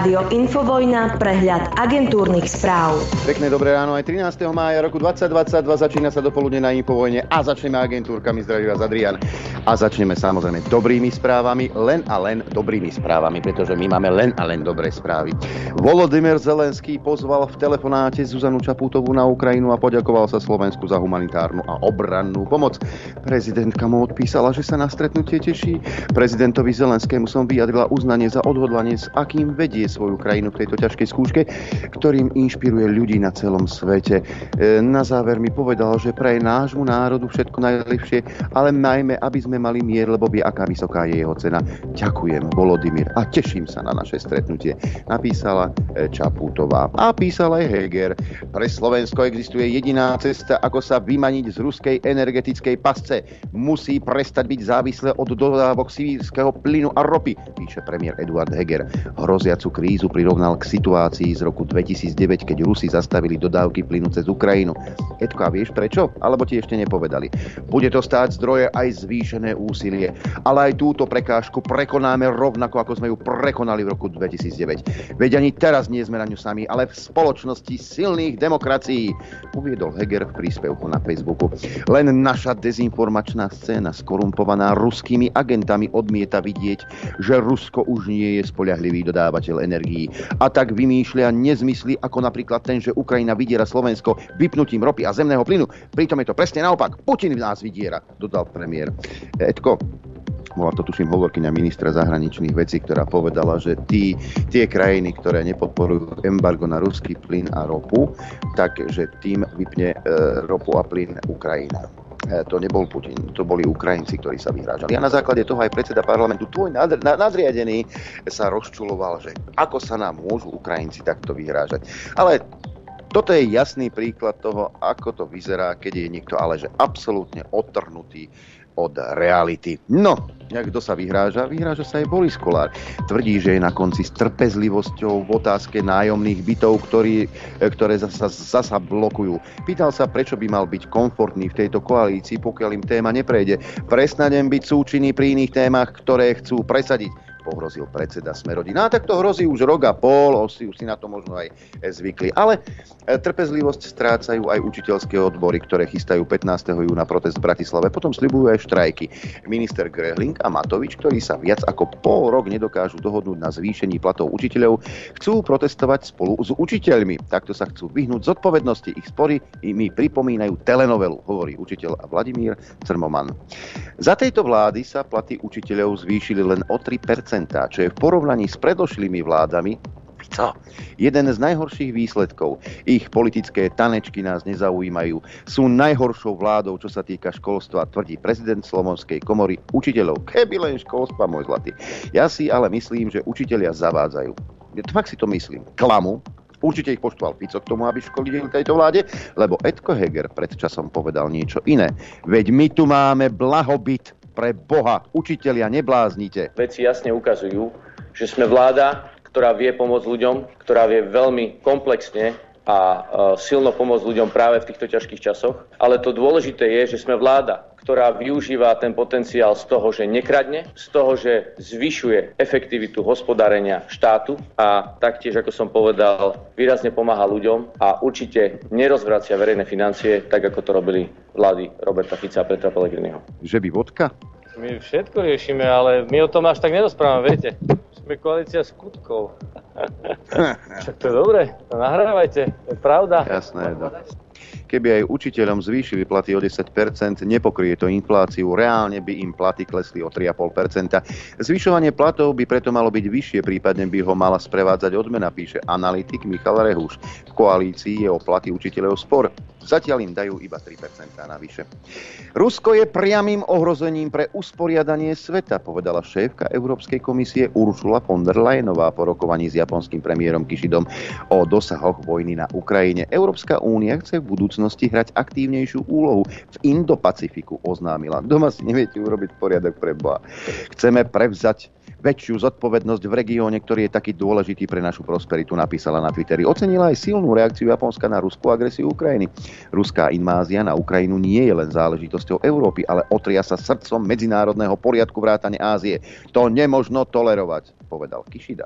Rádio Infovojna, prehľad agentúrnych správ. Pekné dobré ráno, aj 13. mája roku 2022 začína sa dopoludne na Infovojne a začneme agentúrkami. Zdraví vás Adrian. A začneme samozrejme dobrými správami, len a len dobrými správami, pretože my máme len a len dobré správy. Volodymyr Zelenský pozval v telefonáte Zuzanu Čaputovú na Ukrajinu a poďakoval sa Slovensku za humanitárnu a obrannú pomoc. Prezidentka mu odpísala, že sa na stretnutie teší. Prezidentovi Zelenskému som vyjadrila uznanie za odhodlanie, s akým vedie svoju krajinu v tejto ťažkej skúške, ktorým inšpiruje ľudí na celom svete. E, na záver mi povedal, že pre nášmu národu všetko najlepšie, ale najmä, aby sme mali mier, lebo vie, aká vysoká je jeho cena. Ďakujem, Volodymyr, a teším sa na naše stretnutie, napísala e, Čaputová. A písal aj Heger. Pre Slovensko existuje jediná cesta, ako sa vymaniť z ruskej energetickej pasce. Musí prestať byť závislé od dodávok sibírskeho plynu a ropy, píše premiér Eduard Heger. Hroziacu krízu prirovnal k situácii z roku 2009, keď Rusi zastavili dodávky plynu cez Ukrajinu. Edko, a vieš prečo? Alebo ti ešte nepovedali. Bude to stáť zdroje aj zvýšené úsilie. Ale aj túto prekážku prekonáme rovnako, ako sme ju prekonali v roku 2009. Veď ani teraz nie sme na ňu sami, ale v spoločnosti silných demokracií, uviedol Heger v príspevku na Facebooku. Len naša dezinformačná scéna skorumpovaná ruskými agentami odmieta vidieť, že Rusko už nie je spoľahlivý dodávateľ energií. A tak vymýšľa nezmysly ako napríklad ten, že Ukrajina vydiera Slovensko vypnutím ropy a zemného plynu. Pritom je to presne naopak. Putin nás vydiera, dodal premiér. Edko, bola to tuším hovorkyňa ministra zahraničných vecí, ktorá povedala, že tí, tie krajiny, ktoré nepodporujú embargo na ruský plyn a ropu, takže tým vypne e, ropu a plyn Ukrajina. E, to nebol Putin, to boli Ukrajinci, ktorí sa vyhrážali. A na základe toho aj predseda parlamentu, tvoj nadriadený, sa rozčuloval, že ako sa nám môžu Ukrajinci takto vyhrážať. Ale toto je jasný príklad toho, ako to vyzerá, keď je niekto ale že absolútne otrhnutý od reality. No, jak kto sa vyhráža? Vyhráža sa aj Boris Kolár. Tvrdí, že je na konci s trpezlivosťou v otázke nájomných bytov, ktorý, e, ktoré zasa, zasa blokujú. Pýtal sa, prečo by mal byť komfortný v tejto koalícii, pokiaľ im téma neprejde. Prestanem byť súčinný pri iných témach, ktoré chcú presadiť pohrozil predseda Smerodina. A tak to hrozí už rok a pol, si, už si na to možno aj zvykli. Ale e, trpezlivosť strácajú aj učiteľské odbory, ktoré chystajú 15. júna protest v Bratislave. Potom slibujú aj štrajky. Minister Grehling a Matovič, ktorí sa viac ako pol rok nedokážu dohodnúť na zvýšení platov učiteľov, chcú protestovať spolu s učiteľmi. Takto sa chcú vyhnúť zodpovednosti. Ich spory mi pripomínajú telenovelu, hovorí učiteľ Vladimír Crmoman. Za tejto vlády sa platy učiteľov zvýšili len o 3 čo je v porovnaní s predošlými vládami co? Jeden z najhorších výsledkov. Ich politické tanečky nás nezaujímajú. Sú najhoršou vládou, čo sa týka školstva, tvrdí prezident Slovenskej komory učiteľov. Keby len školstva, môj zlatý. Ja si ale myslím, že učiteľia zavádzajú. Tak si to myslím. Klamu, Určite ich poštval Fico k tomu, aby školili tejto vláde, lebo Edko Heger pred časom povedal niečo iné. Veď my tu máme blahobyt pre Boha, učitelia, nebláznite. Veci jasne ukazujú, že sme vláda, ktorá vie pomôcť ľuďom, ktorá vie veľmi komplexne a e, silno pomôcť ľuďom práve v týchto ťažkých časoch. Ale to dôležité je, že sme vláda, ktorá využíva ten potenciál z toho, že nekradne, z toho, že zvyšuje efektivitu hospodárenia štátu a taktiež, ako som povedal, výrazne pomáha ľuďom a určite nerozvracia verejné financie, tak ako to robili vlády Roberta Fica a Petra Pellegriniho. Že by vodka? My všetko riešime, ale my o tom až tak nerozprávame, viete. Sme koalícia skutkov. Však to je dobre, to nahrávajte, to je pravda. Jasné, no. Keby aj učiteľom zvýšili platy o 10%, nepokrie to infláciu, reálne by im platy klesli o 3,5%. Zvyšovanie platov by preto malo byť vyššie, prípadne by ho mala sprevádzať odmena, píše analytik Michal Rehuš. V koalícii je o platy učiteľov spor. Zatiaľ im dajú iba 3% navyše. Rusko je priamým ohrozením pre usporiadanie sveta, povedala šéfka Európskej komisie Ursula von der Leyenová po rokovaní s japonským premiérom Kishidom o dosahoch vojny na Ukrajine. Európska únia chce v budúcnosti hrať aktívnejšiu úlohu v Indo-Pacifiku, oznámila. Doma si neviete urobiť poriadok pre Boha. Chceme prevzať väčšiu zodpovednosť v regióne, ktorý je taký dôležitý pre našu prosperitu, napísala na Twitteri. Ocenila aj silnú reakciu Japonska na ruskú agresiu Ukrajiny. Ruská invázia na Ukrajinu nie je len záležitosťou Európy, ale otria sa srdcom medzinárodného poriadku vrátane Ázie. To nemožno tolerovať, povedal Kishida.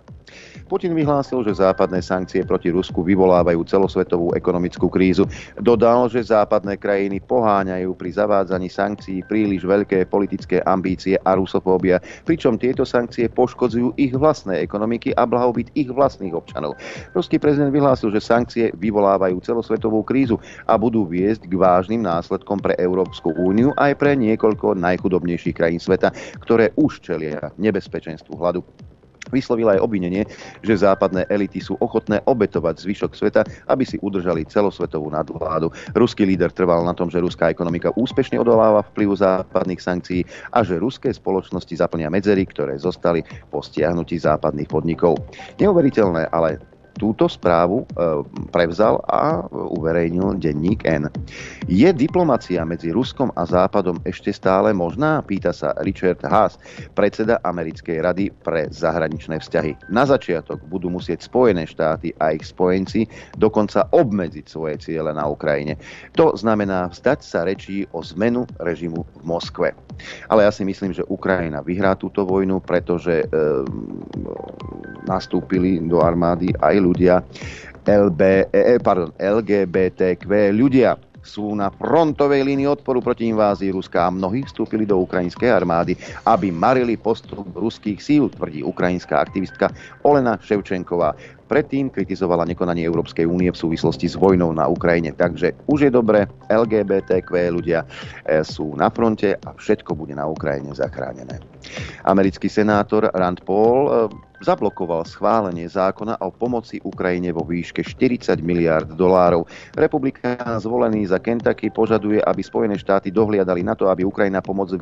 Putin vyhlásil, že západné sankcie proti Rusku vyvolávajú celosvetovú ekonomickú krízu. Dodal, že západné krajiny poháňajú pri zavádzaní sankcií príliš veľké politické ambície a rusofóbia, pričom tieto sankcie poškodzujú ich vlastné ekonomiky a blahobyt ich vlastných občanov. Ruský prezident vyhlásil, že sankcie vyvolávajú celosvetovú krízu a budú viesť k vážnym následkom pre Európsku úniu aj pre niekoľko najchudobnejších krajín sveta, ktoré už čelia nebezpečenstvu hladu. Vyslovil aj obvinenie, že západné elity sú ochotné obetovať zvyšok sveta, aby si udržali celosvetovú nadvládu. Ruský líder trval na tom, že ruská ekonomika úspešne odoláva vplyvu západných sankcií a že ruské spoločnosti zaplnia medzery, ktoré zostali po stiahnutí západných podnikov. Neuveriteľné, ale túto správu e, prevzal a uverejnil denník N. Je diplomacia medzi Ruskom a Západom ešte stále možná? Pýta sa Richard Haas, predseda Americkej rady pre zahraničné vzťahy. Na začiatok budú musieť Spojené štáty a ich spojenci dokonca obmedziť svoje ciele na Ukrajine. To znamená vzdať sa rečí o zmenu režimu v Moskve. Ale ja si myslím, že Ukrajina vyhrá túto vojnu, pretože e, nastúpili do armády aj ľudia LB, e, e, pardon, LGBTQ ľudia sú na frontovej línii odporu proti invázii Ruska a mnohí vstúpili do ukrajinskej armády, aby marili postup ruských síl, tvrdí ukrajinská aktivistka Olena Ševčenková. Predtým kritizovala nekonanie Európskej únie v súvislosti s vojnou na Ukrajine. Takže už je dobre, LGBTQ ľudia e, sú na fronte a všetko bude na Ukrajine zachránené. Americký senátor Rand Paul zablokoval schválenie zákona o pomoci Ukrajine vo výške 40 miliard dolárov. Republikán zvolený za Kentucky požaduje, aby Spojené štáty dohliadali na to, aby Ukrajina pomoc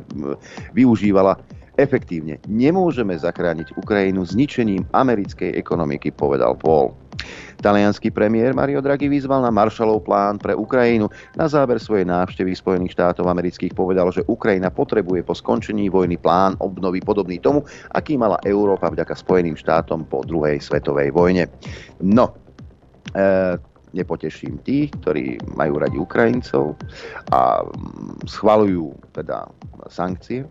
využívala efektívne. Nemôžeme zachrániť Ukrajinu zničením americkej ekonomiky, povedal Paul. Talianský premiér Mario Draghi vyzval na Marshallov plán pre Ukrajinu. Na záver svojej návštevy Spojených štátov amerických povedal, že Ukrajina potrebuje po skončení vojny plán obnovy podobný tomu, aký mala Európa vďaka Spojeným štátom po druhej svetovej vojne. No, e, nepoteším tých, ktorí majú radi Ukrajincov a mm, schvalujú teda sankcie.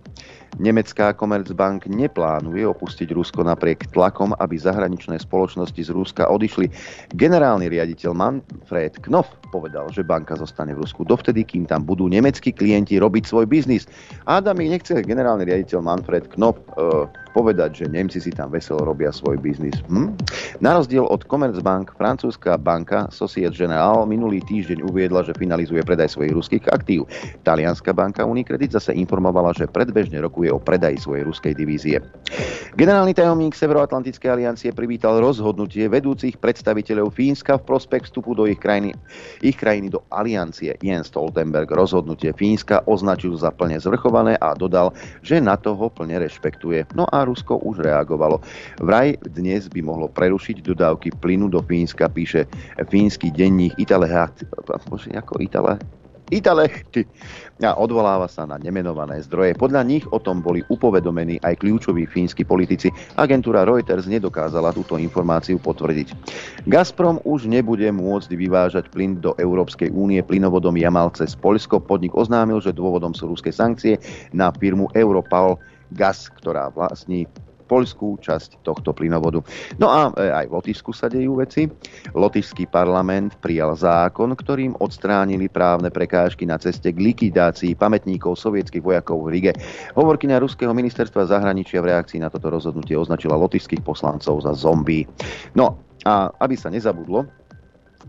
Nemecká Commerzbank neplánuje opustiť Rusko napriek tlakom, aby zahraničné spoločnosti z Ruska odišli. Generálny riaditeľ Manfred Knopf povedal, že banka zostane v Rusku dovtedy, kým tam budú nemeckí klienti robiť svoj biznis. Adam mi nechce generálny riaditeľ Manfred Knopf uh, povedať, že Nemci si tam veselo robia svoj biznis. Hm? Na rozdiel od Commerzbank, francúzska banka Societe Generale minulý týždeň uviedla, že finalizuje predaj svojich ruských aktív. Talianská banka Unicredit zase informovala, že predbežne rokuje o predaji svojej ruskej divízie. Generálny tajomník Severoatlantickej aliancie privítal rozhodnutie vedúcich predstaviteľov Fínska v prospech vstupu do ich krajiny, ich krajiny do aliancie. Jens Stoltenberg rozhodnutie Fínska označil za plne zvrchované a dodal, že na toho plne rešpektuje. No a Rusko už reagovalo. Vraj dnes by mohlo prerušiť dodávky plynu do Fínska, píše fínsky denník Itale, ako Itale, Italechty a odvoláva sa na nemenované zdroje. Podľa nich o tom boli upovedomení aj kľúčoví fínsky politici. Agentúra Reuters nedokázala túto informáciu potvrdiť. Gazprom už nebude môcť vyvážať plyn do Európskej únie plynovodom Jamalce z Polsko. Podnik oznámil, že dôvodom sú ruské sankcie na firmu Europal Gas, ktorá vlastní poľskú časť tohto plynovodu. No a e, aj v Lotyšsku sa dejú veci. Lotyšský parlament prijal zákon, ktorým odstránili právne prekážky na ceste k likvidácii pamätníkov sovietských vojakov v Rige. Hovorkyňa Ruského ministerstva zahraničia v reakcii na toto rozhodnutie označila lotyšských poslancov za zombie. No a aby sa nezabudlo,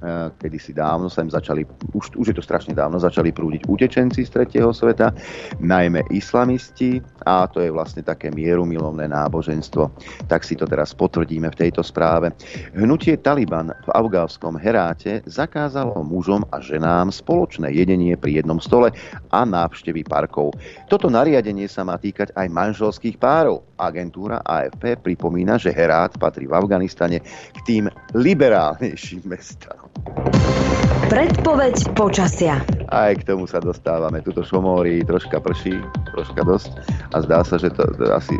Eh, kedysi dávno sa im začali, už, už je to strašne dávno, začali prúdiť utečenci z tretieho sveta, najmä islamisti a to je vlastne také mierumilovné náboženstvo. Tak si to teraz potvrdíme v tejto správe. Hnutie Taliban v afgávskom Heráte zakázalo mužom a ženám spoločné jedenie pri jednom stole a návštevy parkov. Toto nariadenie sa má týkať aj manželských párov. Agentúra AFP pripomína, že Herát patrí v Afganistane k tým liberálnejším mestám. Predpoveď počasia. Aj k tomu sa dostávame. Tuto šomóri troška prší, troška dosť. A zdá sa, že to, to asi,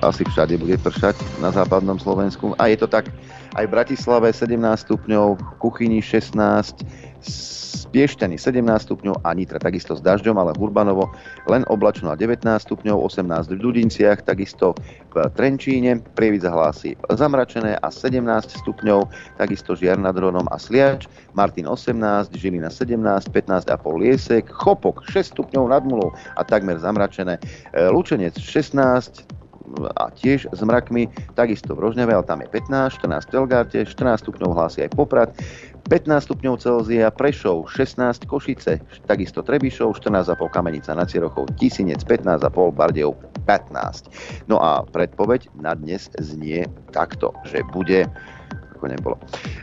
asi všade bude pršať na západnom Slovensku. A je to tak aj v Bratislave 17 stupňov, v Kuchyni 16, Piešťany 17 stupňov a Nitra takisto s dažďom, ale Hurbanovo len oblačno a 19 stupňov, 18 v Dudinciach, takisto v Trenčíne, Prievid zahlási zamračené a 17 stupňov, takisto Žiar nad Hronom a Sliač, Martin 18, Žilina 17, 15,5 Liesek, Chopok 6 stupňov nad Mulou a takmer zamračené, e, Lučenec 16, a tiež s mrakmi, takisto v Rožňave, ale tam je 15, 14 v Telgárte, 14 stupňov hlási aj Poprad, 15 stupňov Celzia Prešov, 16 Košice, takisto Trebišov, 14,5 Kamenica na Cirochov, Tisinec 15,5 Bardejov 15. No a predpoveď na dnes znie takto, že bude ako nebolo.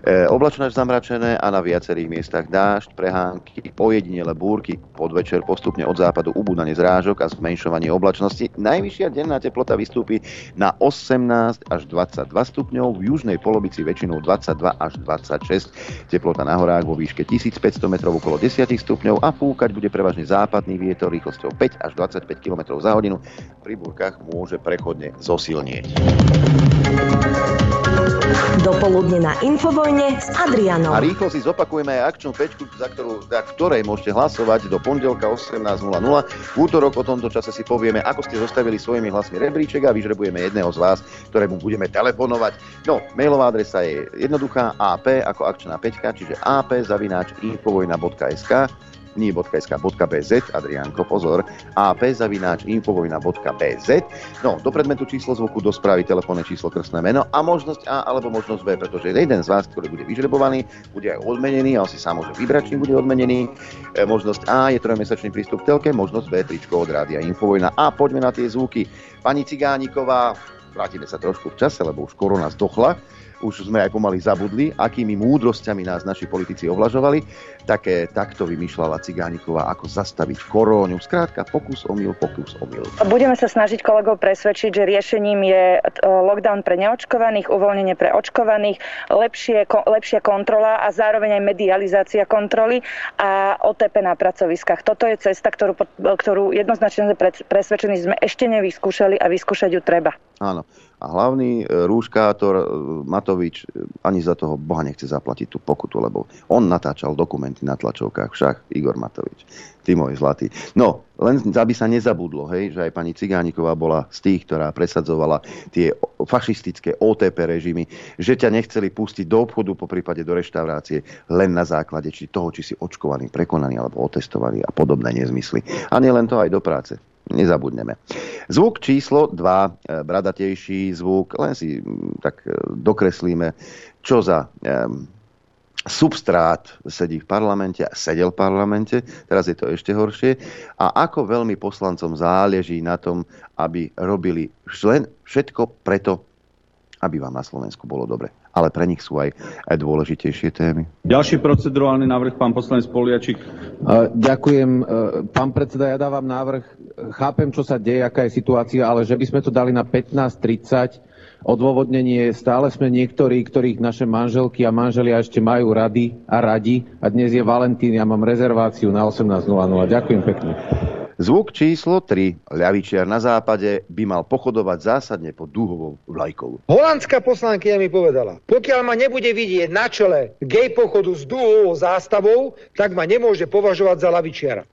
E, oblačno zamračené a na viacerých miestach dážď, prehánky, ojedinele búrky, podvečer postupne od západu ubúdanie zrážok a zmenšovanie oblačnosti. Najvyššia denná teplota vystúpi na 18 až 22 stupňov, v južnej polovici väčšinou 22 až 26. Teplota na horách vo výške 1500 metrov okolo 10 stupňov a fúkať bude prevažne západný vietor rýchlosťou 5 až 25 km za hodinu. Pri búrkach môže prechodne zosilnieť. Dopoludne na Infovojne s Adrianom. A rýchlo si zopakujeme aj akčnú pečku, za, ktorú, za ktorej môžete hlasovať do pondelka 18.00. V útorok o tomto čase si povieme, ako ste zostavili svojimi hlasmi rebríček a vyžrebujeme jedného z vás, ktorému budeme telefonovať. No, mailová adresa je jednoduchá ap ako akčná pečka, čiže ap zavináč infovojna.sk nie.sk.bz, Adrianko, pozor, ap.infovojna.bz. No, do predmetu číslo zvuku, do správy telefónne číslo, krstné meno a možnosť A alebo možnosť B, pretože jeden z vás, ktorý bude vyžrebovaný, bude aj odmenený, ale si sám môže vybrať, čím bude odmenený. E, možnosť A je trojmesačný prístup k telke, možnosť B tričko od rádia Infovojna. A poďme na tie zvuky. Pani Cigániková, vrátime sa trošku v čase, lebo už korona zdochla už sme aj pomaly zabudli, akými múdrosťami nás naši politici ovlažovali. Také takto vymýšľala Cigániková, ako zastaviť koróňu. Skrátka, pokus omyl, pokus omyl. Budeme sa snažiť kolegov presvedčiť, že riešením je e, lockdown pre neočkovaných, uvoľnenie pre očkovaných, lepšie, ko, lepšia kontrola a zároveň aj medializácia kontroly a OTP na pracoviskách. Toto je cesta, ktorú, ktorú jednoznačne presvedčení sme ešte nevyskúšali a vyskúšať ju treba. Áno. A hlavný e, rúškátor e, Matovič e, ani za toho Boha nechce zaplatiť tú pokutu, lebo on natáčal dokumenty na tlačovkách, však Igor Matovič. Ty môj zlatý. No, len aby sa nezabudlo, hej, že aj pani Cigániková bola z tých, ktorá presadzovala tie fašistické OTP režimy, že ťa nechceli pustiť do obchodu, po prípade do reštaurácie, len na základe či toho, či si očkovaný, prekonaný alebo otestovaný a podobné nezmysly. A nielen to aj do práce nezabudneme. Zvuk číslo 2, e, bradatejší zvuk, len si tak e, dokreslíme, čo za um, substrát sedí v parlamente, sedel v parlamente, teraz je to ešte horšie, a ako veľmi poslancom záleží na tom, aby robili len všetko preto, aby vám na Slovensku bolo dobre. Ale pre nich sú aj, aj dôležitejšie témy. Ďalší procedurálny návrh, pán poslanec Poliačik. Ďakujem. E, pán predseda, ja dávam návrh. Chápem, čo sa deje, aká je situácia, ale že by sme to dali na 15.30. Odôvodnenie stále sme niektorí, ktorých naše manželky a manželia ešte majú rady a radi. A dnes je Valentín, ja mám rezerváciu na 18.00. Ďakujem pekne. Zvuk číslo 3. Ľavičiar na západe by mal pochodovať zásadne pod dúhovou vlajkou. Holandská poslankyňa mi povedala, pokiaľ ma nebude vidieť na čele gej pochodu s dúhovou zástavou, tak ma nemôže považovať za lavičiara.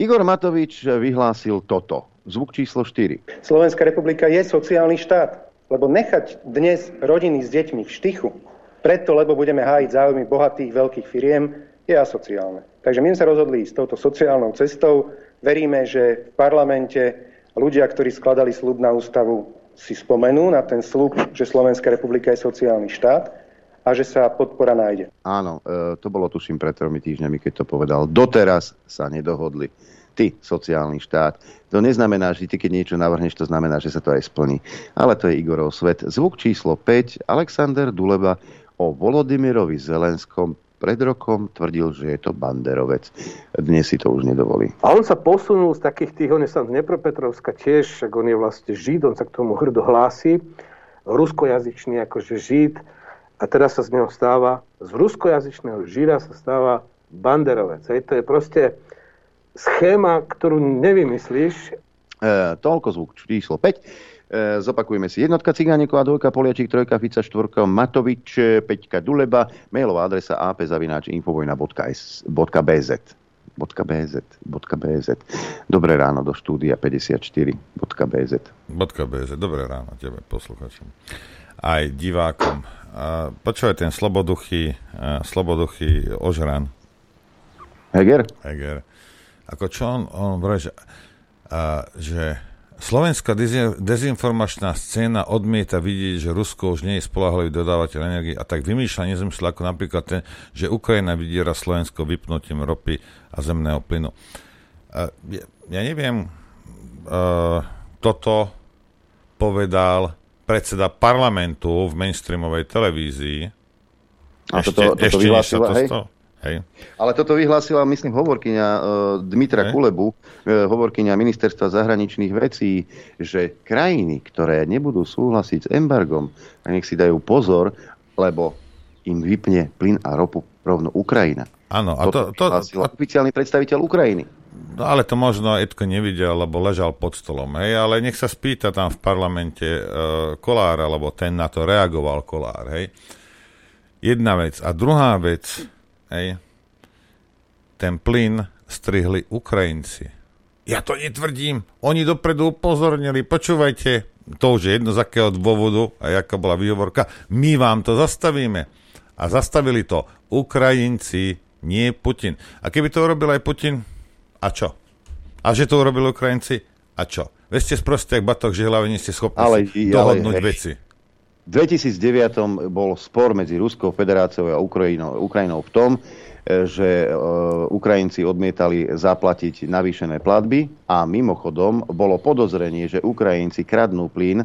Igor Matovič vyhlásil toto. Zvuk číslo 4. Slovenská republika je sociálny štát, lebo nechať dnes rodiny s deťmi v štychu, preto, lebo budeme hájiť záujmy bohatých veľkých firiem, je asociálne. Takže my sme sa rozhodli s touto sociálnou cestou, Veríme, že v parlamente ľudia, ktorí skladali slub na ústavu, si spomenú na ten slub, že Slovenská republika je sociálny štát a že sa podpora nájde. Áno, e, to bolo tuším pred tromi týždňami, keď to povedal. Doteraz sa nedohodli. Ty, sociálny štát. To neznamená, že ty, keď niečo navrhneš, to znamená, že sa to aj splní. Ale to je Igorov svet. Zvuk číslo 5. Alexander Duleba o Volodymyrovi Zelenskom pred rokom tvrdil, že je to banderovec. Dnes si to už nedovolí. A on sa posunul z takých tých, on je sa z Dnepropetrovska tiež, však on je vlastne žid, on sa k tomu hrdo hlási, ruskojazyčný akože žid a teraz sa z neho stáva, z ruskojazyčného žida sa stáva banderovec. Hej. To je proste schéma, ktorú nevymyslíš. E, toľko zvuk číslo 5. E, zopakujeme si. Jednotka Cigánikova, dvojka Poliačík, trojka Fica, štvorka Matovič, peťka Duleba, mailová adresa apzavináč.infovojna.bz .bz, .bz. Dobré ráno do štúdia 54.bz. .bz. Dobré ráno tebe, posluchačom. Aj divákom. A počúvaj ten sloboduchy, sloboduchy ožran. Heger? Heger. Ako čo on, on vraj, že, a, že Slovenská dezinformačná scéna odmieta vidieť, že Rusko už nie je spolahlivý dodávateľ energie a tak vymýšľa nezmysl ako napríklad ten, že Ukrajina vydiera Slovensko vypnutím ropy a zemného plynu. Uh, ja, ja neviem, uh, toto povedal predseda parlamentu v mainstreamovej televízii. A ešte, toto, toto ešte vyhlásila, to hej? Stalo. Hej. Ale toto vyhlásila, myslím, hovorkyňa uh, Dmitra Hej. Kulebu, uh, hovorkyňa ministerstva zahraničných vecí, že krajiny, ktoré nebudú súhlasiť s embargom, nech si dajú pozor, lebo im vypne plyn a ropu rovno Ukrajina. Áno, a to, to, to oficiálny predstaviteľ Ukrajiny. No ale to možno Edko nevidel, lebo ležal pod stolom. Hej, ale nech sa spýta tam v parlamente uh, Kolár, alebo ten na to reagoval Kolár. Hej. Jedna vec. A druhá vec, Hej. Ten plyn strihli Ukrajinci. Ja to netvrdím. Oni dopredu upozornili. Počúvajte, to už je jedno z akého dôvodu a jaká bola výhovorka. My vám to zastavíme. A zastavili to Ukrajinci, nie Putin. A keby to urobil aj Putin, a čo? A že to urobili Ukrajinci, a čo? Vy ste sprostí, ak batok, že hlavne nie ste schopní ale, dohodnúť ale, veci. V 2009 bol spor medzi Ruskou federáciou a Ukrajinou, Ukrajinou v tom, e, že e, Ukrajinci odmietali zaplatiť navýšené platby a mimochodom bolo podozrenie, že Ukrajinci kradnú plyn,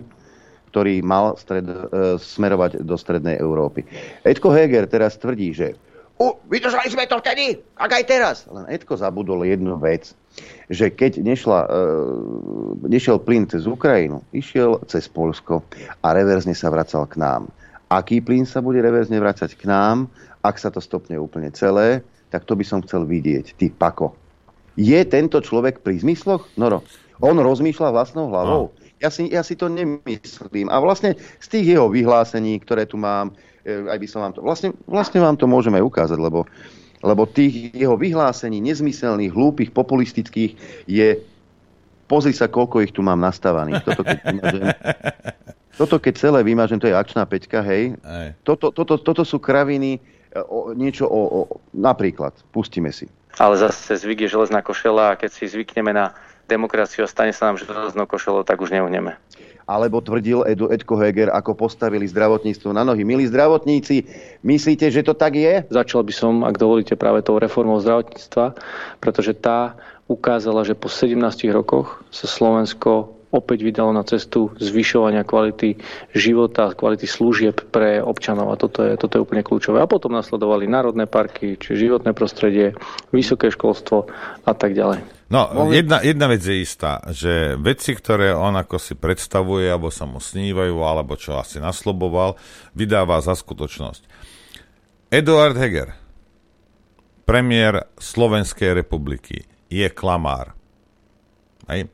ktorý mal stred, e, smerovať do strednej Európy. Edko Heger teraz tvrdí, že U, vydržali sme to vtedy, ak aj teraz. Len Edko zabudol jednu vec že keď nešla, e, nešiel plyn cez Ukrajinu, išiel cez Polsko a reverzne sa vracal k nám. Aký plyn sa bude reverzne vracať k nám, ak sa to stopne úplne celé, tak to by som chcel vidieť. Ty pako. Je tento človek pri zmysloch? Noro. On rozmýšľa vlastnou hlavou. No. Ja si, ja si to nemyslím. A vlastne z tých jeho vyhlásení, ktoré tu mám, e, aj by som vám to... Vlastne, vlastne vám to môžeme ukázať, lebo lebo tých jeho vyhlásení nezmyselných, hlúpych, populistických je pozri sa, koľko ich tu mám nastavených. Toto keď, vymažem, toto keď celé vymažem, to je akčná peťka, hej. Toto, toto, toto sú kraviny, e, o, niečo o, o... Napríklad, pustíme si. Ale zase zvyk je železná košela a keď si zvykneme na demokraciu a stane sa nám železnou košelou, tak už neuhneme alebo tvrdil Edu Edko Heger, ako postavili zdravotníctvo na nohy. Milí zdravotníci, myslíte, že to tak je? Začal by som, ak dovolíte, práve tou reformou zdravotníctva, pretože tá ukázala, že po 17 rokoch sa Slovensko opäť vydalo na cestu zvyšovania kvality života, kvality služieb pre občanov a toto je, toto je úplne kľúčové. A potom nasledovali národné parky, či životné prostredie, vysoké školstvo a tak ďalej. No, jedna, jedna vec je istá, že veci, ktoré on ako si predstavuje, alebo sa mu snívajú, alebo čo asi nasloboval, vydáva za skutočnosť. Eduard Heger, premiér Slovenskej republiky, je klamár. Hej.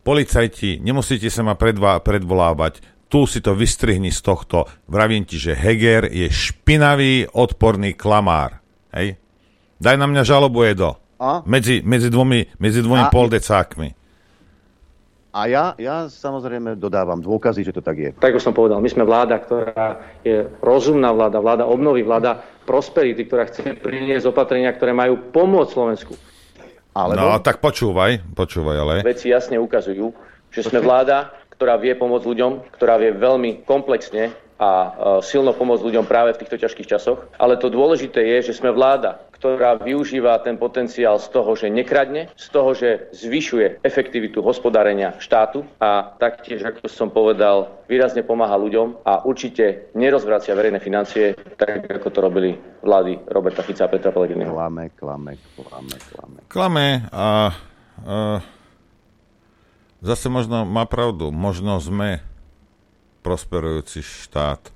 Policajti, nemusíte sa ma predvá, predvolávať, tu si to vystrihni z tohto. Vravím ti, že Heger je špinavý, odporný klamár. Hej? Daj na mňa žalobu, Edo. A? Medzi, medzi dvomi, medzi dvomi a... poldecákmi. A ja, ja samozrejme dodávam dôkazy, že to tak je. Tak ako som povedal, my sme vláda, ktorá je rozumná vláda, vláda obnovy, vláda prosperity, ktorá chce priniesť opatrenia, ktoré majú pomôcť Slovensku. Alebo... No, tak počúvaj, počúvaj, ale... Veci jasne ukazujú, že sme vláda, ktorá vie pomôcť ľuďom, ktorá vie veľmi komplexne a e, silno pomôcť ľuďom práve v týchto ťažkých časoch. Ale to dôležité je, že sme vláda, ktorá využíva ten potenciál z toho, že nekradne, z toho, že zvyšuje efektivitu hospodárenia štátu a taktiež, ako som povedal, výrazne pomáha ľuďom a určite nerozvracia verejné financie, tak ako to robili vlády Roberta Fica a Petra Pellegriniho. Klame, klame, klame, klame. Klame a, a zase možno má pravdu, možno sme prosperujúci štát,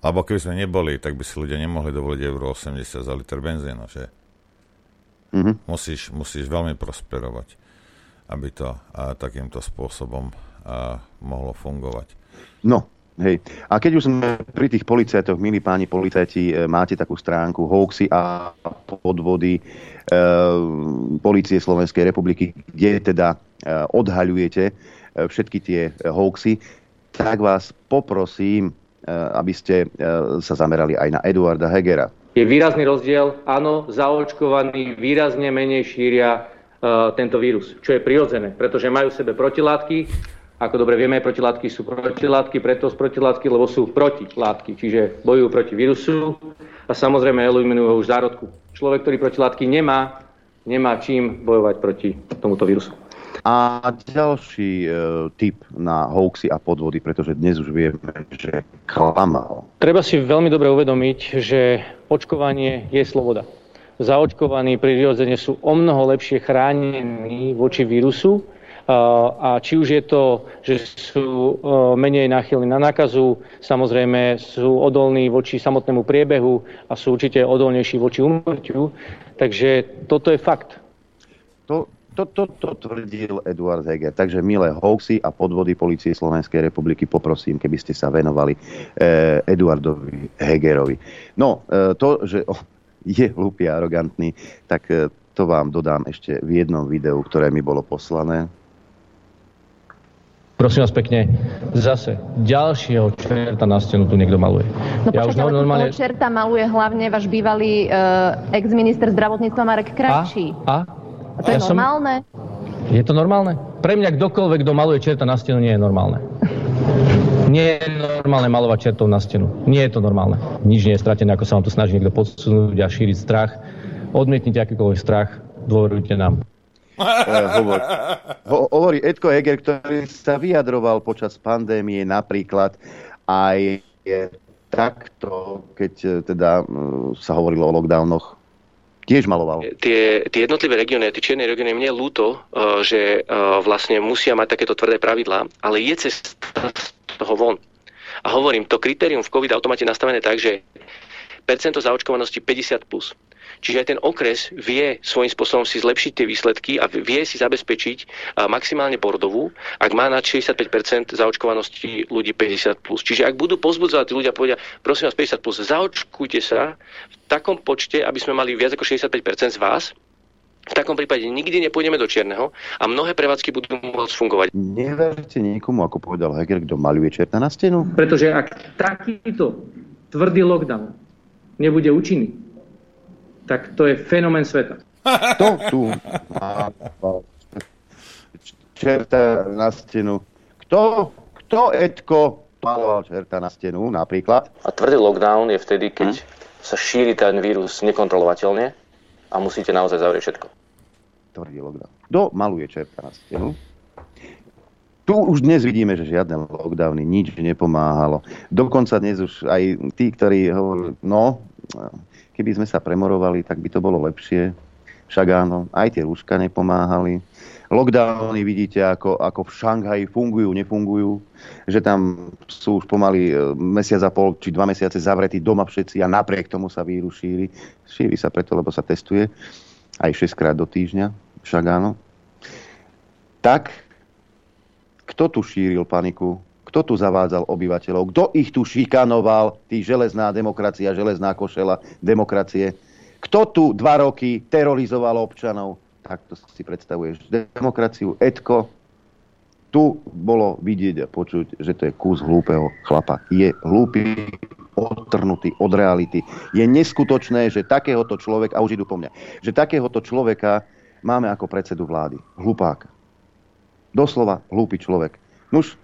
alebo keby sme neboli, tak by si ľudia nemohli dovoliť euro 80 za liter benzínu, že? Mm-hmm. Musíš, musíš veľmi prosperovať, aby to a, takýmto spôsobom a, mohlo fungovať. No, hej. A keď už sme pri tých policajtoch, milí páni policajti, e, máte takú stránku hoaxy a podvody e, policie Slovenskej republiky, kde teda e, odhaľujete e, všetky tie hoaxy, tak vás poprosím, e, aby ste e, sa zamerali aj na Eduarda Hegera je výrazný rozdiel. Áno, zaočkovaní výrazne menej šíria uh, tento vírus, čo je prirodzené, pretože majú v sebe protilátky. Ako dobre vieme, protilátky sú protilátky, preto z protilátky, lebo sú protilátky, čiže bojujú proti vírusu a samozrejme eliminujú už zárodku. Človek, ktorý protilátky nemá, nemá čím bojovať proti tomuto vírusu. A ďalší e, typ na hoaxy a podvody, pretože dnes už vieme, že klamal. Treba si veľmi dobre uvedomiť, že očkovanie je sloboda. Zaočkovaní prirodzene sú o mnoho lepšie chránení voči vírusu, a či už je to, že sú e, menej náchylní na nákazu, samozrejme sú odolní voči samotnému priebehu a sú určite odolnejší voči umrťu. Takže toto je fakt. To, to, to, to tvrdil Eduard Heger. Takže milé hoaxy a podvody policie Slovenskej republiky poprosím, keby ste sa venovali eh, Eduardovi Hegerovi. No, eh, to, že oh, je hlupý a arogantný, tak eh, to vám dodám ešte v jednom videu, ktoré mi bolo poslané. Prosím vás pekne, zase ďalšieho čerta na stenu tu niekto maluje. No ja počkajte, už normálne... čerta maluje hlavne váš bývalý uh, ex-minister zdravotníctva Marek Krajčí. A? A? A to ja je normálne? Som... Je to normálne? Pre mňa kdokoľvek, kto maluje čerta na stenu, nie je normálne. Nie je normálne malovať čertov na stenu. Nie je to normálne. Nič nie je stratené, ako sa vám tu snaží niekto podsunúť a šíriť strach. Odmietnite akýkoľvek strach, dôverujte nám. Hovor. Ho, hovorí Edko Heger, ktorý sa vyjadroval počas pandémie napríklad aj takto, keď e, teda sa hovorilo o lockdownoch tiež maloval. Tie, tie jednotlivé regióny, tie čierne regióny, mne je ľúto, uh, že uh, vlastne musia mať takéto tvrdé pravidlá, ale je cesta z toho von. A hovorím, to kritérium v COVID automate nastavené tak, že percento zaočkovanosti 50+. Plus. Čiže aj ten okres vie svojím spôsobom si zlepšiť tie výsledky a vie si zabezpečiť maximálne bordovú, ak má na 65% zaočkovanosti ľudí 50+. Plus. Čiže ak budú pozbudzovať tí ľudia povedia, prosím vás 50+, plus, zaočkujte sa v takom počte, aby sme mali viac ako 65% z vás, v takom prípade nikdy nepôjdeme do čierneho a mnohé prevádzky budú môcť fungovať. Neverte niekomu, ako povedal Heger, kto maluje čerta na stenu? Pretože ak takýto tvrdý lockdown nebude účinný, tak to je fenomén sveta. Kto tu má čerta na stenu? Kto, kto Edko maloval čerta na stenu napríklad? A tvrdý lockdown je vtedy, keď hm? sa šíri ten vírus nekontrolovateľne a musíte naozaj zavrieť všetko. Tvrdý lockdown. Kto maluje čerta na stenu? Tu už dnes vidíme, že žiadne lockdowny nič nepomáhalo. Dokonca dnes už aj tí, ktorí hovorili, no, Keby sme sa premorovali, tak by to bolo lepšie. Však áno, aj tie rúška nepomáhali. Lockdowny vidíte, ako, ako v Šanghaji fungujú, nefungujú. Že tam sú už pomaly e, mesiac a pol či dva mesiace zavretí doma všetci a napriek tomu sa vírus šíri. Šíri sa preto, lebo sa testuje aj 6 krát do týždňa. Však áno. Tak, kto tu šíril paniku? Kto tu zavádzal obyvateľov? Kto ich tu šikanoval? Tý železná demokracia, železná košela demokracie. Kto tu dva roky terorizoval občanov? Tak to si predstavuješ. Demokraciu, Etko. Tu bolo vidieť a počuť, že to je kus hlúpeho chlapa. Je hlúpy, odtrhnutý od reality. Je neskutočné, že takéhoto človeka, a už idú po mňa, že takéhoto človeka máme ako predsedu vlády. Hlupáka. Doslova hlúpy človek. Nuž,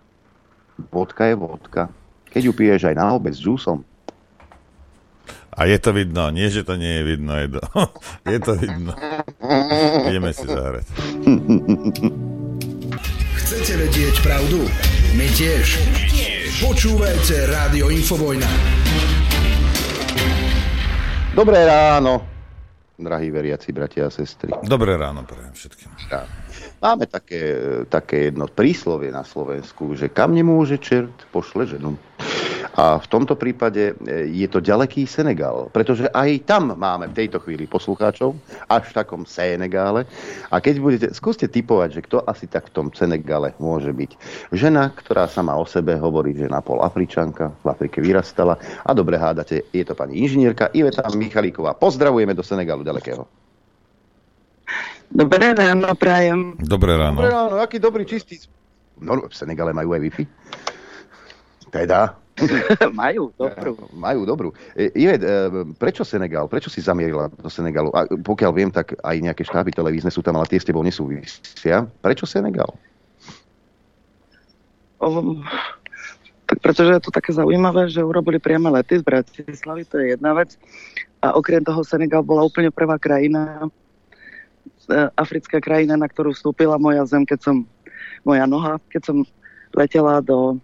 vodka je vodka. Keď ju piješ aj na obec s džúsom. A je to vidno, nie, že to nie je vidno, je to, je to vidno. Ideme si zahrať. Chcete vedieť pravdu? My tiež. Počúvajte Rádio Infovojna. Dobré ráno, drahí veriaci bratia a sestry. Dobré ráno pre všetkým. Ráno. Máme také, také jedno príslovie na Slovensku, že kam nemôže čert, pošle ženu. A v tomto prípade e, je to ďaleký Senegal, pretože aj tam máme v tejto chvíli poslucháčov, až v takom Senegále. A keď budete, skúste typovať, že kto asi tak v tom Senegale môže byť. Žena, ktorá sama o sebe hovorí, že na pol Afričanka, v Afrike vyrastala. A dobre hádate, je to pani inžinierka Iveta Michalíková. Pozdravujeme do Senegalu ďalekého. Dobré ráno, prajem. Dobré ráno. Dobré ráno, aký dobrý, čistý... No, v Senegale majú aj Wi-Fi. Teda. majú, dobrú. Majú, dobrú. E, Ivet, e, prečo Senegal? Prečo si zamierila do Senegalu? A pokiaľ viem, tak aj nejaké štáby televízne sú tam, ale tie s tebou nesúvisia. Prečo Senegal? Um, tak pretože je to také zaujímavé, že urobili priame lety z Bratislavy, to je jedna vec. A okrem toho Senegal bola úplne prvá krajina, africká krajina, na ktorú vstúpila moja zem, keď som, moja noha, keď som letela do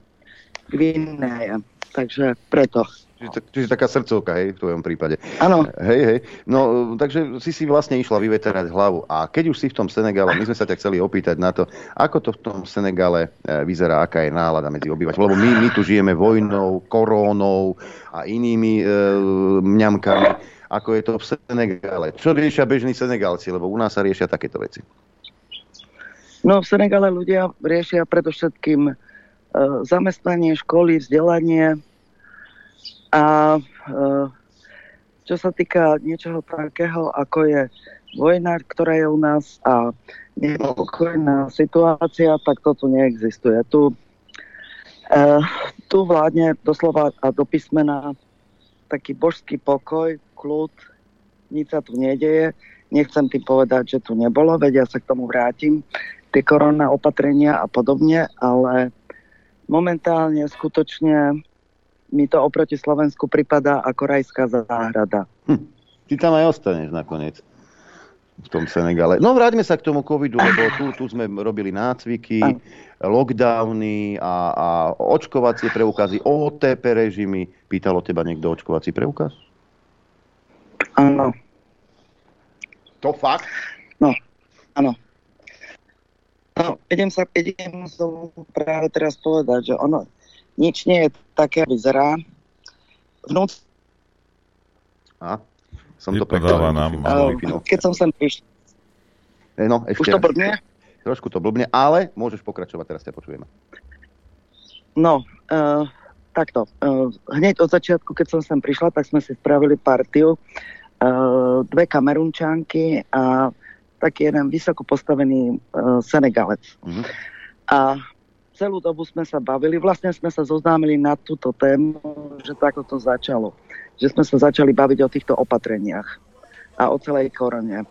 Gvineje. Takže preto. Čiže, čiže taká srdcovka, hej, v tvojom prípade. Áno. Hej, hej. No, takže si si vlastne išla vyveterať hlavu. A keď už si v tom Senegále, my sme sa ťa chceli opýtať na to, ako to v tom Senegále e, vyzerá, aká je nálada medzi obyvateľmi. Lebo my, my tu žijeme vojnou, korónou a inými e, mňamkami. Ako je to v Senegále? Čo riešia bežní Senegálci? Lebo u nás sa riešia takéto veci. No, v Senegále ľudia riešia predovšetkým e, zamestnanie, školy, vzdelanie, a e, čo sa týka niečoho takého, ako je vojna, ktorá je u nás a nepokojná situácia, tak to tu neexistuje. Tu, e, tu vládne doslova a do písmena taký božský pokoj, kľud, nič sa tu nedeje. Nechcem tým povedať, že tu nebolo, veď ja sa k tomu vrátim, tie korona opatrenia a podobne, ale momentálne skutočne mi to oproti Slovensku pripadá ako rajská záhrada. Hm. Ty tam aj ostaneš nakoniec v tom Senegale. No vráťme sa k tomu covidu, lebo tu, tu sme robili nácviky, lockdowny a, a očkovacie preukazy, OTP režimy. Pýtalo teba niekto očkovací preukaz? Áno. To fakt? No, áno. No, idem sa, idem sa práve teraz povedať, že ono, nič nie je také, vyzerá. Vnúc... A? Som to nám. Keď som sem prišiel. No, ešte Už to blbne? Trošku to blbne, ale môžeš pokračovať, teraz ťa počujeme. No, uh, takto. Uh, hneď od začiatku, keď som sem prišla, tak sme si spravili partiu. Uh, dve kamerunčanky a taký jeden vysoko postavený uh, Senegalec. Uh-huh. A celú dobu sme sa bavili, vlastne sme sa zoznámili na túto tému, že takto to začalo. Že sme sa začali baviť o týchto opatreniach a o celej korone.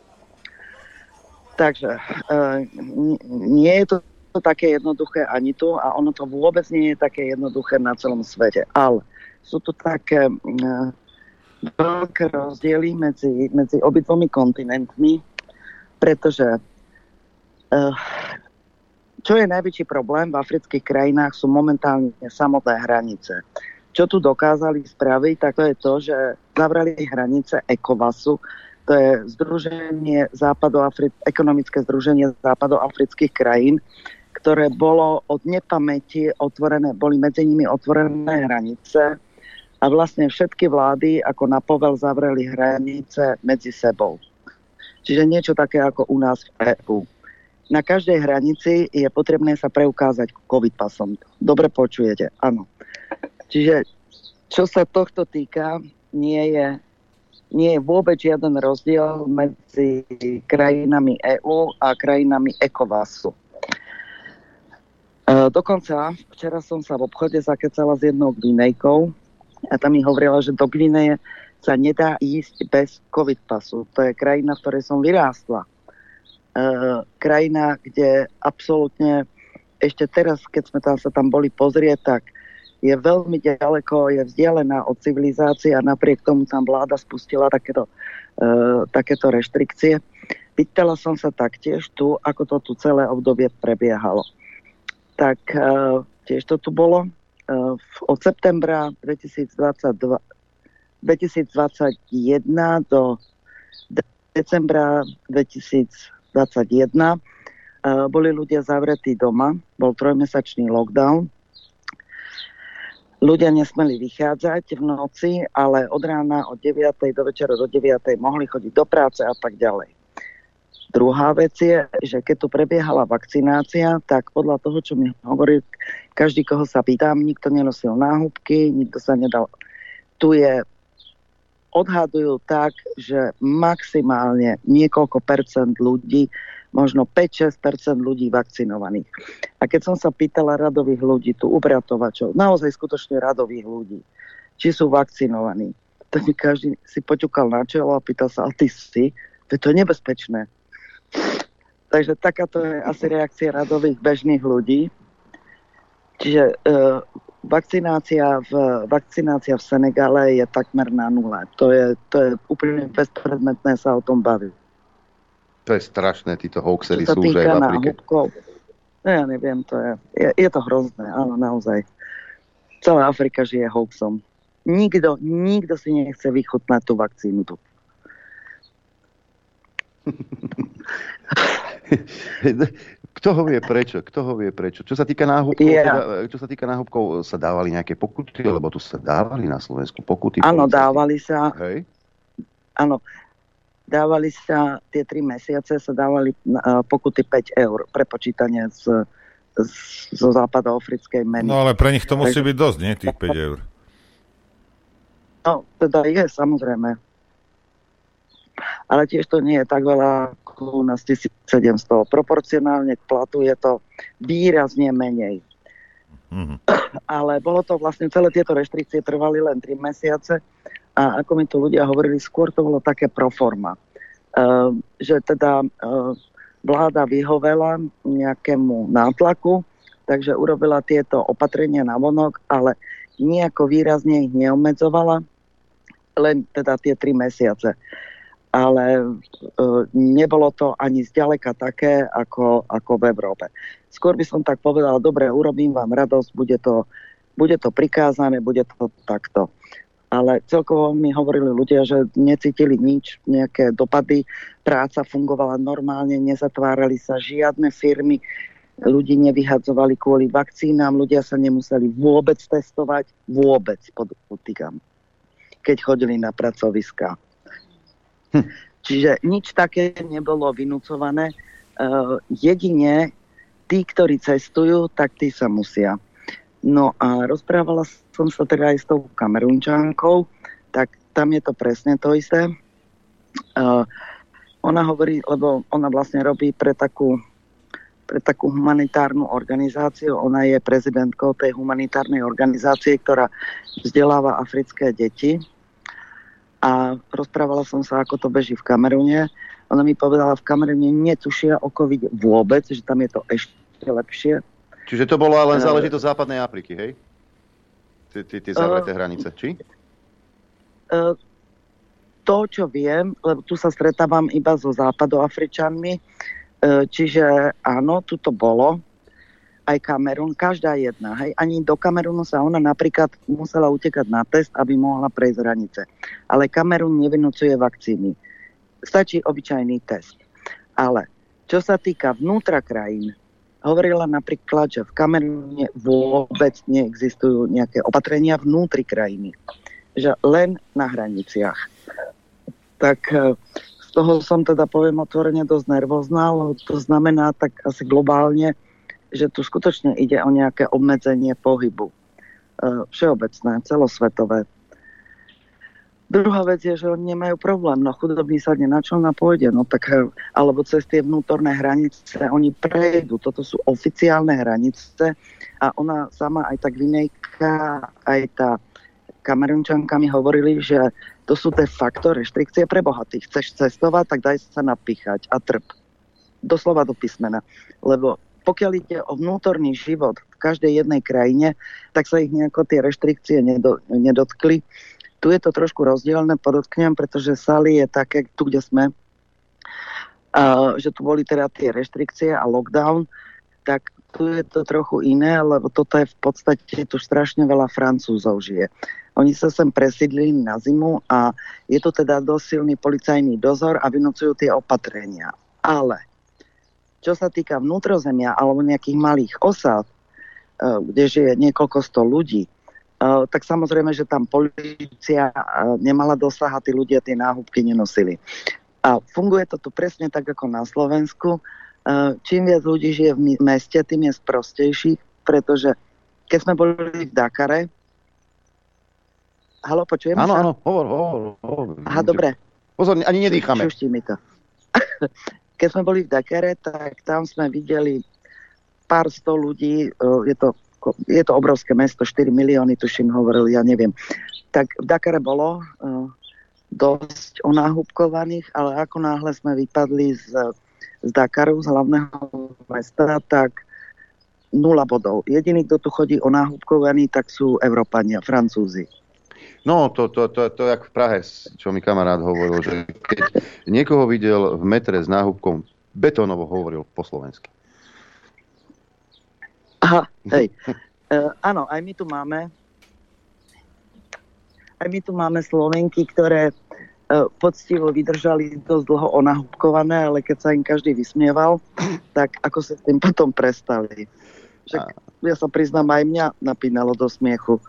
Takže e, nie je to, to také jednoduché ani tu a ono to vôbec nie je také jednoduché na celom svete. Ale sú tu také e, veľké rozdiely medzi, medzi obidvomi kontinentmi, pretože e, čo je najväčší problém v afrických krajinách sú momentálne samotné hranice. Čo tu dokázali spraviť, tak to je to, že zavrali hranice ECOWASu, to je združenie Západoafri- ekonomické združenie západoafrických krajín, ktoré bolo od nepamäti otvorené, boli medzi nimi otvorené hranice a vlastne všetky vlády ako na povel zavreli hranice medzi sebou. Čiže niečo také ako u nás v EÚ na každej hranici je potrebné sa preukázať COVID pasom. Dobre počujete, áno. Čiže čo sa tohto týka, nie je, nie je vôbec žiaden rozdiel medzi krajinami EÚ a krajinami ECOWASu. E, dokonca včera som sa v obchode zakecala s jednou Gvinejkou a tam mi hovorila, že do Gvineje sa nedá ísť bez COVID pasu. To je krajina, v ktorej som vyrástla. Eh, krajina, kde absolútne ešte teraz, keď sme tam, sa tam boli pozrieť, tak je veľmi ďaleko, je vzdialená od civilizácie a napriek tomu tam vláda spustila takéto, uh, takéto reštrikcie. Pýtala som sa taktiež tu, ako to tu celé obdobie prebiehalo. Tak uh, tiež to tu bolo. Uh, od septembra 2022, 2021 do decembra 2000 2021 boli ľudia zavretí doma, bol trojmesačný lockdown ľudia nesmeli vychádzať v noci, ale od rána od 9. do večera do 9. mohli chodiť do práce a tak ďalej. Druhá vec je, že keď tu prebiehala vakcinácia, tak podľa toho, čo mi hovorí, každý, koho sa pýtam, nikto nenosil náhubky, nikto sa nedal. Tu je, odhadujú tak, že maximálne niekoľko percent ľudí, možno 5-6% ľudí vakcinovaných. A keď som sa pýtala radových ľudí, tu ubratovačov, naozaj skutočne radových ľudí, či sú vakcinovaní, tak mi každý si poťukal na čelo a pýtal sa, a ty si? To je to nebezpečné Takže takáto je asi reakcia radových bežných ľudí. Čiže e, vakcinácia, v, vakcinácia v Senegale je takmer na nule. To je, to je úplne bezpredmetné sa o tom baviť. To je strašné, títo hoaxery sú už aj v Afrike. No ja neviem, to je, je, je to hrozné, áno, naozaj. Celá Afrika žije hoaxom. Nikto, nikto si nechce vychutnať tú vakcínu tu. Kto ho vie prečo? Kto ho vie prečo? Čo sa týka náhubkov, yeah. teda, čo sa týka náhubkov, sa dávali nejaké pokuty, lebo tu sa dávali na Slovensku pokuty. Áno, dávali sa. Hej. Áno, dávali sa tie tri mesiace, sa dávali uh, pokuty 5 eur pre počítanie z, z, zo západoafrickej meny. No ale pre nich to musí byť dosť, nie? Tých 5 eur. No, teda je, samozrejme ale tiež to nie je tak veľa ako u nás 1700. Proporcionálne k platu je to výrazne menej. Mm-hmm. Ale bolo to vlastne, celé tieto reštrikcie trvali len 3 mesiace a ako mi tu ľudia hovorili, skôr to bolo také proforma. Uh, že teda uh, vláda vyhovela nejakému nátlaku, takže urobila tieto opatrenia na vonok, ale nejako výrazne ich neobmedzovala, len teda tie tri mesiace ale e, nebolo to ani zďaleka také ako, ako v Európe. Skôr by som tak povedal, dobre, urobím vám radosť, bude to, bude to prikázané, bude to takto. Ale celkovo mi hovorili ľudia, že necítili nič, nejaké dopady, práca fungovala normálne, nezatvárali sa žiadne firmy, ľudí nevyhadzovali kvôli vakcínám, ľudia sa nemuseli vôbec testovať, vôbec podotýkam, keď chodili na pracoviska. Čiže nič také nebolo vynúcované. Uh, jedine tí, ktorí cestujú, tak tí sa musia. No a rozprávala som sa teda aj s tou kamerunčánkou, tak tam je to presne to isté. Uh, ona hovorí, lebo ona vlastne robí pre takú, pre takú humanitárnu organizáciu. Ona je prezidentkou tej humanitárnej organizácie, ktorá vzdeláva africké deti a rozprávala som sa, ako to beží v Kamerune. Ona mi povedala, v Kamerune netušia o COVID vôbec, že tam je to ešte lepšie. Čiže to bolo len záležitosť západnej Afriky, hej? Tie zavreté uh, hranice, či? Uh, to, čo viem, lebo tu sa stretávam iba so západoafričanmi, uh, čiže áno, tu to bolo, aj Kamerun, každá jedna. Hej. Ani do Kamerunu sa ona napríklad musela utekať na test, aby mohla prejsť hranice. Ale Kamerun nevinúcuje vakcíny. Stačí obyčajný test. Ale čo sa týka vnútra krajín, hovorila napríklad, že v Kamerune vôbec neexistujú nejaké opatrenia vnútri krajiny. Že len na hraniciach. Tak e, z toho som teda, poviem otvorene, dosť nervózna, lebo to znamená tak asi globálne, že tu skutočne ide o nejaké obmedzenie pohybu. E, všeobecné, celosvetové. Druhá vec je, že oni nemajú problém. No chudobný sa na čo na pôjde. No tak, e, alebo cez tie vnútorné hranice oni prejdú. Toto sú oficiálne hranice a ona sama aj tak Vinejka, aj tá Kamerunčanka mi hovorili, že to sú de facto reštrikcie pre bohatých. Chceš cestovať, tak daj sa napíchať a trp. Doslova do písmena. Lebo pokiaľ ide o vnútorný život v každej jednej krajine, tak sa ich nejako tie reštrikcie nedo, nedotkli. Tu je to trošku rozdielne, podotknem, pretože Sali je také, tu kde sme, uh, že tu boli teda tie reštrikcie a lockdown, tak tu je to trochu iné, lebo toto je v podstate, tu strašne veľa Francúzov žije. Oni sa sem presídlili na zimu a je to teda dosť policajný dozor a vynúcujú tie opatrenia. Ale čo sa týka vnútrozemia alebo nejakých malých osád, e, kde žije niekoľko sto ľudí, tak samozrejme, že tam policia nemala dosah a tí ľudia tie náhubky nenosili. A funguje to tu presne tak ako na Slovensku. Čím viac ľudí žije v meste, tým je sprostejší, pretože keď sme boli v Dakare, Halo, počujem Áno, áno, hovor, hovor, hovor. Aha, dobre. Pozor, ani nedýchame. Šuští mi to. Keď sme boli v Dakare, tak tam sme videli pár sto ľudí, je to, je to obrovské mesto, 4 milióny, tuším, hovorili, ja neviem. Tak v Dakare bolo dosť onáhubkovaných, ale ako náhle sme vypadli z, z Dakaru, z hlavného mesta, tak nula bodov. Jediný, kto tu chodí onáhubkovaný, tak sú Európania, Francúzi. No, to, to, to, to, jak v Prahe, čo mi kamarát hovoril, že keď niekoho videl v metre s náhubkom, betónovo hovoril po slovensky. Aha, hej. uh, áno, aj my tu máme aj my tu máme Slovenky, ktoré uh, poctivo vydržali dosť dlho onahubkované, ale keď sa im každý vysmieval, tak ako sa s tým potom prestali. Však ja sa priznám, aj mňa napínalo do smiechu.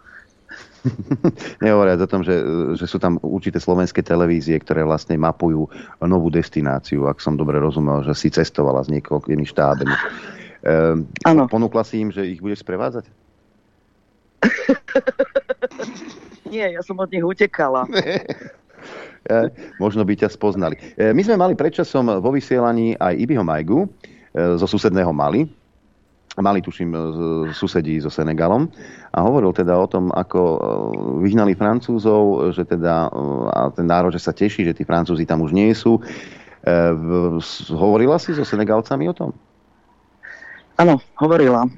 Nehovoriac o tom, že, že sú tam určité slovenské televízie, ktoré vlastne mapujú novú destináciu, ak som dobre rozumel, že si cestovala s niekoľkými štábmi. Ehm, ponúkla si im, že ich budeš sprevádzať? Nie, ja som od nich utekala. ja, možno by ťa spoznali. E, my sme mali predčasom vo vysielaní aj Ibiho Majgu e, zo susedného Mali, Mali, tuším, susedí so Senegalom a hovoril teda o tom, ako e, vyhnali Francúzov, že teda a ten národ, že sa teší, že tí Francúzi tam už nie sú. Hovorila si so Senegalcami o tom? Áno, hovorila.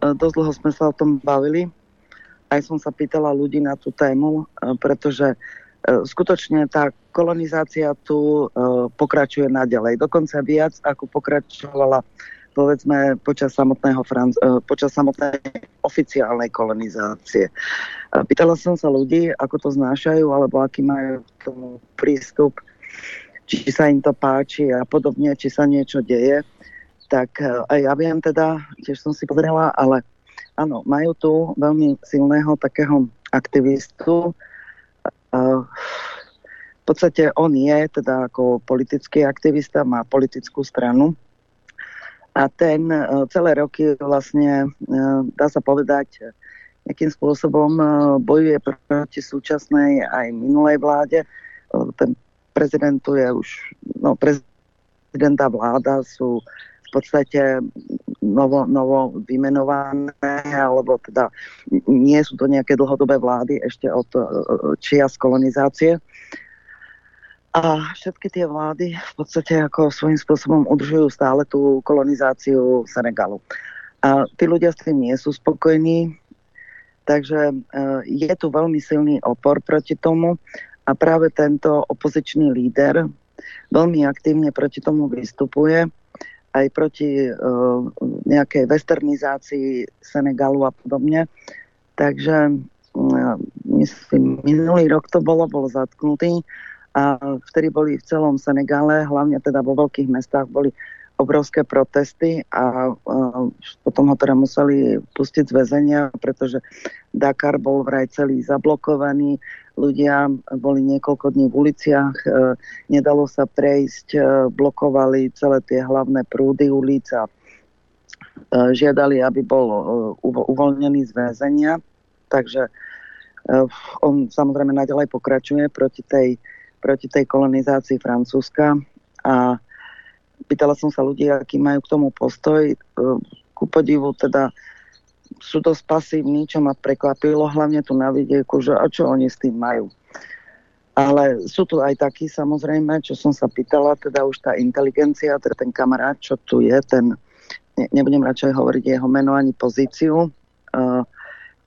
Dosť dlho sme sa o tom bavili aj som sa pýtala ľudí na tú tému, e, pretože e, skutočne tá kolonizácia tu e, pokračuje naďalej. Dokonca viac, ako pokračovala povedzme počas, samotného Franc- počas samotnej oficiálnej kolonizácie. Pýtala som sa ľudí, ako to znášajú, alebo aký majú k tomu prístup, či sa im to páči a podobne, či sa niečo deje. Tak aj ja viem teda, tiež som si pozrela, ale áno, majú tu veľmi silného takého aktivistu. V podstate on je teda ako politický aktivista, má politickú stranu a ten e, celé roky vlastne, e, dá sa povedať, nejakým spôsobom e, bojuje proti súčasnej aj minulej vláde. Ten prezident je už, no prezidenta vláda sú v podstate novo, novo vymenované, alebo teda nie sú to nejaké dlhodobé vlády ešte od e, čias kolonizácie. A všetky tie vlády v podstate ako svojím spôsobom udržujú stále tú kolonizáciu Senegalu. A tí ľudia s tým nie sú spokojní, takže e, je tu veľmi silný opor proti tomu a práve tento opozičný líder veľmi aktívne proti tomu vystupuje aj proti uh, nejakej westernizácii Senegalu a podobne. Takže uh, myslím, minulý rok to bolo, bol zatknutý a vtedy boli v celom Senegale, hlavne teda vo veľkých mestách, boli obrovské protesty a uh, potom ho teda museli pustiť z väzenia, pretože Dakar bol vraj celý zablokovaný, ľudia boli niekoľko dní v uliciach, uh, nedalo sa prejsť, uh, blokovali celé tie hlavné prúdy ulic a uh, žiadali, aby bol uh, uvoľnený z väzenia. Takže uh, on samozrejme naďalej pokračuje proti tej, proti tej kolonizácii Francúzska a pýtala som sa ľudí, aký majú k tomu postoj. E, ku podivu teda sú dosť pasívni, čo ma prekvapilo, hlavne tu na vidieku, že a čo oni s tým majú. Ale sú tu aj takí samozrejme, čo som sa pýtala, teda už tá inteligencia, teda ten kamarát, čo tu je, ten, ne, nebudem radšej hovoriť jeho meno ani pozíciu, uh,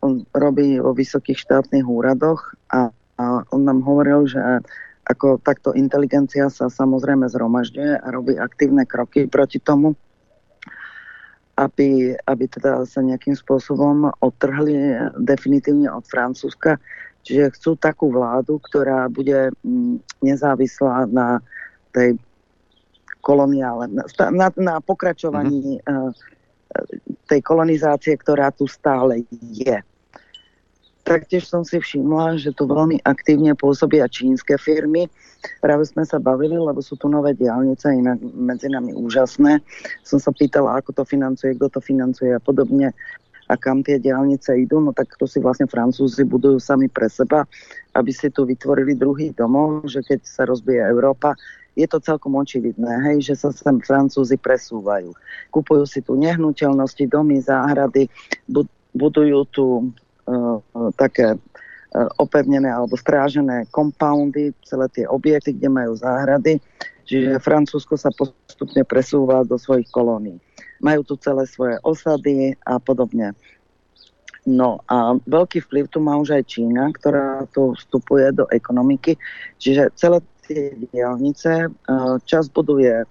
on robí vo vysokých štátnych úradoch a, a on nám hovoril, že ako takto inteligencia sa samozrejme zhromažďuje a robí aktívne kroky proti tomu, aby, aby teda sa nejakým spôsobom odtrhli definitívne od Francúzska. Čiže chcú takú vládu, ktorá bude mm, nezávislá na tej koloniále, na, na pokračovaní mm-hmm. tej kolonizácie, ktorá tu stále je. Taktiež som si všimla, že tu veľmi aktívne pôsobia čínske firmy. Práve sme sa bavili, lebo sú tu nové diálnice, inak medzi nami úžasné. Som sa pýtala, ako to financuje, kto to financuje a podobne a kam tie diálnice idú, no tak to si vlastne Francúzi budujú sami pre seba, aby si tu vytvorili druhý domov, že keď sa rozbije Európa, je to celkom očividné, hej, že sa sem Francúzi presúvajú. Kupujú si tu nehnuteľnosti, domy, záhrady, budujú tu také uh, opevnené alebo strážené kompoundy, celé tie objekty, kde majú záhrady. Čiže Francúzsko sa postupne presúva do svojich kolónií majú tu celé svoje osady a podobne. No a veľký vplyv tu má už aj Čína, ktorá tu vstupuje do ekonomiky, čiže celé tie diálnice eh, čas buduje,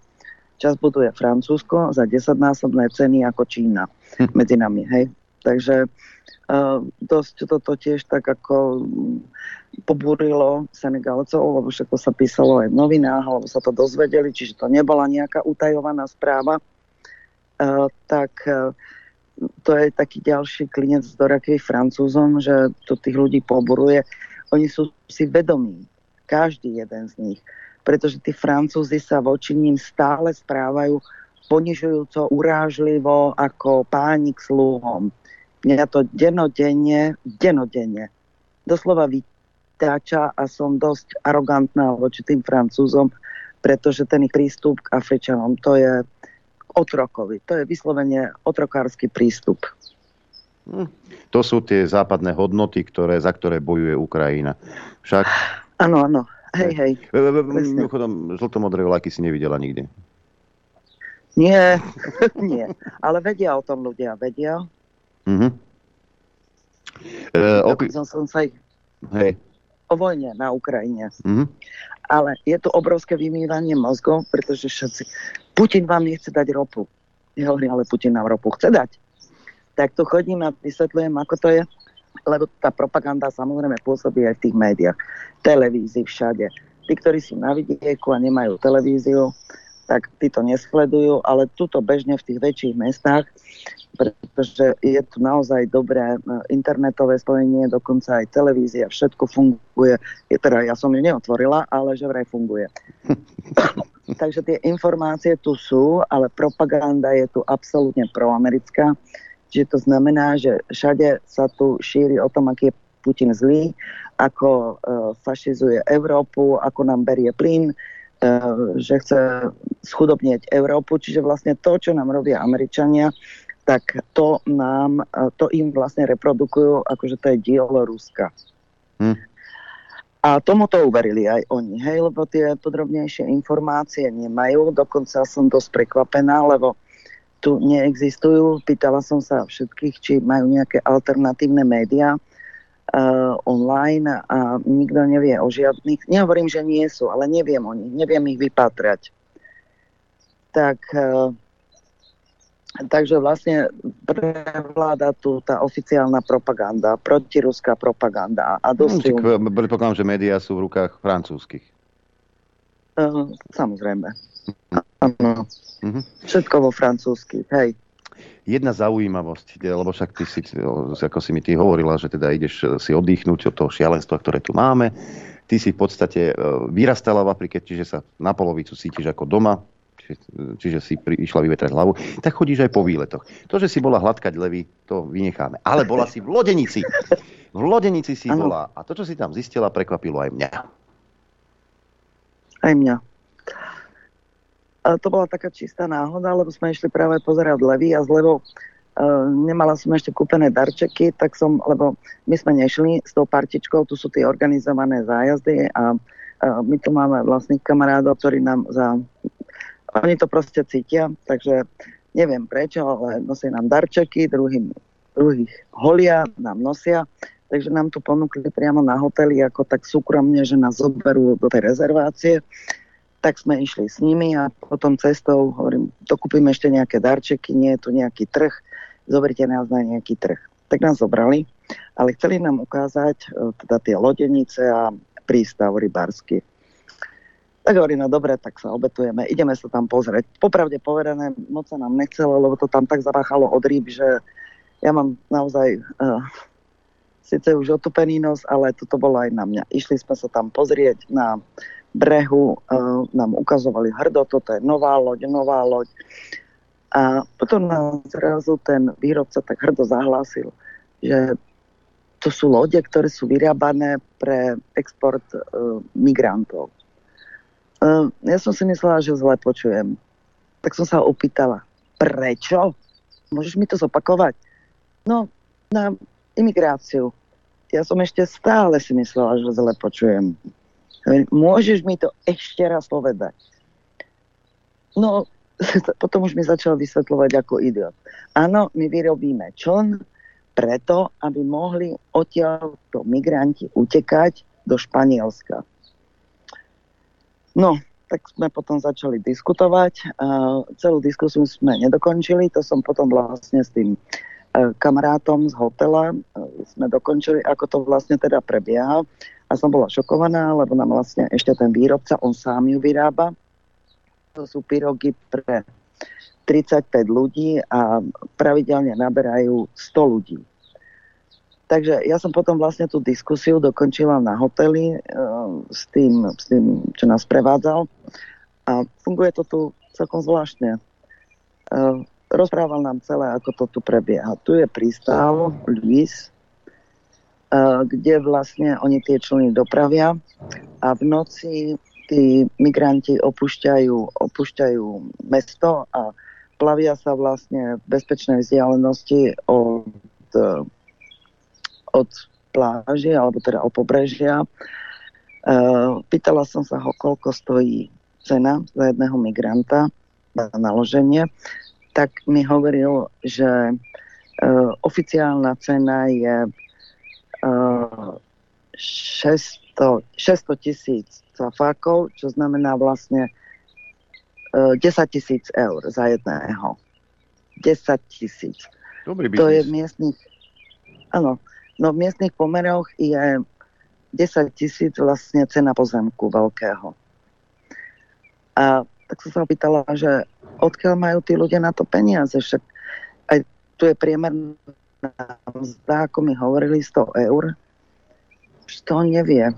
čas buduje Francúzsko za 10-násobné ceny ako Čína hm. medzi nami, hej. Takže dosť toto tiež tak ako pobúrilo Senegalcov, lebo všetko sa písalo aj v novinách, alebo sa to dozvedeli, čiže to nebola nejaká utajovaná správa. Eh, tak eh, to je taký ďalší klinec do rakvy Francúzom, že to tých ľudí poboruje. Oni sú si vedomí, každý jeden z nich, pretože tí Francúzi sa voči ním stále správajú ponižujúco, urážlivo, ako pánik sluhom. Mňa to denodenne, denodenne, doslova vytáča a som dosť arogantná voči tým Francúzom, pretože ten ich prístup k Afričanom, to je, otrokovi. To je vyslovene otrokársky prístup. Hm. To sú tie západné hodnoty, ktoré, za ktoré bojuje Ukrajina. Však... Áno, áno. Hej, hej. Mimochodom, žltomodré vlaky si nevidela nikdy. Nie, nie. Ale vedia o tom ľudia, vedia. Uh-huh. E, opi- som, som sa ich... Hej. O vojne na Ukrajine. Uh-huh. Ale je tu obrovské vymývanie mozgov, pretože všetci... Putin vám nechce dať ropu. Ja hovorím, ale Putin nám ropu chce dať. Tak tu chodím a vysvetľujem, ako to je, lebo tá propaganda samozrejme pôsobí aj v tých médiách, televízii, všade. Tí, ktorí sú na vidieku a nemajú televíziu, tak tí to nesledujú, ale tuto bežne v tých väčších mestách, pretože je tu naozaj dobré e, internetové spojenie, dokonca aj televízia, všetko funguje. Je, teda ja som ju neotvorila, ale že vraj funguje. Takže tie informácie tu sú, ale propaganda je tu absolútne proamerická. Čiže to znamená, že všade sa tu šíri o tom, aký je Putin zlý, ako e, fašizuje Európu, ako nám berie plyn, že chce schudobnieť Európu. Čiže vlastne to, čo nám robia Američania, tak to nám, e, to im vlastne reprodukujú, akože to je dielo Ruska. Hm. A tomu to uverili aj oni, hej, lebo tie podrobnejšie informácie nemajú. Dokonca som dosť prekvapená, lebo tu neexistujú. Pýtala som sa všetkých, či majú nejaké alternatívne médiá uh, online a nikto nevie o žiadnych. Nehovorím, že nie sú, ale neviem o nich, neviem ich vypatrať. Tak uh, Takže vlastne prevláda tu tá oficiálna propaganda, protiruská propaganda. A dosť... No, predpokladám, že médiá sú v rukách francúzskych. Uh, samozrejme. Áno. Uh-huh. Všetko vo francúzsky, hej. Jedna zaujímavosť, lebo však ty si, ako si mi ty hovorila, že teda ideš si oddychnúť od toho šialenstva, ktoré tu máme. Ty si v podstate vyrastala v Afrike, čiže sa na polovicu cítiš ako doma, čiže si pri, išla vyvetrať hlavu, tak chodíš aj po výletoch. To, že si bola hladkať levy, to vynecháme. Ale bola si v Lodenici. V Lodenici si ano. bola. A to, čo si tam zistila, prekvapilo aj mňa. Aj mňa. To bola taká čistá náhoda, lebo sme išli práve pozerať levy a z levou Uh, nemala som ešte kúpené darčeky, tak som, lebo my sme nešli s tou partičkou, tu sú tie organizované zájazdy a uh, my tu máme vlastných kamarádov, ktorí nám za oni to proste cítia, takže neviem prečo, ale nosia nám darčeky, druhým, druhých holia, nám nosia, takže nám tu ponúkli priamo na hoteli, ako tak súkromne, že nás zoberú do tej rezervácie. Tak sme išli s nimi a potom cestou hovorím, dokúpime ešte nejaké darčeky, nie je tu nejaký trh, zoberte nás na nejaký trh. Tak nás zobrali, ale chceli nám ukázať e, teda tie lodenice a prístav rybarsky. Tak hovorí, no dobre, tak sa obetujeme, ideme sa tam pozrieť. Popravde povedané, moc sa nám nechcelo, lebo to tam tak zapáchalo od rýb, že ja mám naozaj uh, síce už otupený nos, ale toto bolo aj na mňa. Išli sme sa tam pozrieť na brehu, uh, nám ukazovali hrdo, toto je nová loď, nová loď. A potom nám zrazu ten výrobca tak hrdo zahlásil, že to sú lode, ktoré sú vyrábané pre export uh, migrantov. Uh, ja som si myslela, že zle počujem. Tak som sa opýtala, prečo? Môžeš mi to zopakovať? No, na imigráciu. Ja som ešte stále si myslela, že zle počujem. Môžeš mi to ešte raz povedať? No, potom už mi začal vysvetľovať ako idiot. Áno, my vyrobíme čln preto, aby mohli odtiaľto migranti utekať do Španielska. No, tak sme potom začali diskutovať. Celú diskusiu sme nedokončili, to som potom vlastne s tým E, kamarátom z hotela e, sme dokončili, ako to vlastne teda prebieha. A som bola šokovaná, lebo nám vlastne ešte ten výrobca, on sám ju vyrába. To sú pyrogy pre 35 ľudí a pravidelne naberajú 100 ľudí. Takže ja som potom vlastne tú diskusiu dokončila na hoteli uh, s, tým, s tým, čo nás prevádzal. A funguje to tu celkom zvláštne. Uh, rozprával nám celé, ako to tu prebieha. Tu je prístav Luis, kde vlastne oni tie člny dopravia a v noci tí migranti opúšťajú, opúšťajú mesto a plavia sa vlastne v bezpečnej vzdialenosti od, od pláži, alebo teda od pobrežia. Pýtala som sa ho, koľko stojí cena za jedného migranta na naloženie tak mi hovoril, že oficiálna cena je uh, 600 tisíc cafákov, čo znamená vlastne uh, 10 tisíc eur za jedného. 10 tisíc. Dobrý biznis. To je miestnych, áno, no v miestnych pomeroch je 10 tisíc vlastne cena pozemku veľkého. A tak som sa opýtala, že odkiaľ majú tí ľudia na to peniaze. Však aj tu je priemerná mzda, ako mi hovorili, 100 eur. To nevie.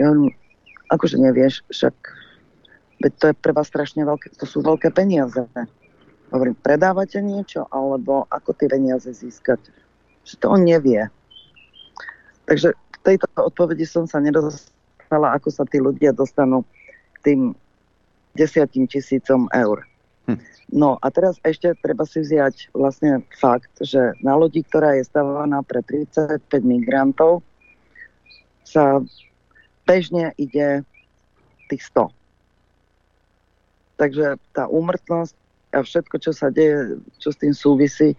On, akože nevieš, však veď to je pre vás strašne veľké, to sú veľké peniaze. Hovorím, predávate niečo, alebo ako tie peniaze získať? Že to on nevie. Takže v tejto odpovedi som sa nedostala, ako sa tí ľudia dostanú k tým desiatim tisícom eur. No a teraz ešte treba si vziať vlastne fakt, že na lodi, ktorá je stavaná pre 35 migrantov, sa bežne ide tých 100. Takže tá úmrtnosť a všetko, čo sa deje, čo s tým súvisí,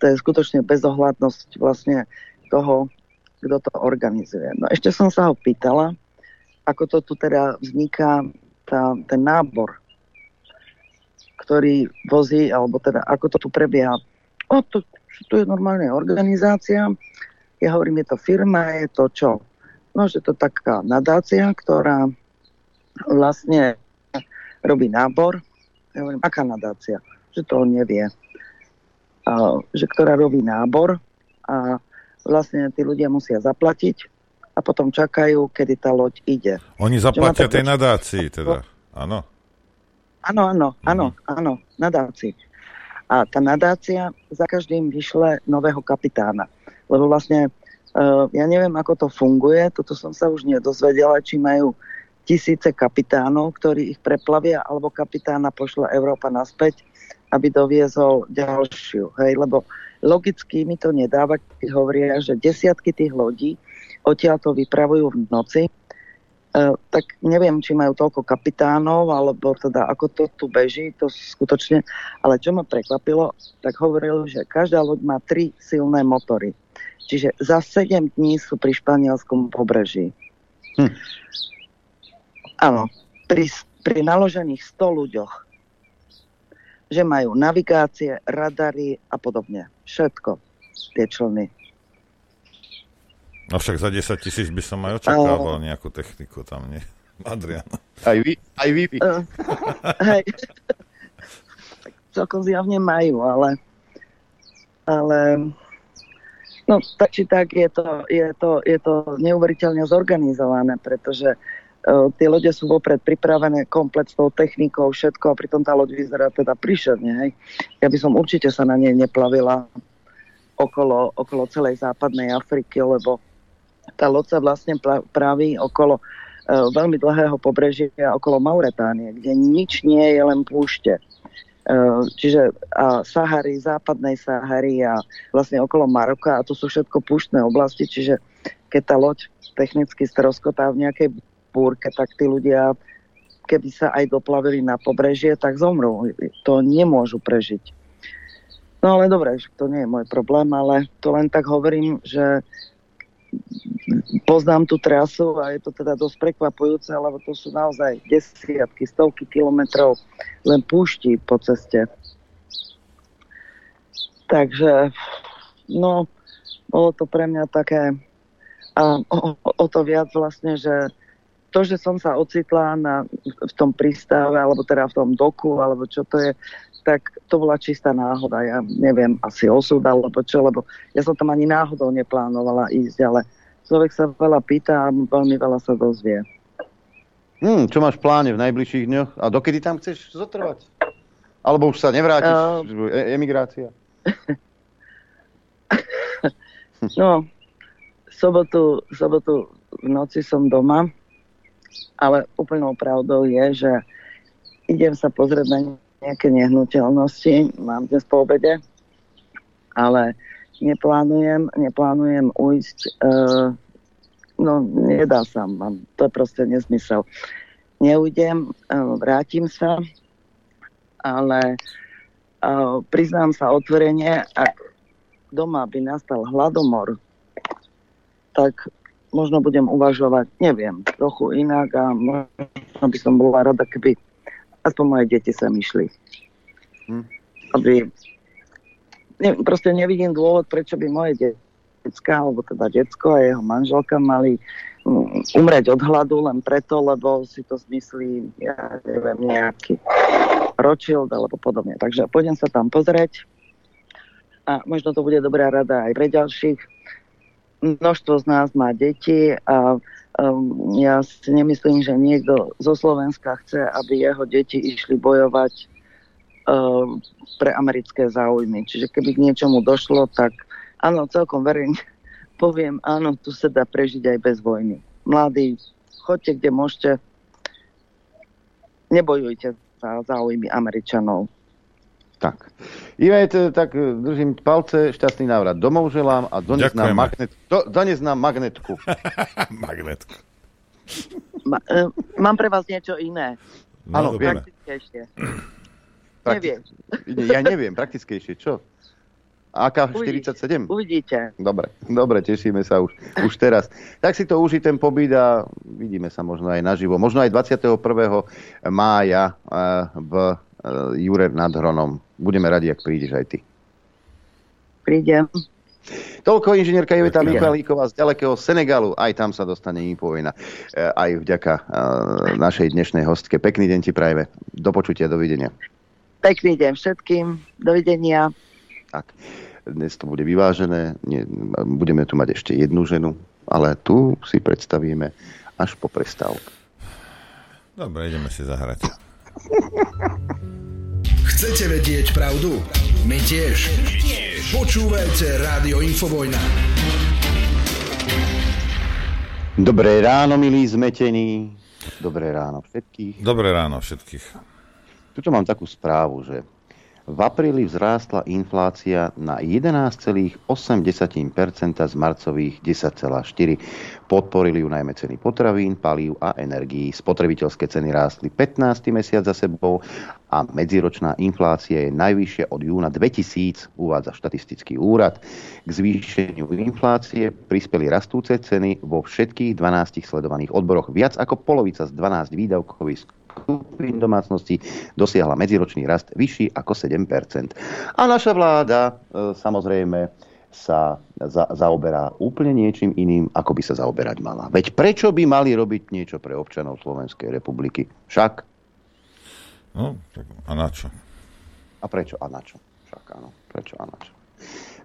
to je skutočne bezohľadnosť vlastne toho, kto to organizuje. No ešte som sa ho pýtala, ako to tu teda vzniká tá, ten nábor, ktorý vozí, alebo teda ako to tu prebieha. O, to, to je normálne organizácia. Ja hovorím, je to firma, je to čo? No, že to taká nadácia, ktorá vlastne robí nábor. Ja hovorím, aká nadácia? Že to on nevie. A, že ktorá robí nábor a vlastne tí ľudia musia zaplatiť a potom čakajú, kedy tá loď ide. Oni zaplatia tej nadácii, teda, áno? Áno, áno, mhm. áno, áno, nadácii. A tá nadácia za každým vyšle nového kapitána. Lebo vlastne, uh, ja neviem, ako to funguje, toto som sa už nedozvedela, či majú tisíce kapitánov, ktorí ich preplavia, alebo kapitána pošle Európa naspäť, aby doviezol ďalšiu. Hej, lebo logicky mi to nedáva, keď hovoria, že desiatky tých lodí odtiaľ to vypravujú v noci, tak neviem, či majú toľko kapitánov, alebo teda ako to tu beží, to skutočne. Ale čo ma prekvapilo, tak hovoril, že každá loď má tri silné motory. Čiže za 7 dní sú pri španielskom pobreží. Hm. Áno, pri, pri naložených 100 ľuďoch. Že majú navigácie, radary a podobne. Všetko tie člny. No však za 10 tisíc by som aj očakával nejakú techniku tam, nie? Adrian. Aj vy? Aj vy? vy. Uh, hej. celkom zjavne majú, ale ale No tak či tak je to, je to, je to neuveriteľne zorganizované, pretože uh, tie lode sú vopred pripravené komplet s tou technikou, všetko a pritom tá loď vyzerá teda príšerne. Hej. Ja by som určite sa na nej neplavila okolo, okolo celej západnej Afriky, lebo tá loď sa vlastne praví okolo uh, veľmi dlhého pobrežia, okolo Mauretánie, kde nič nie je, len púšte. Eh, čiže a Sahary, západnej Sahary a vlastne okolo Maroka a to sú všetko púštne oblasti, čiže keď tá loď technicky stroskotá v nejakej búrke, tak tí ľudia, keby sa aj doplavili na pobrežie, tak zomrú. To nemôžu prežiť. No ale dobre, to nie je môj problém, ale to len tak hovorím, že poznám tú trasu a je to teda dosť prekvapujúce, lebo to sú naozaj desiatky, stovky kilometrov len púšti po ceste. Takže, no, bolo to pre mňa také a o, o to viac vlastne, že to, že som sa ocitla na, v tom prístave, alebo teda v tom doku, alebo čo to je, tak to bola čistá náhoda. Ja neviem, asi osud, alebo čo, lebo ja som tam ani náhodou neplánovala ísť, ale človek sa veľa pýta a veľmi veľa sa dozvie. Hmm, čo máš v pláne v najbližších dňoch? A dokedy tam chceš zotrvať? Alebo už sa nevrátiš? Uh, e- emigrácia? no, sobotu, sobotu v noci som doma, ale úplnou pravdou je, že idem sa pozrieť na nejaké nehnuteľnosti, mám dnes po obede, ale neplánujem, neplánujem ujsť, uh, no nedá sa, mám, to je proste nezmysel. Neujdem, uh, vrátim sa, ale uh, priznám sa otvorene, ak doma by nastal hladomor, tak možno budem uvažovať, neviem, trochu inak a možno by som bola rada, keby aspoň moje deti sa myšli. Hm. Aby ne, proste nevidím dôvod, prečo by moje decka, alebo teda decko a jeho manželka mali um, umrieť od hladu len preto, lebo si to zmyslí, ja neviem, nejaký Rothschild alebo podobne. Takže pôjdem sa tam pozrieť a možno to bude dobrá rada aj pre ďalších. Množstvo z nás má deti a um, ja si nemyslím, že niekto zo Slovenska chce, aby jeho deti išli bojovať uh, pre americké záujmy. Čiže keby k niečomu došlo, tak áno, celkom verejne poviem, áno, tu sa dá prežiť aj bez vojny. Mladí, choďte kde môžete, nebojujte za záujmy Američanov. Tak. Ivet, tak držím palce, šťastný návrat domov želám a dones nám, magnet, do, dones nám magnetku. magnetku. Ma, uh, mám pre vás niečo iné. Áno, no, vieme. Neviem. Ja neviem, praktickejšie, čo? AK-47? Uvidíte. Dobre, dobre, tešíme sa už, už teraz. Tak si to uží ten pobyt a vidíme sa možno aj naživo. Možno aj 21. mája eh, v eh, Jure nad Hronom. Budeme radi, ak prídeš aj ty. Prídem. Toľko inžinierka Jovita Michalíková z ďalekého Senegalu. Aj tam sa dostane Infovojna. Eh, aj vďaka našej dnešnej hostke. Pekný deň ti prajeme. Do počutia, dovidenia. Pekný deň všetkým. Dovidenia. Tak, dnes to bude vyvážené. Budeme tu mať ešte jednu ženu, ale tu si predstavíme až po prestávke. Dobre, ideme si zahrať. Chcete vedieť pravdu? My tiež. My tiež. Počúvajte Rádio Infovojna. Dobré ráno, milí zmetení. Dobré ráno všetkých. Dobré ráno všetkých. Tuto mám takú správu, že v apríli vzrástla inflácia na 11,8% z marcových 10,4%. Podporili ju najmä ceny potravín, palív a energií. Spotrebiteľské ceny rástli 15. mesiac za sebou a medziročná inflácia je najvyššia od júna 2000, uvádza štatistický úrad. K zvýšeniu inflácie prispeli rastúce ceny vo všetkých 12 sledovaných odboroch. Viac ako polovica z 12 výdavkových skupín domácností dosiahla medziročný rast vyšší ako 7% A naša vláda e, samozrejme sa za, zaoberá úplne niečím iným, ako by sa zaoberať mala. Veď prečo by mali robiť niečo pre občanov Slovenskej republiky? Však? No, a na čo? A prečo a na čo? Však áno, prečo a na čo?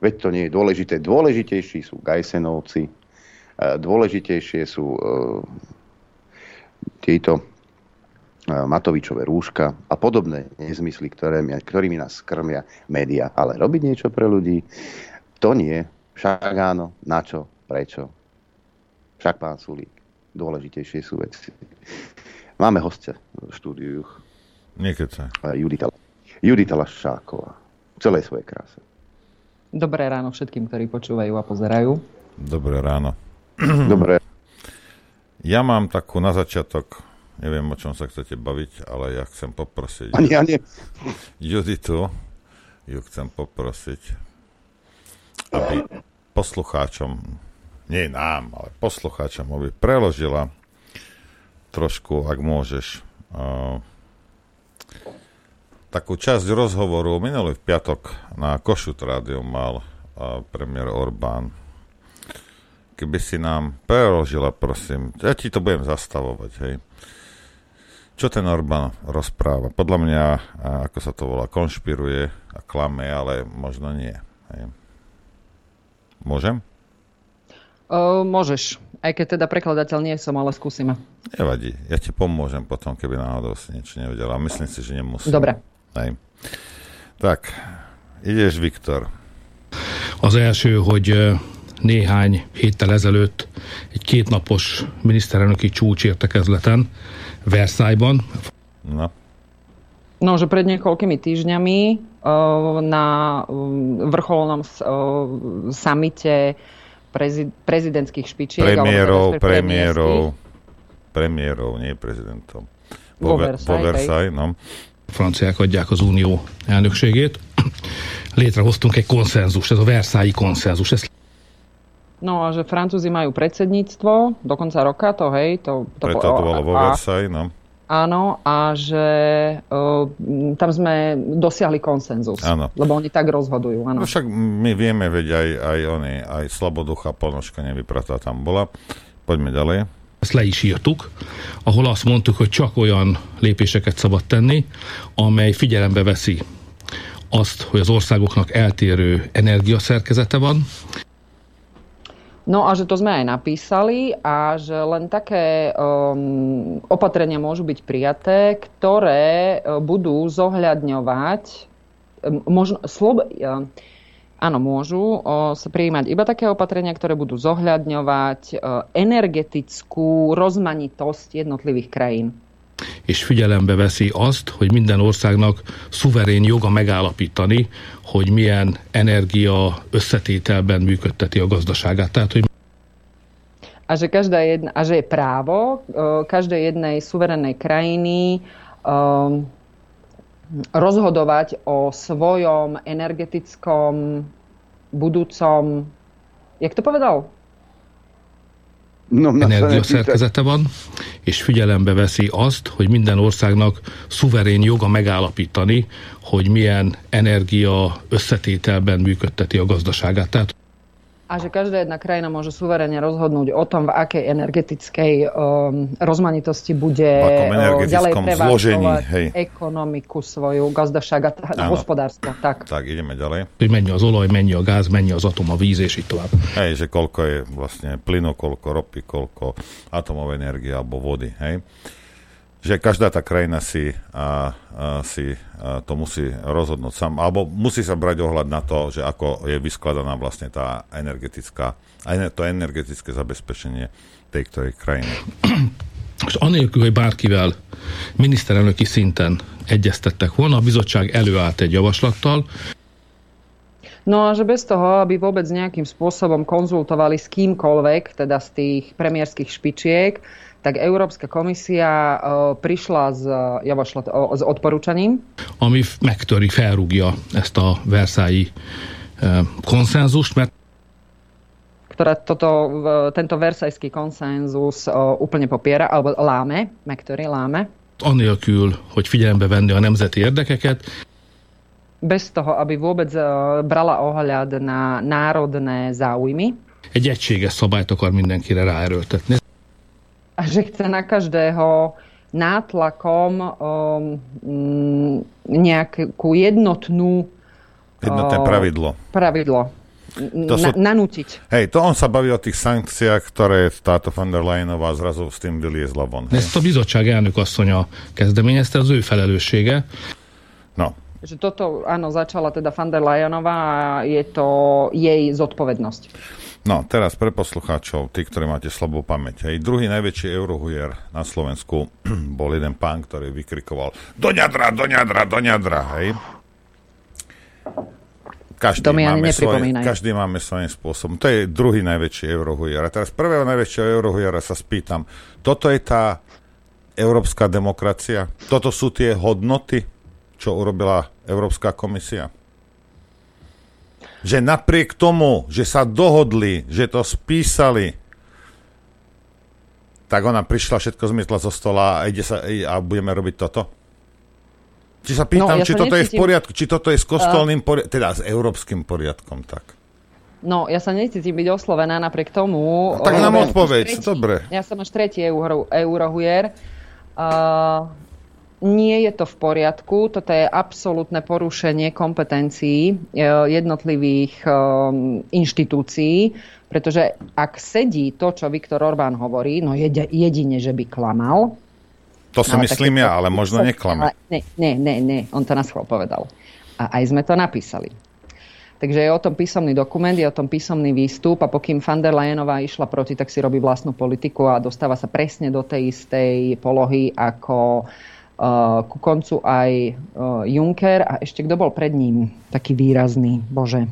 Veď to nie je dôležité. Dôležitejší sú Gajsenovci, e, dôležitejšie sú e, tieto Matovičové rúška a podobné nezmysly, ktoré, ktorými nás krmia média. Ale robiť niečo pre ľudí, to nie. Však áno, na čo, prečo. Však pán Sulík, dôležitejšie sú veci. Máme hostia v štúdiu. Niekedy Judita, Judita Lašáková. V celej svojej kráse. Dobré ráno všetkým, ktorí počúvajú a pozerajú. Dobré ráno. Dobré. Ja mám takú na začiatok Neviem, o čom sa chcete baviť, ale ja chcem poprosiť... Ani ja nie. Juditu, ju chcem poprosiť, aby poslucháčom, nie nám, ale poslucháčom, aby preložila trošku, ak môžeš, uh, takú časť rozhovoru minulý v piatok na Košut rádiu mal uh, premiér Orbán. Keby si nám preložila, prosím, ja ti to budem zastavovať, hej čo ten Orbán rozpráva? Podľa mňa, ako sa to volá, konšpiruje a klame, ale možno nie. Hej. Môžem? O, môžeš. Aj keď teda prekladateľ nie som, ale skúsime. Nevadí. Ja ti pomôžem potom, keby náhodou si niečo nevedela. Myslím si, že nemusím. Dobre. Hej. Tak, ideš, Viktor. Az első, hogy néhány héttel ezelőtt egy kétnapos miniszterelnöki csúcsértekezleten Versailles-ban. No. No, že pred niekoľkými týždňami uh, na uh, vrcholnom uh, samite prezi- prezidentských špičiek. Premiérov, premiérov, premiérov, nie prezidentom. Vo, Versailles, vo Versailles no. Franciák adják az unió elnökségét. Létrehoztunk egy konszenzus, ez a Versailles konszenzus. Ez No a že Francúzi majú predsedníctvo do konca roka, to hej. To, to Preto to bolo vo Versailles, no. Áno, a že uh, tam sme dosiahli konsenzus. Áno. Lebo oni tak rozhodujú. Áno. No však my vieme, veď aj, aj oni, aj Slaboducha Ponoška nevypratá tam bola. Poďme ďalej. Ezt le is írtuk, ahol azt mondtuk, hogy csak olyan lépéseket szabad tenni, amely figyelembe veszi azt, hogy az országoknak eltérő energiaszerkezete van, No a že to sme aj napísali a že len také um, opatrenia môžu byť prijaté, ktoré uh, budú zohľadňovať um, možno, slob, uh, áno, môžu uh, sa prijímať iba také opatrenia, ktoré budú zohľadňovať energetickú rozmanitosť jednotlivých krajín és figyelembe veszi azt, hogy minden országnak szuverén joga megállapítani, hogy milyen energia összetételben működteti a gazdaságát. Tehát, hogy a že, každá jedna, a že je právo každej jednej suverénnej krajiny uh, rozhodovať o svojom energetickom budúcom, jak to povedal? Energiaszerkezete van, és figyelembe veszi azt, hogy minden országnak szuverén joga megállapítani, hogy milyen energia összetételben működteti a gazdaságát. Tehát a že každá jedna krajina môže suverene rozhodnúť o tom, v akej energetickej um, rozmanitosti bude uh, ďalej prevádzkovať ekonomiku svoju, gazdaság a hospodárstvo. Tak. tak, ideme ďalej. Mennyi az olaj, mennyi a gáz, mennyi az atom, a víz, és így tovább. Hej, že koľko je vlastne plynu, koľko ropy, koľko atomovej energie alebo vody. Hej že každá tá krajina si, a, a, si a to musí rozhodnúť sám, alebo musí sa brať ohľad na to, že ako je vyskladaná vlastne tá energetická, to energetické zabezpečenie tej ktorej krajiny. És anélkül, hogy bárkivel miniszterelnöki szinten egyeztettek volna, a bizottság előállt egy javaslattal, No a že bez toho, aby vôbec nejakým spôsobom konzultovali s kýmkoľvek, teda z tých premiérských špičiek, tak Európska komisia prišla s, javaslat, s odporúčaním. Ami megtöri, felrúgja ezt a Versailles konszenzust, mert ktorá toto, tento versajský konsenzus úplne popiera, alebo láme, megtöri, láme. Anélkül, hogy figyelembe venni a nemzeti érdekeket. Bez toho, aby vôbec brala ohľad na národné záujmy. Egy egységes szabályt akar mindenkire ráerőltetni a že chce na každého nátlakom um, nejakú jednotnú Jednotné uh, pravidlo. Pravidlo. to na, sú, nanútiť. Hej, to on sa baví o tých sankciách, ktoré táto von der Leyenová zrazu s tým vyliezla von. Ezt a bizottság elnök asszonya kezdeményezte, az ő felelőssége. No. Že toto, áno, začala teda von der Leyenová a je to jej zodpovednosť. No, teraz pre poslucháčov, tí, ktorí máte slabú pamäť. Hej, druhý najväčší eurohujer na Slovensku bol jeden pán, ktorý vykrikoval do ňadra, do ňadra, do ňadra, hej. Každý, máme svoj, každý máme svojím spôsobom. To je druhý najväčší eurohujer. A teraz prvého najväčšieho eurohujera sa spýtam, toto je tá európska demokracia? Toto sú tie hodnoty, čo urobila Európska komisia? Že napriek tomu, že sa dohodli, že to spísali, tak ona prišla, všetko zmietla zo stola a, ide sa, a budeme robiť toto? Či sa pýtam, no, ja či toto necítim... je v poriadku, či toto je s kostolným poriadkom, teda s európskym poriadkom, tak. No, ja sa necítim byť oslovená napriek tomu. No, tak nám odpoveď, dobre. Ja som až tretí euro, eurohujer. Uh, nie je to v poriadku, toto je absolútne porušenie kompetencií uh, jednotlivých um, inštitúcií, pretože ak sedí to, čo Viktor Orbán hovorí, no jedine, že by klamal, to si no, myslím ja, ale možno neklame. Ne, ne, ne, ne, on to nás povedal. A aj sme to napísali. Takže je o tom písomný dokument, je o tom písomný výstup a pokým van der Leyenová išla proti, tak si robí vlastnú politiku a dostáva sa presne do tej istej polohy ako uh, ku koncu aj Juncker a ešte kto bol pred ním taký výrazný, bože.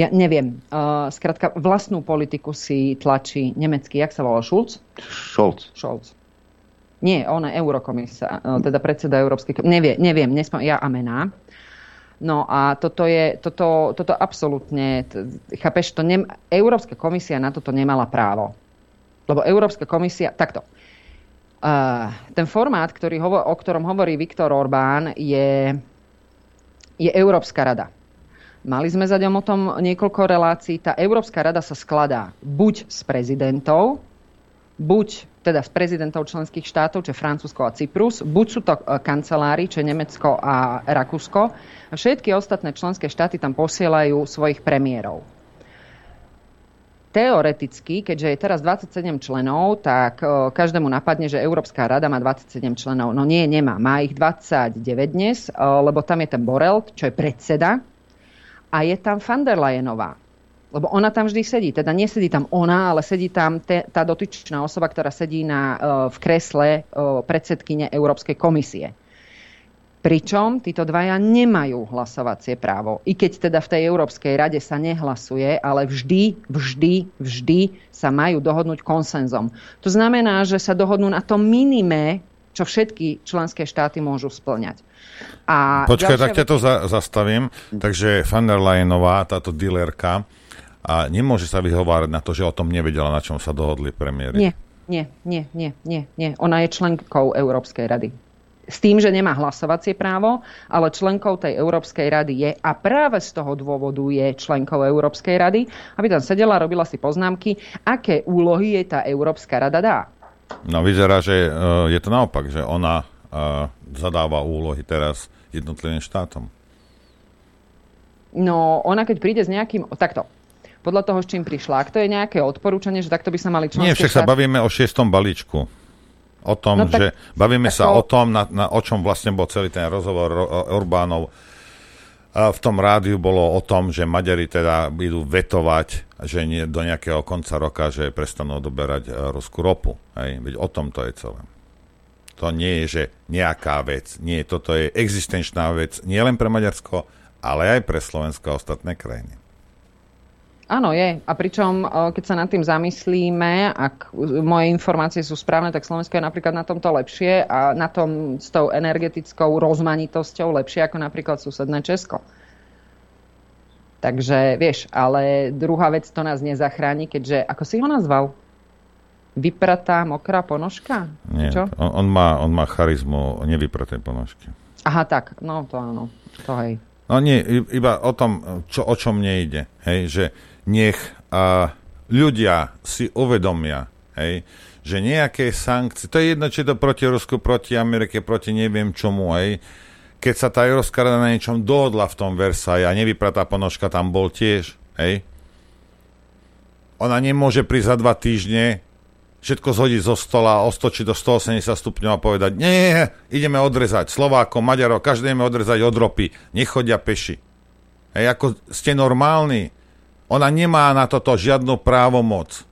Ja neviem. Skrátka, vlastnú politiku si tlačí nemecký, jak sa volá, Schulz? Scholz. Scholz. Nie, on je eurokomisa, e, teda predseda Európskej nevie, neviem, nespom- ja a mená. No a toto je, toto, toto absolútne, chápeš, to nem, Európska komisia na toto nemala právo. Lebo Európska komisia, takto, ten formát, ktorý hovo, o ktorom hovorí Viktor Orbán, je, je Európska rada. Mali sme za ňom o tom niekoľko relácií. Tá Európska rada sa skladá buď z prezidentov, buď teda z prezidentov členských štátov, čo je Francúzsko a Cyprus, buď sú to e, kancelári, čo je Nemecko a Rakúsko, a všetky ostatné členské štáty tam posielajú svojich premiérov. Teoreticky, keďže je teraz 27 členov, tak e, každému napadne, že Európska rada má 27 členov. No nie, nemá. Má ich 29 dnes, e, lebo tam je ten Borel, čo je predseda, a je tam van der Leyenová, lebo ona tam vždy sedí. Teda nesedí tam ona, ale sedí tam te, tá dotyčná osoba, ktorá sedí na, e, v kresle predsedkyne Európskej komisie. Pričom títo dvaja nemajú hlasovacie právo. I keď teda v tej Európskej rade sa nehlasuje, ale vždy, vždy, vždy sa majú dohodnúť konsenzom. To znamená, že sa dohodnú na tom minime, čo všetky členské štáty môžu splňať. A Počkaj, tak ťa to za, zastavím. Takže van der Leyenová, táto dealerka, a nemôže sa vyhovárať na to, že o tom nevedela, na čom sa dohodli premiéry. Nie, nie, nie, nie, nie, nie. Ona je členkou Európskej rady. S tým, že nemá hlasovacie právo, ale členkou tej Európskej rady je a práve z toho dôvodu je členkou Európskej rady, aby tam sedela, robila si poznámky, aké úlohy jej tá Európska rada dá. No vyzerá, že uh, je to naopak, že ona uh, zadáva úlohy teraz jednotlivým štátom. No, ona keď príde s nejakým... Takto, podľa toho, s čím prišla. Ak to je nejaké odporúčanie, že takto by sa mali členské Nie, však sa bavíme o šiestom balíčku. O tom, no, tak, že bavíme sa to... o tom, na, na, o čom vlastne bol celý ten rozhovor Orbánov. V tom rádiu bolo o tom, že Maďari teda idú vetovať, že nie, do nejakého konca roka, že prestanú odoberať e, ruskú ropu. Hej? Veď o tom to je celé. To nie je, že nejaká vec. Nie, toto je existenčná vec nielen pre Maďarsko, ale aj pre Slovensko a ostatné krajiny. Áno, je. A pričom, keď sa nad tým zamyslíme, ak moje informácie sú správne, tak Slovensko je napríklad na tomto lepšie a na tom s tou energetickou rozmanitosťou lepšie ako napríklad susedné Česko. Takže vieš, ale druhá vec to nás nezachráni, keďže, ako si ho nazval? Vypratá mokrá ponožka? Nie, Čo? On, on, má, on má charizmu nevypraté ponožky. Aha, tak, no to áno, to hej. No nie, iba o tom, čo, o čom nejde. Hej, že nech a, ľudia si uvedomia, hej, že nejaké sankcie, to je jedno, či to proti Rusku, proti Amerike, proti neviem čomu, hej, keď sa tá Európska rada na niečom dohodla v tom Versailles a nevypratá ponožka tam bol tiež, Hej. Ona nemôže prísť za dva týždne, všetko zhodiť zo stola, ostočiť do 180 stupňov a povedať, nie, ideme odrezať Slovákom, Maďarov, každý ideme odrezať od ropy, nechodia peši. Hej, ako ste normálni. Ona nemá na toto žiadnu právomoc.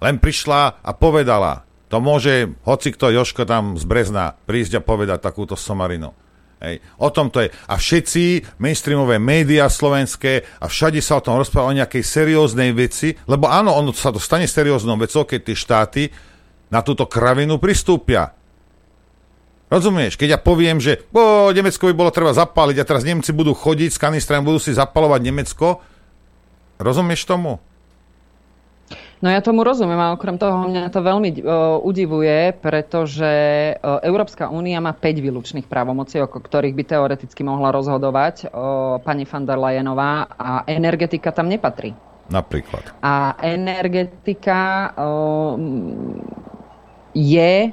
Len prišla a povedala, to môže hoci kto Joško tam z Brezna prísť a povedať takúto somarinu. Hej. O tom to je. A všetci mainstreamové médiá slovenské a všade sa o tom rozpráva o nejakej serióznej veci, lebo áno, ono sa to stane serióznou vecou, keď tie štáty na túto kravinu pristúpia. Rozumieš? Keď ja poviem, že o, Nemecko by bolo treba zapáliť a teraz Nemci budú chodiť s kanistrami, budú si zapalovať Nemecko, rozumieš tomu? No ja tomu rozumiem a okrem toho mňa to veľmi uh, udivuje, pretože uh, Európska únia má 5 výlučných právomocí, o ktorých by teoreticky mohla rozhodovať uh, pani van der Leyenová a energetika tam nepatrí. Napríklad. A energetika uh, je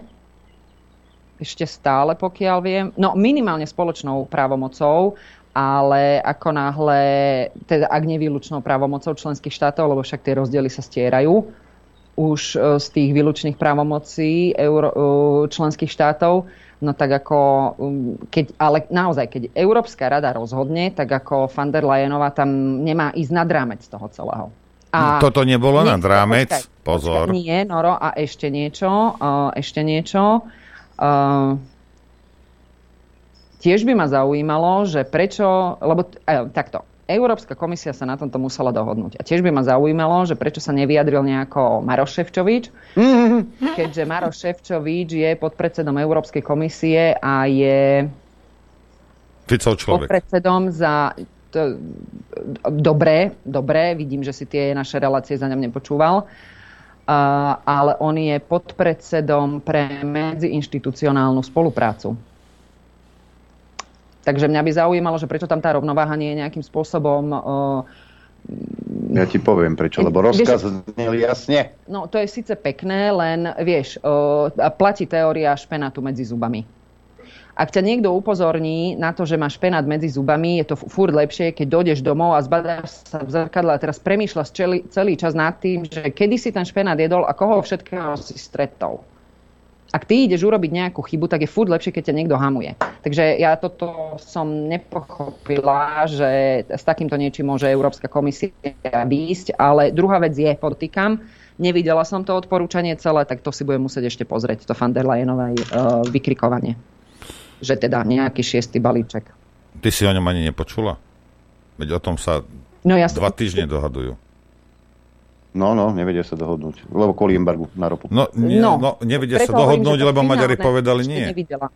ešte stále, pokiaľ viem, no minimálne spoločnou právomocou ale ako náhle, teda ak nevýlučnou právomocou členských štátov, lebo však tie rozdiely sa stierajú, už e, z tých výlučných právomocí euro, e, členských štátov, no tak ako, um, keď, ale naozaj, keď Európska rada rozhodne, tak ako van der Leyenová tam nemá ísť nad rámec toho celého. A Toto nebolo nie, nad rámec, počkaj, pozor. Počkaj, nie, Noro, a ešte niečo, uh, ešte niečo. Uh, Tiež by ma zaujímalo, že prečo, lebo eh, takto, Európska komisia sa na tomto musela dohodnúť. A tiež by ma zaujímalo, že prečo sa nevyjadril nejako Maroš Ševčovič, mm-hmm. keďže Maroš Ševčovič je podpredsedom Európskej komisie a je podpredsedom za... To, dobre, dobre, vidím, že si tie naše relácie za ňom nepočúval. Uh, ale on je podpredsedom pre medziinštitucionálnu spoluprácu. Takže mňa by zaujímalo, že prečo tam tá rovnováha nie je nejakým spôsobom uh, ja ti poviem prečo, lebo rozkaz znel jasne. No to je síce pekné, len vieš, uh, platí teória špenátu medzi zubami. Ak ťa niekto upozorní na to, že máš špenát medzi zubami, je to furt lepšie, keď dojdeš domov a zbadáš sa v zrkadle a teraz premýšľaš celý, celý čas nad tým, že kedy si ten špenát jedol a koho všetkého si stretol ak ty ideš urobiť nejakú chybu, tak je furt lepšie, keď ťa niekto hamuje. Takže ja toto som nepochopila, že s takýmto niečím môže Európska komisia výjsť, ale druhá vec je, podtýkam, nevidela som to odporúčanie celé, tak to si budem musieť ešte pozrieť, to van der Leyenovej uh, vykrikovanie. Že teda nejaký šiestý balíček. Ty si o ňom ani nepočula? Veď o tom sa no, ja dva týždne dohadujú. No, no, nevedia sa dohodnúť, lebo kvôli embargu na ropu. No, nie, no, no nevedia sa dohodnúť, hovorím, lebo Maďari povedali nie. Nevidela.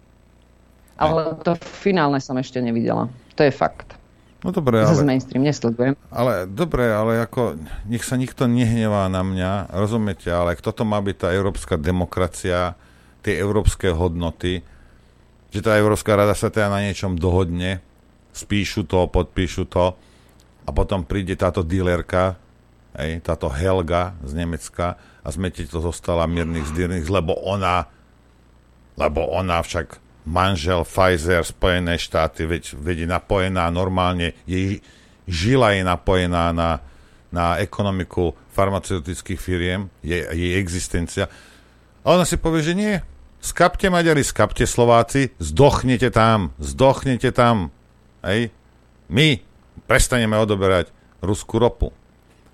Ale to finálne som ešte nevidela. To je fakt. No dobre, ale... Z mainstream nesledujem. Ale dobre, ale ako, nech sa nikto nehnevá na mňa, rozumiete, ale kto to má byť tá európska demokracia, tie európske hodnoty, že tá Európska rada sa teda na niečom dohodne, spíšu to, podpíšu to a potom príde táto dílerka hej, táto Helga z Nemecka a smete to zostala miernych zdiernych, lebo ona lebo ona však manžel Pfizer, Spojené štáty, veď, veď je napojená normálne, jej žila je napojená na, na ekonomiku farmaceutických firiem, jej, jej existencia. A ona si povie, že nie. Skapte Maďari, skapte Slováci, zdochnete tam, zdochnete tam. Hej. My prestaneme odoberať ruskú ropu.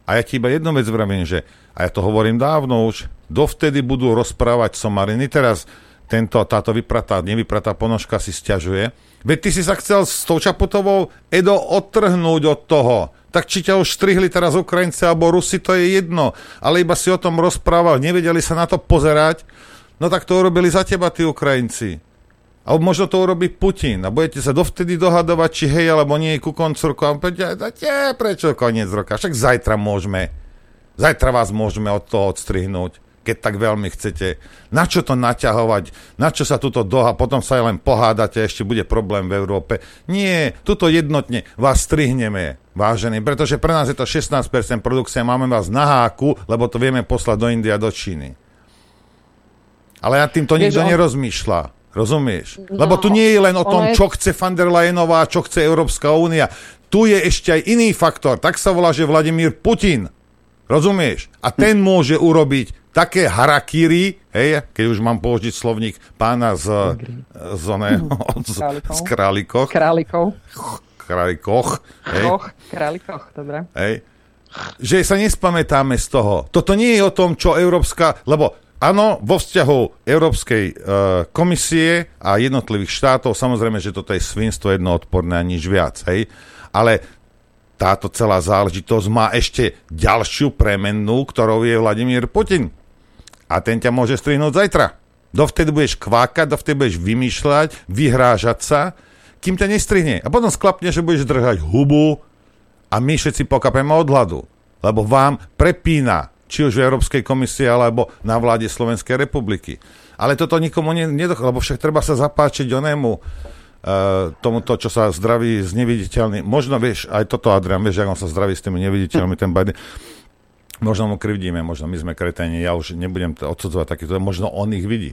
A ja ti iba jednu vec vravím, že, a ja to hovorím dávno už, dovtedy budú rozprávať somariny. Teraz tento, táto vypratá, nevypratá ponožka si stiažuje. Veď ty si sa chcel s tou Čaputovou Edo odtrhnúť od toho. Tak či ťa už strihli teraz Ukrajinci alebo Rusi, to je jedno. Ale iba si o tom rozprával, nevedeli sa na to pozerať. No tak to urobili za teba tí Ukrajinci. A možno to urobí Putin a budete sa dovtedy dohadovať, či hej alebo nie ku koncu roka. A poviete, prečo koniec roka? Však zajtra môžeme. Zajtra vás môžeme od toho odstrihnúť, keď tak veľmi chcete. Na čo to naťahovať? Na čo sa tuto doha? Potom sa len pohádate, ešte bude problém v Európe. Nie, tuto jednotne vás strihneme, vážení, pretože pre nás je to 16% produkcie, máme vás na háku, lebo to vieme poslať do India, do Číny. Ale ja týmto nikto nerozmýšľa. Rozumieš? No, Lebo tu nie je len o tom, čo chce van der Leyenová, čo chce Európska únia. tu je ešte aj iný faktor. Tak sa volá, že Vladimír Putin. Rozumieš? A ten môže urobiť také harakiri, hej, keď už mám použiť slovník pána z, z, oného, z, z králikoch. Králikov. Králikoch. Hej, Och, králikoch, dobre. hej, že sa nespamätáme z toho. Toto nie je o tom, čo Európska... Lebo áno, vo vzťahu Európskej e, komisie a jednotlivých štátov, samozrejme, že toto je svinstvo jednoodporné a nič viac. Hej? Ale táto celá záležitosť má ešte ďalšiu premennú, ktorou je Vladimír Putin. A ten ťa môže strihnúť zajtra. Dovtedy budeš kvákať, dovtedy budeš vymýšľať, vyhrážať sa, kým ťa nestrihne. A potom sklapne, že budeš držať hubu a my všetci pokapeme od hladu. Lebo vám prepína, či už v Európskej komisii, alebo na vláde Slovenskej republiky. Ale toto nikomu nedochádza, lebo však treba sa zapáčiť onému uh, tomuto, čo sa zdraví s neviditeľným. Možno vieš, aj toto Adrian, vieš, ako on sa zdraví s tými neviditeľmi, ten Biden. Možno mu krivdíme, možno my sme kreténi, ja už nebudem to odsudzovať takýto, možno on ich vidí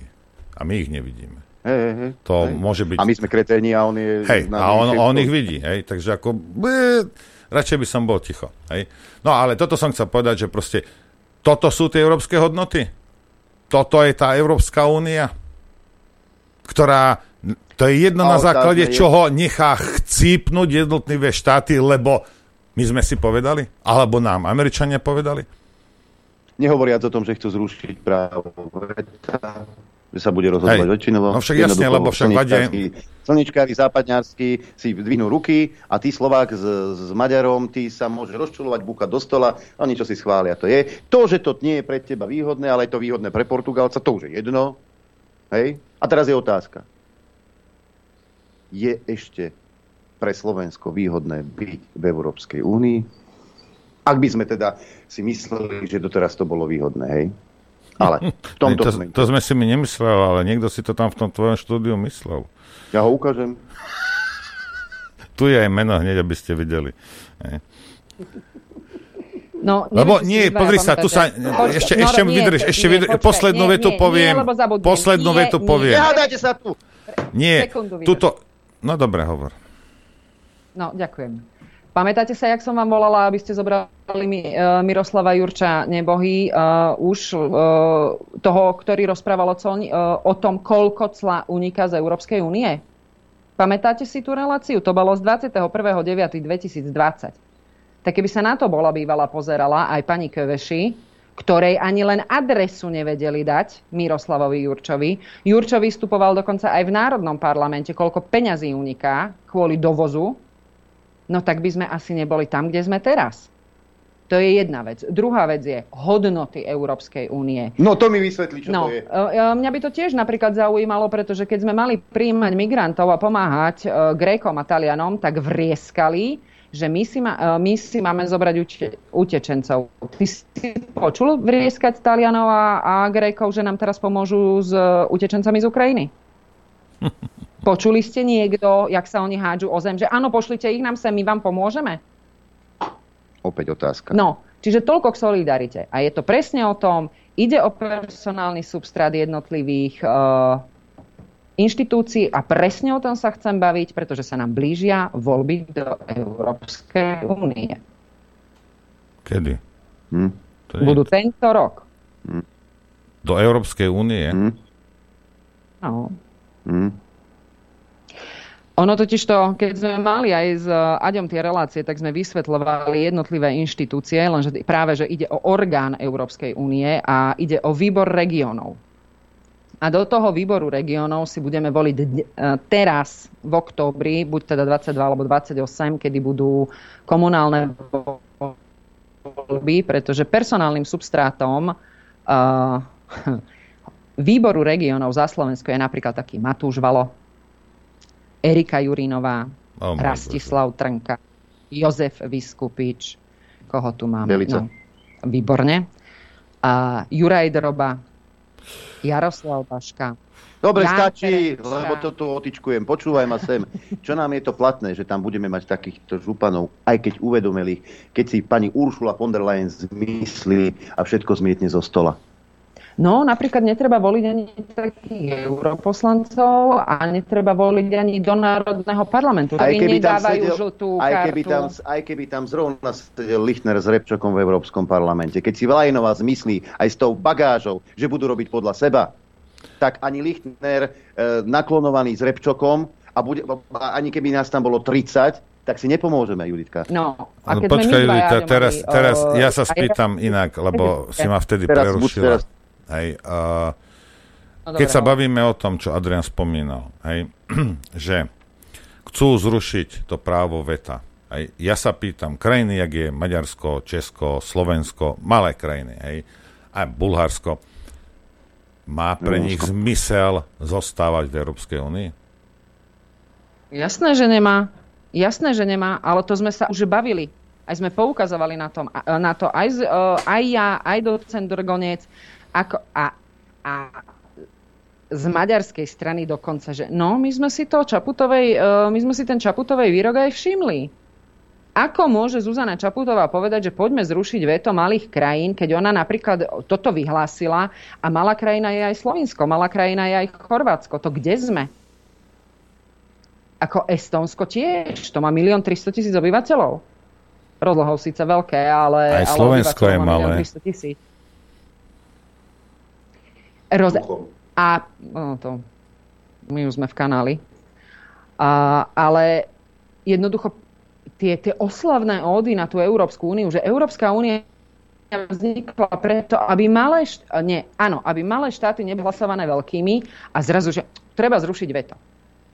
a my ich nevidíme. Hej, hej. To hej. môže byť... A my sme kreténi a on je... Hej, a on, on ich vidí, hej, takže ako... Blé, radšej by som bol ticho, hej. No ale toto som chcel povedať, že proste toto sú tie európske hodnoty. Toto je tá Európska únia, ktorá... To je jedno na základe je- čoho nechá chcípnuť jednotlivé štáty, lebo my sme si povedali, alebo nám Američania povedali. Nehovoriac o tom, že chcú zrušiť právo veta, že sa bude rozhodovať väčšinovo. No však jasne, lebo však slniečkári- Slniečkári, západňársky si dvihnú ruky a ty Slovák s, s Maďarom, ty sa môže rozčulovať, búchať do stola a niečo si schvália. To je to, že to nie je pre teba výhodné, ale je to výhodné pre Portugalca, to už je jedno. Hej? A teraz je otázka. Je ešte pre Slovensko výhodné byť v Európskej únii? Ak by sme teda si mysleli, že doteraz to bolo výhodné, hej? Ale v tomto to, sme... to sme si my nemysleli, ale niekto si to tam v tom tvojom štúdiu myslel. Ja ho ukážem. Tu je aj meno hneď, aby ste videli. No, Lebo neviem, či nie, pozri sa, tu sa, pamätáte. ešte, No, ešte nie, vydrž, ešte nie, vydrž, počkaj, poslednú nie, vetu nie, poviem, nie, lebo poslednú Nie, vetu nie. poviem. Nehádajte sa tu! Nie, tuto, no dobre, hovor. No, ďakujem. Pamätáte sa, jak som vám volala, aby ste zobrali mi, uh, Miroslava Jurča nebohy, uh, už uh, toho, ktorý rozprával o, colni, uh, o tom, koľko cla uniká z Európskej únie? Pamätáte si tú reláciu? To bolo z 21.9.2020. Tak keby sa na to bola bývala pozerala aj pani Köveši, ktorej ani len adresu nevedeli dať Miroslavovi Jurčovi. Jurčo vystupoval dokonca aj v Národnom parlamente, koľko peňazí uniká kvôli dovozu, no tak by sme asi neboli tam, kde sme teraz. To je jedna vec. Druhá vec je hodnoty Európskej únie. No to mi vysvetlí, čo No, to je. e, e, mňa by to tiež napríklad zaujímalo, pretože keď sme mali príjmať migrantov a pomáhať e, Grékom a Talianom, tak vrieskali, že my si, ma, my si máme zobrať uče, utečencov. Ty si počul vrieskať Talianov a, a Grékov, že nám teraz pomôžu s utečencami z Ukrajiny? Počuli ste niekto, jak sa oni hádžu o zem, že áno, pošlite ich nám sem, my vám pomôžeme? Opäť otázka. No, čiže toľko k solidarite. A je to presne o tom, ide o personálny substrát jednotlivých uh, inštitúcií a presne o tom sa chcem baviť, pretože sa nám blížia voľby do Európskej únie. Kedy? Hm? To je Budú tento rok. do Európskej únie. Hm? No. Hm? Ono totiž to, keď sme mali aj s Aďom tie relácie, tak sme vysvetľovali jednotlivé inštitúcie, lenže práve, že ide o orgán Európskej únie a ide o výbor regiónov. A do toho výboru regiónov si budeme voliť dne- e, teraz v októbri, buď teda 22 alebo 28, kedy budú komunálne voľby, pretože personálnym substrátom uh, výboru regiónov za Slovensko je napríklad taký Matúš Valo, Erika Jurinová, Oh Rastislav Trnka, Jozef Vyskupič, koho tu máme? Delica. No, výborne. A Juraj Droba, Jaroslav Baška. Dobre, Jan stačí, Ferenčka. lebo toto otičkujem. Počúvaj ma sem. Čo nám je to platné, že tam budeme mať takýchto županov, aj keď uvedomili, keď si pani Uršula von der Leyen zmyslí a všetko zmietne zo stola. No, napríklad netreba voliť ani takých europoslancov a netreba voliť ani do Národného parlamentu. Aj keby tam sedel, žltú aj kartu. keby, tam, aj keby tam zrovna sedel Lichtner s Repčokom v Európskom parlamente. Keď si Vlajnová zmyslí aj s tou bagážou, že budú robiť podľa seba, tak ani Lichtner e, naklonovaný s Repčokom a bude, ani keby nás tam bolo 30, tak si nepomôžeme, Juditka. No, a keď Počkaj, Judita, teraz, teraz ja sa spýtam inak, lebo si ma vtedy teraz, prerušila. Teraz. Hej, uh, no, keď sa bavíme o tom, čo Adrian spomínal, hej, že chcú zrušiť to právo veta. Hej, ja sa pýtam, krajiny, jak je Maďarsko, Česko, Slovensko, malé krajiny, hej, aj Bulharsko, má pre nich zmysel zostávať v Európskej únii? Jasné, že nemá. Jasné, že nemá, ale to sme sa už bavili. Aj sme poukazovali na, tom, na to, aj, e, aj ja, aj docent Drgonec, ako, a, a z maďarskej strany dokonca, že no, my sme si to Čaputovej, e, my sme si ten Čaputovej výrok aj všimli. Ako môže Zuzana Čaputová povedať, že poďme zrušiť veto malých krajín, keď ona napríklad toto vyhlásila a malá krajina je aj Slovinsko, malá krajina je aj Chorvátsko. To kde sme? Ako Estónsko tiež, to má 1 300 tisíc obyvateľov. Rozlohou síce veľké, ale... Aj Slovensko ale je malé. 300 tisíc. Roz... A no to, my už sme v kanáli. A, ale jednoducho tie, tie oslavné ódy na tú Európsku úniu, že Európska únia vznikla preto, aby malé, št- nie, áno, aby malé štáty neboli hlasované veľkými a zrazu, že treba zrušiť veto.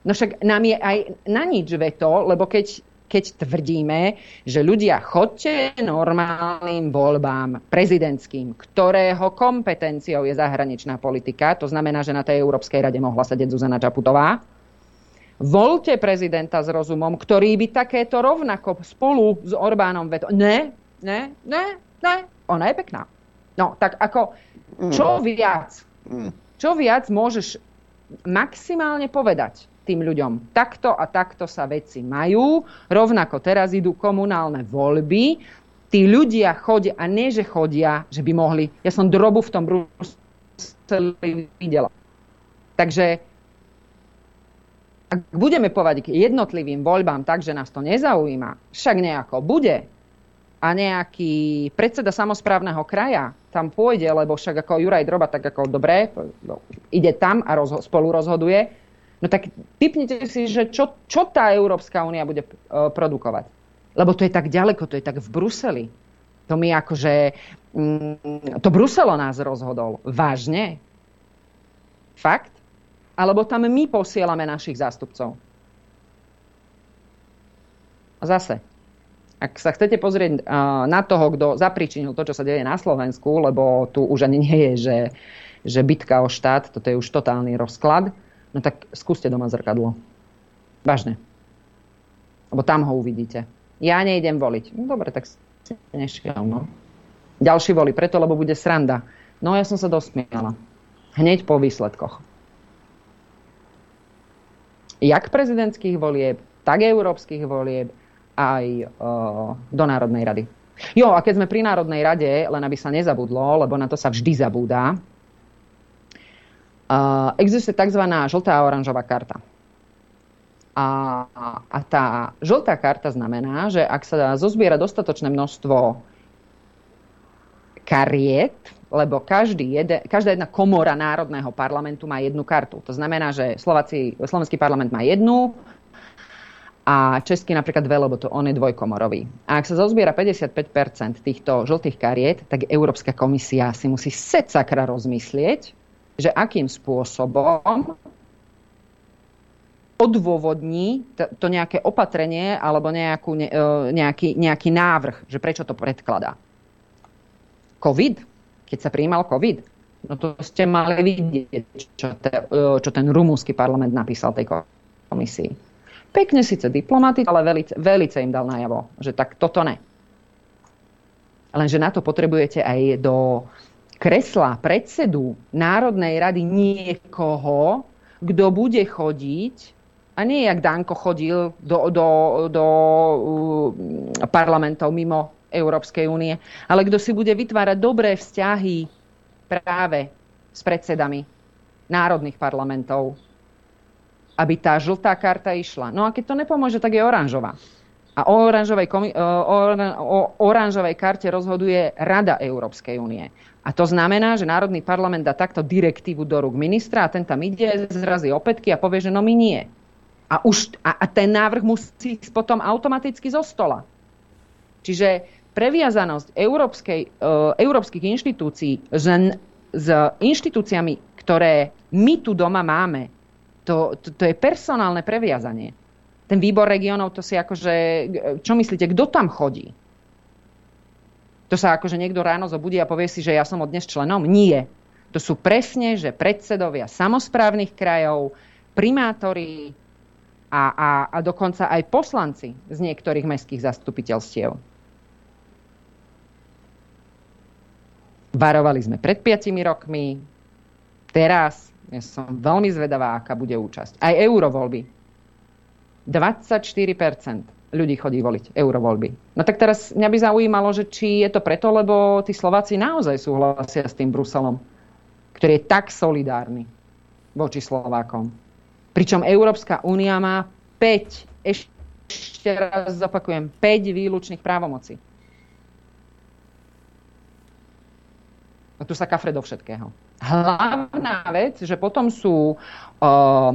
No však nám je aj na nič veto, lebo keď, keď tvrdíme, že ľudia chodte normálnym voľbám prezidentským, ktorého kompetenciou je zahraničná politika, to znamená, že na tej Európskej rade mohla sedieť Zuzana Čaputová, volte prezidenta s rozumom, ktorý by takéto rovnako spolu s Orbánom veto... Ne, ne, ne, ne, ona je pekná. No, tak ako, čo mm. viac, mm. čo viac môžeš maximálne povedať tým ľuďom. Takto a takto sa veci majú. Rovnako teraz idú komunálne voľby. Tí ľudia chodia, a nie, že chodia, že by mohli. Ja som drobu v tom Bruseli videla. Takže ak budeme povedať k jednotlivým voľbám tak, že nás to nezaujíma, však nejako bude a nejaký predseda samozprávneho kraja tam pôjde, lebo však ako Juraj Droba, tak ako dobre, ide tam a rozho- spolu rozhoduje, No tak typnite si, že čo, čo tá Európska únia bude uh, produkovať. Lebo to je tak ďaleko, to je tak v Bruseli. To mi akože... Mm, to Bruselo nás rozhodol. Vážne? Fakt? Alebo tam my posielame našich zástupcov? A zase, ak sa chcete pozrieť uh, na toho, kto zapričinil to, čo sa deje na Slovensku, lebo tu už ani nie je, že, že bitka o štát, toto je už totálny rozklad, no tak skúste doma zrkadlo. Vážne. Lebo tam ho uvidíte. Ja nejdem voliť. No dobre, tak si nešiel, no. Ďalší volí preto, lebo bude sranda. No ja som sa dosmiala. Hneď po výsledkoch. Jak prezidentských volieb, tak európskych volieb, aj uh, do Národnej rady. Jo, a keď sme pri Národnej rade, len aby sa nezabudlo, lebo na to sa vždy zabúda, existuje tzv. žltá a oranžová karta. A, a tá žltá karta znamená, že ak sa zozbiera dostatočné množstvo kariet, lebo každý jede, každá jedna komora Národného parlamentu má jednu kartu. To znamená, že Slováci, Slovenský parlament má jednu a Český napríklad dve, lebo to on je dvojkomorový. A ak sa zozbiera 55% týchto žltých kariet, tak Európska komisia si musí set sakra rozmyslieť, že akým spôsobom odôvodní to nejaké opatrenie alebo nejakú, e, nejaký, nejaký návrh, že prečo to predkladá. COVID, keď sa prijímal COVID, no to ste mali vidieť, čo, te, e, čo ten rumúnsky parlament napísal tej komisii. Pekne síce diplomaticky, ale velice, velice im dal najavo, že tak toto ne. Lenže na to potrebujete aj do kresla predsedu Národnej rady niekoho, kto bude chodiť, a nie jak Danko chodil do, do, do uh, parlamentov mimo Európskej únie, ale kto si bude vytvárať dobré vzťahy práve s predsedami národných parlamentov, aby tá žltá karta išla. No a keď to nepomôže, tak je oranžová. A o oranžovej, komi- o, o oranžovej karte rozhoduje Rada Európskej únie. A to znamená, že Národný parlament dá takto direktívu do rúk ministra a ten tam ide, zrazí opätky a povie, že no my nie. A, už, a, a ten návrh musí ísť potom automaticky zo stola. Čiže previazanosť európskej, uh, európskych inštitúcií s, s inštitúciami, ktoré my tu doma máme, to, to, to je personálne previazanie. Ten výbor regionov, to si akože, čo myslíte, kto tam chodí? To sa akože niekto ráno zobudí a povie si, že ja som od dnes členom? Nie. To sú presne, že predsedovia samozprávnych krajov, primátori a, a, a dokonca aj poslanci z niektorých mestských zastupiteľstiev. Varovali sme pred 5 rokmi, teraz ja som veľmi zvedavá, aká bude účasť. Aj eurovoľby. 24% ľudí chodí voliť eurovoľby. No tak teraz mňa by zaujímalo, že či je to preto, lebo tí Slováci naozaj súhlasia s tým Bruselom, ktorý je tak solidárny voči Slovákom. Pričom Európska únia má 5, ešte raz zopakujem, 5 výlučných právomocí. A tu sa kafre do všetkého. Hlavná vec, že potom sú uh,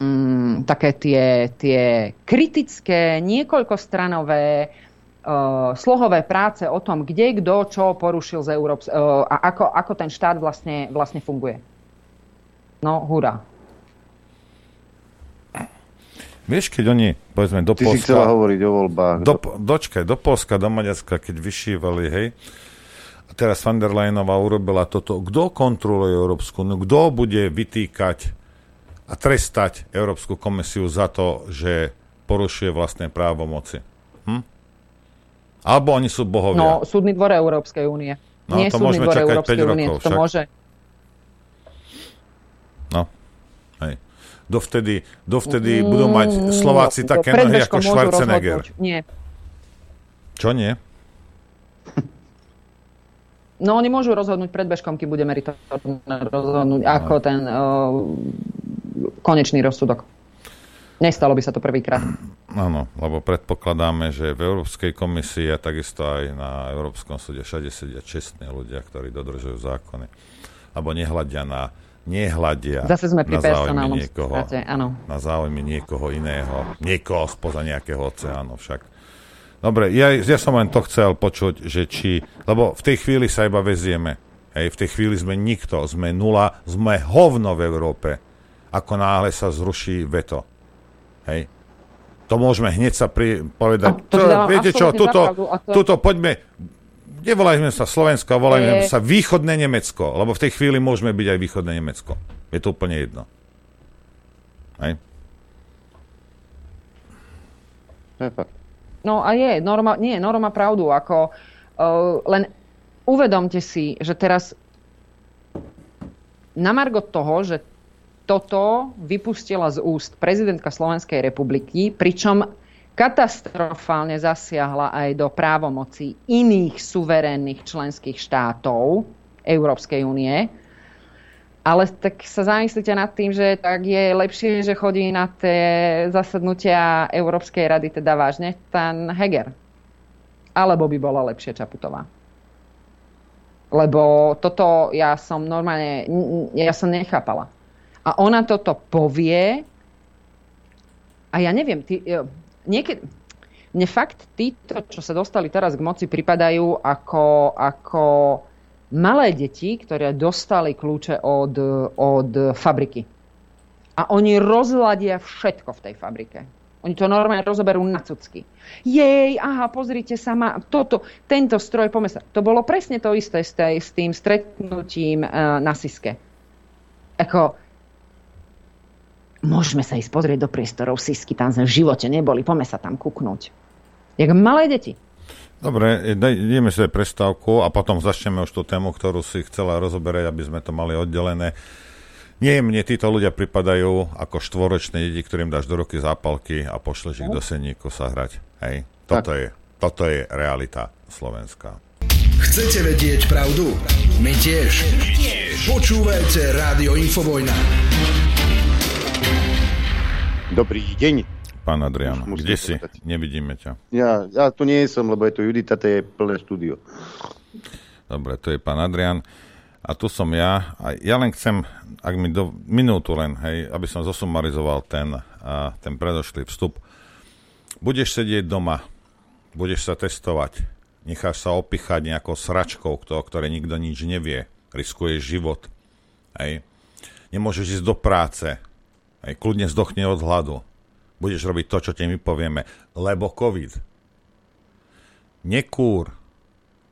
um, také tie, tie kritické, niekoľkostranové uh, slohové práce o tom, kde kto čo porušil z Európs- uh, a ako, ako ten štát vlastne, vlastne funguje. No, hurá. Vieš, keď oni, povedzme, do Ty Polska... si chcela hovoriť o voľbách. Do, dočkaj, do Polska, do Maďarska, keď vyšívali, hej, a teraz van der Leyenová urobila toto. Kto kontroluje Európsku? No kto bude vytýkať a trestať Európsku komisiu za to, že porušuje vlastné právomoci? Hm? Alebo oni sú bohovia? No, súdny dvor Európskej únie. No, Nie to súdny dvor Európskej 5 únie. rokov To však. môže. No, hej. Dovtedy, dovtedy mm, budú mať Slováci také nohy ako Schwarzenegger. rozhodnúť. Nie. Čo nie? No oni môžu rozhodnúť pred bežkom, kým bude meritorné rozhodnúť ako ten uh, konečný rozsudok. Nestalo by sa to prvýkrát. Áno, lebo predpokladáme, že v Európskej komisii a takisto aj na Európskom súde všade sedia čestní ľudia, ktorí dodržujú zákony. Alebo nehľadia na nehľadia Zase sme na pri záujmy personálnom niekoho, strate, áno. na záujmy niekoho iného, niekoho spoza nejakého oceánu však. Dobre, ja, ja som len to chcel počuť, že či, lebo v tej chvíli sa iba vezieme. Hej, v tej chvíli sme nikto, sme nula, sme hovno v Európe. Ako náhle sa zruší veto. Hej. To môžeme hneď sa pri, povedať. A to To, viete čo, tuto, to- tuto poďme, nevolajme sa Slovensko, volajme Je- sa východné Nemecko, lebo v tej chvíli môžeme byť aj východné Nemecko. Je to úplne jedno. Hej. No a je, norma, nie, norma pravdu, ako uh, len uvedomte si, že teraz na margo toho, že toto vypustila z úst prezidentka Slovenskej republiky, pričom katastrofálne zasiahla aj do právomocí iných suverénnych členských štátov Európskej únie. Ale tak sa zamyslite nad tým, že tak je lepšie, že chodí na tie zasadnutia Európskej rady teda vážne ten Heger. Alebo by bola lepšie Čaputová. Lebo toto ja som normálne, ja som nechápala. A ona toto povie a ja neviem, ty, e, niekedy, mne fakt títo, čo sa dostali teraz k moci, pripadajú ako, ako malé deti, ktoré dostali kľúče od, od fabriky. A oni rozladia všetko v tej fabrike. Oni to normálne rozoberú na cucky. Jej, aha, pozrite sa, má toto, tento stroj, poďme sa. To bolo presne to isté s, tým stretnutím uh, na Siske. Ako, môžeme sa ísť pozrieť do priestorov Sisky, tam sme v živote neboli, poďme sa tam kuknúť. Jak malé deti. Dobre, ideme si prestávku a potom začneme už tú tému, ktorú si chcela rozoberať, aby sme to mali oddelené. Nie, mne títo ľudia pripadajú ako štvoročné deti, ktorým dáš do ruky zápalky a pošleš ich do seníku sa hrať. Hej, toto je, toto je realita slovenská. Chcete vedieť pravdu? My tiež. My tiež. Počúvajte Rádio Infovojna. Dobrý deň. Pán Adrian, kde si? Nevidíme ťa. Ja, ja tu nie som, lebo je tu Judita, to je plné štúdio. Dobre, to je pán Adrian. A tu som ja. A ja len chcem, ak mi do minútu len, hej, aby som zosumarizoval ten, a, ten predošlý vstup. Budeš sedieť doma, budeš sa testovať, necháš sa opichať nejakou sračkou, o ktorej nikto nič nevie, riskuješ život, hej. Nemôžeš ísť do práce, hej, kľudne zdochne od hladu. Budeš robiť to, čo ti my povieme, lebo COVID. Nekúr,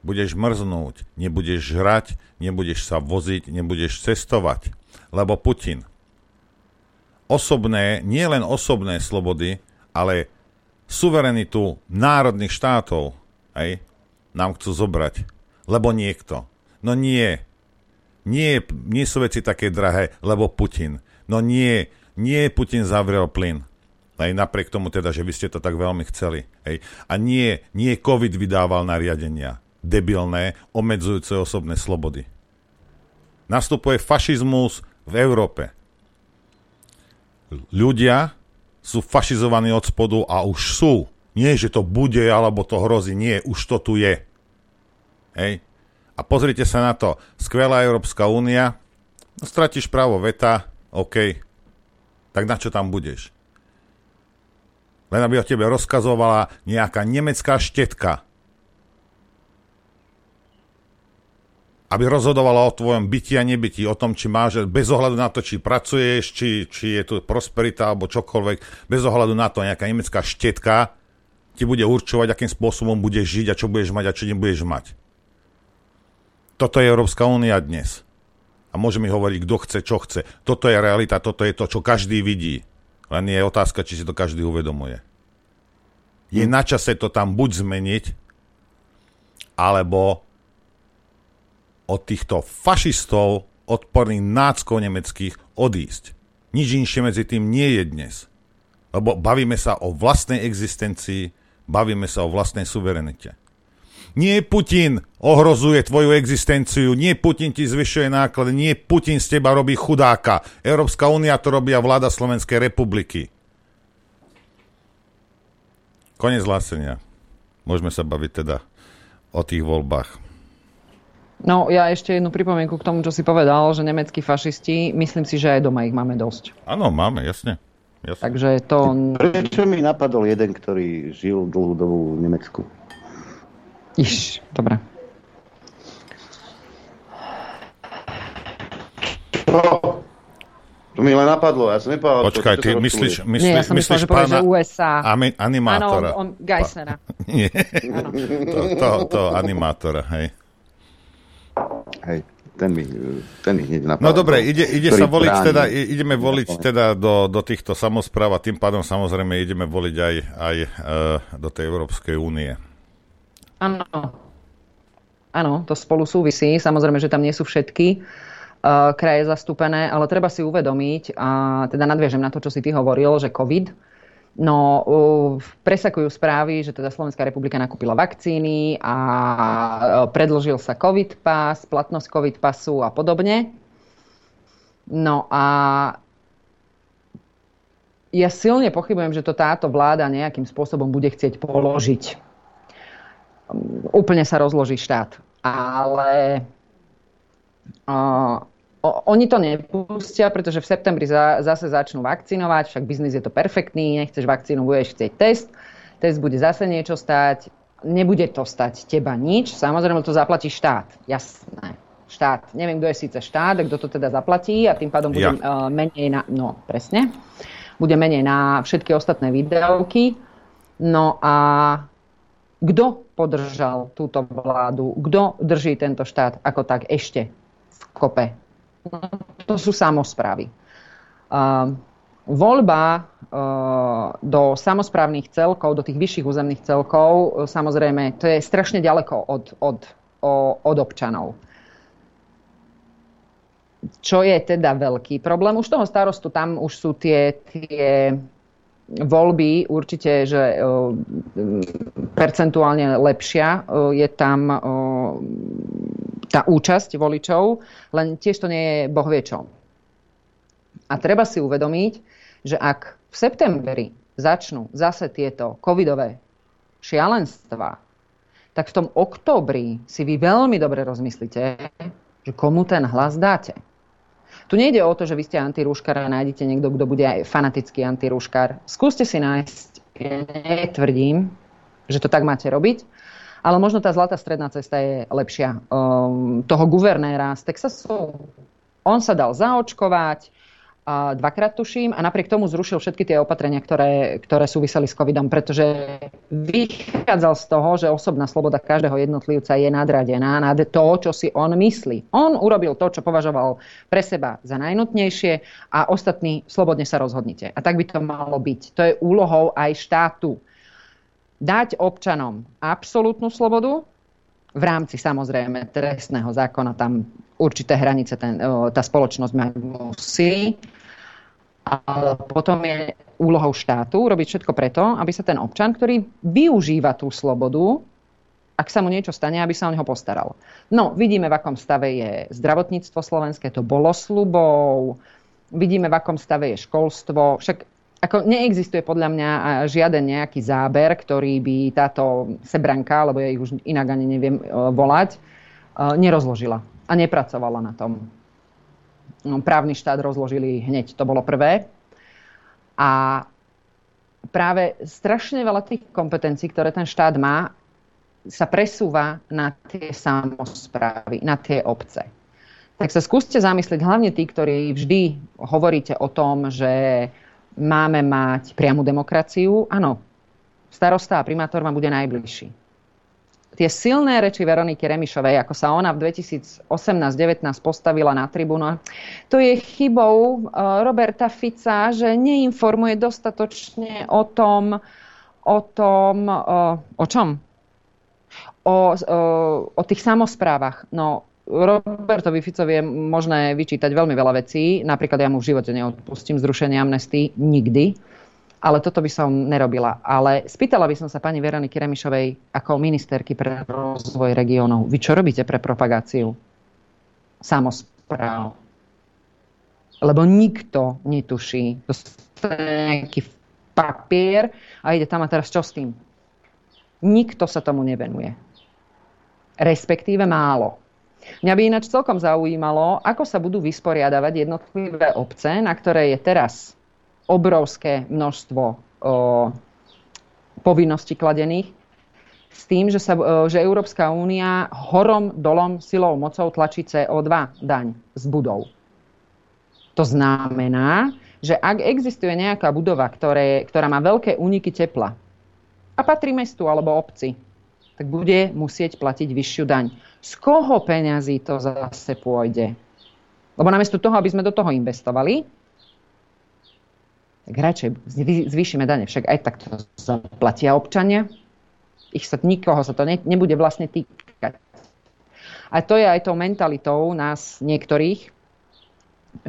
budeš mrznúť, nebudeš žrať, nebudeš sa voziť, nebudeš cestovať, lebo Putin. Osobné, nie len osobné slobody, ale suverenitu národných štátov aj, nám chcú zobrať. Lebo niekto. No nie. Nie, nie sú veci také drahé, lebo Putin. No nie, nie Putin zavrel plyn. Aj napriek tomu teda, že vy ste to tak veľmi chceli. Hej. A nie, nie COVID vydával nariadenia debilné, obmedzujúce osobné slobody. Nastupuje fašizmus v Európe. Ľudia sú fašizovaní od spodu a už sú. Nie, že to bude alebo to hrozí. Nie, už to tu je. Hej. A pozrite sa na to. Skvelá Európska únia. No, stratíš právo veta. OK. Tak na čo tam budeš? Len aby o tebe rozkazovala nejaká nemecká štetka. aby rozhodovala o tvojom byti a nebyti, o tom, či máš, bez ohľadu na to, či pracuješ, či, či je tu prosperita alebo čokoľvek, bez ohľadu na to nejaká nemecká štetka ti bude určovať, akým spôsobom budeš žiť a čo budeš mať a čo nebudeš mať. Toto je Európska únia dnes. Môže mi hovoriť, kto chce, čo chce. Toto je realita, toto je to, čo každý vidí. Len je otázka, či si to každý uvedomuje. Je hm. na čase to tam buď zmeniť, alebo od týchto fašistov, odporných náckov nemeckých odísť. Nič inšie medzi tým nie je dnes. Lebo bavíme sa o vlastnej existencii, bavíme sa o vlastnej suverenite. Nie Putin ohrozuje tvoju existenciu, nie Putin ti zvyšuje náklady, nie Putin z teba robí chudáka. Európska únia to robí a vláda Slovenskej republiky. Konec hlásenia. Môžeme sa baviť teda o tých voľbách. No, ja ešte jednu pripomienku k tomu, čo si povedal, že nemeckí fašisti, myslím si, že aj doma ich máme dosť. Áno, máme, jasne. jasne. Takže to... Prečo mi napadol jeden, ktorý žil dlhú dobu v Nemecku? Iš, dobre. To mi len napadlo, ja som nepovedal. Počkaj, ty myslíš, myslíš, Nie, ja som myslíš myslel, pána USA. Ami, animátora? Áno, on, on Geisnera. Nie, to, to, to animátora, hej. Hej, ten mi, ten mi hneď napadol. No dobre, ide, ide sa voliť bráni. teda, ideme voliť teda do, do týchto samozpráv a tým pádom samozrejme ideme voliť aj, aj uh, do tej Európskej únie. Áno. Áno, to spolu súvisí. Samozrejme, že tam nie sú všetky uh, kraje zastúpené, ale treba si uvedomiť, a teda nadviežem na to, čo si ty hovoril, že COVID No, presakujú správy, že teda Slovenská republika nakúpila vakcíny a predlžil sa COVID pas, platnosť COVID pasu a podobne. No a ja silne pochybujem, že to táto vláda nejakým spôsobom bude chcieť položiť. Úplne sa rozloží štát. Ale o, oni to nepustia, pretože v septembri za, zase začnú vakcinovať, však biznis je to perfektný, nechceš vakcínu, budeš chcieť test, test bude zase niečo stať, nebude to stať teba nič, samozrejme to zaplatí štát, jasné. Štát, neviem, kto je síce štát, kto to teda zaplatí a tým pádom bude ja. uh, menej na, no presne, bude menej na všetky ostatné výdavky. No a kto podržal túto vládu, kto drží tento štát ako tak ešte v kope No, to sú samozprávy. Uh, voľba uh, do samozprávnych celkov, do tých vyšších územných celkov, uh, samozrejme, to je strašne ďaleko od, od, od občanov. Čo je teda veľký problém? Už toho starostu tam už sú tie, tie voľby určite, že percentuálne lepšia. Je tam tá tá účasť voličov, len tiež to nie je boh vie čo. A treba si uvedomiť, že ak v septembri začnú zase tieto covidové šialenstva, tak v tom októbri si vy veľmi dobre rozmyslíte, že komu ten hlas dáte. Tu nejde o to, že vy ste antirúškar a nájdete niekto, kto bude aj fanatický antirúškar. Skúste si nájsť, ja netvrdím, že to tak máte robiť, ale možno tá zlatá stredná cesta je lepšia. Um, toho guvernéra z Texasu, on sa dal zaočkovať, dvakrát tuším a napriek tomu zrušil všetky tie opatrenia, ktoré, ktoré súviseli s covidom, pretože vychádzal z toho, že osobná sloboda každého jednotlivca je nadradená nad to, čo si on myslí. On urobil to, čo považoval pre seba za najnutnejšie a ostatní slobodne sa rozhodnite. A tak by to malo byť. To je úlohou aj štátu. Dať občanom absolútnu slobodu, v rámci samozrejme trestného zákona tam určité hranice ten, tá spoločnosť musí ale potom je úlohou štátu robiť všetko preto, aby sa ten občan, ktorý využíva tú slobodu, ak sa mu niečo stane, aby sa o neho postaral. No, vidíme, v akom stave je zdravotníctvo slovenské, to bolo slubou, vidíme, v akom stave je školstvo, však ako neexistuje podľa mňa žiaden nejaký záber, ktorý by táto sebranka, alebo ja ich už inak ani neviem e, volať, e, nerozložila a nepracovala na tom. No, právny štát rozložili hneď. To bolo prvé. A práve strašne veľa tých kompetencií, ktoré ten štát má, sa presúva na tie samozprávy, na tie obce. Tak sa skúste zamyslieť, hlavne tí, ktorí vždy hovoríte o tom, že máme mať priamu demokraciu. Áno, starosta a primátor vám bude najbližší tie silné reči Veroniky Remišovej, ako sa ona v 2018-19 postavila na tribúnu, to je chybou e, Roberta Fica, že neinformuje dostatočne o tom, o tom, o, o čom? O, o, o tých samozprávach. No, Robertovi Ficovi je možné vyčítať veľmi veľa vecí. Napríklad ja mu v živote neodpustím zrušenie amnesty nikdy ale toto by som nerobila. Ale spýtala by som sa pani Veroniky Remišovej ako ministerky pre rozvoj regiónov. Vy čo robíte pre propagáciu samospráv? Lebo nikto netuší. Dostane nejaký papier a ide tam a teraz čo s tým? Nikto sa tomu nevenuje. Respektíve málo. Mňa by ináč celkom zaujímalo, ako sa budú vysporiadavať jednotlivé obce, na ktoré je teraz obrovské množstvo o, povinností kladených s tým, že, sa, že Európska únia horom, dolom, silou, mocou tlačí CO2 daň z budov. To znamená, že ak existuje nejaká budova, ktoré, ktorá má veľké úniky tepla a patrí mestu alebo obci, tak bude musieť platiť vyššiu daň. Z koho peňazí to zase pôjde? Lebo namiesto toho, aby sme do toho investovali, tak radšej zvýšime dane. Však aj tak to zaplatia občania. Ich sa, nikoho sa to ne, nebude vlastne týkať. A to je aj tou mentalitou nás niektorých,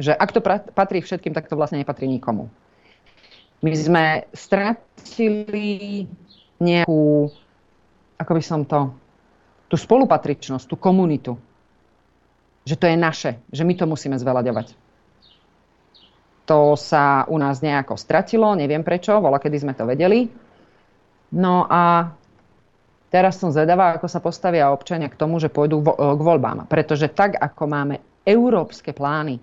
že ak to patrí všetkým, tak to vlastne nepatrí nikomu. My sme stratili nejakú, ako by som to, tú spolupatričnosť, tú komunitu. Že to je naše, že my to musíme zvelaďovať to sa u nás nejako stratilo, neviem prečo, voľa kedy sme to vedeli. No a teraz som zvedavá, ako sa postavia občania k tomu, že pôjdu k voľbám. Pretože tak, ako máme európske plány,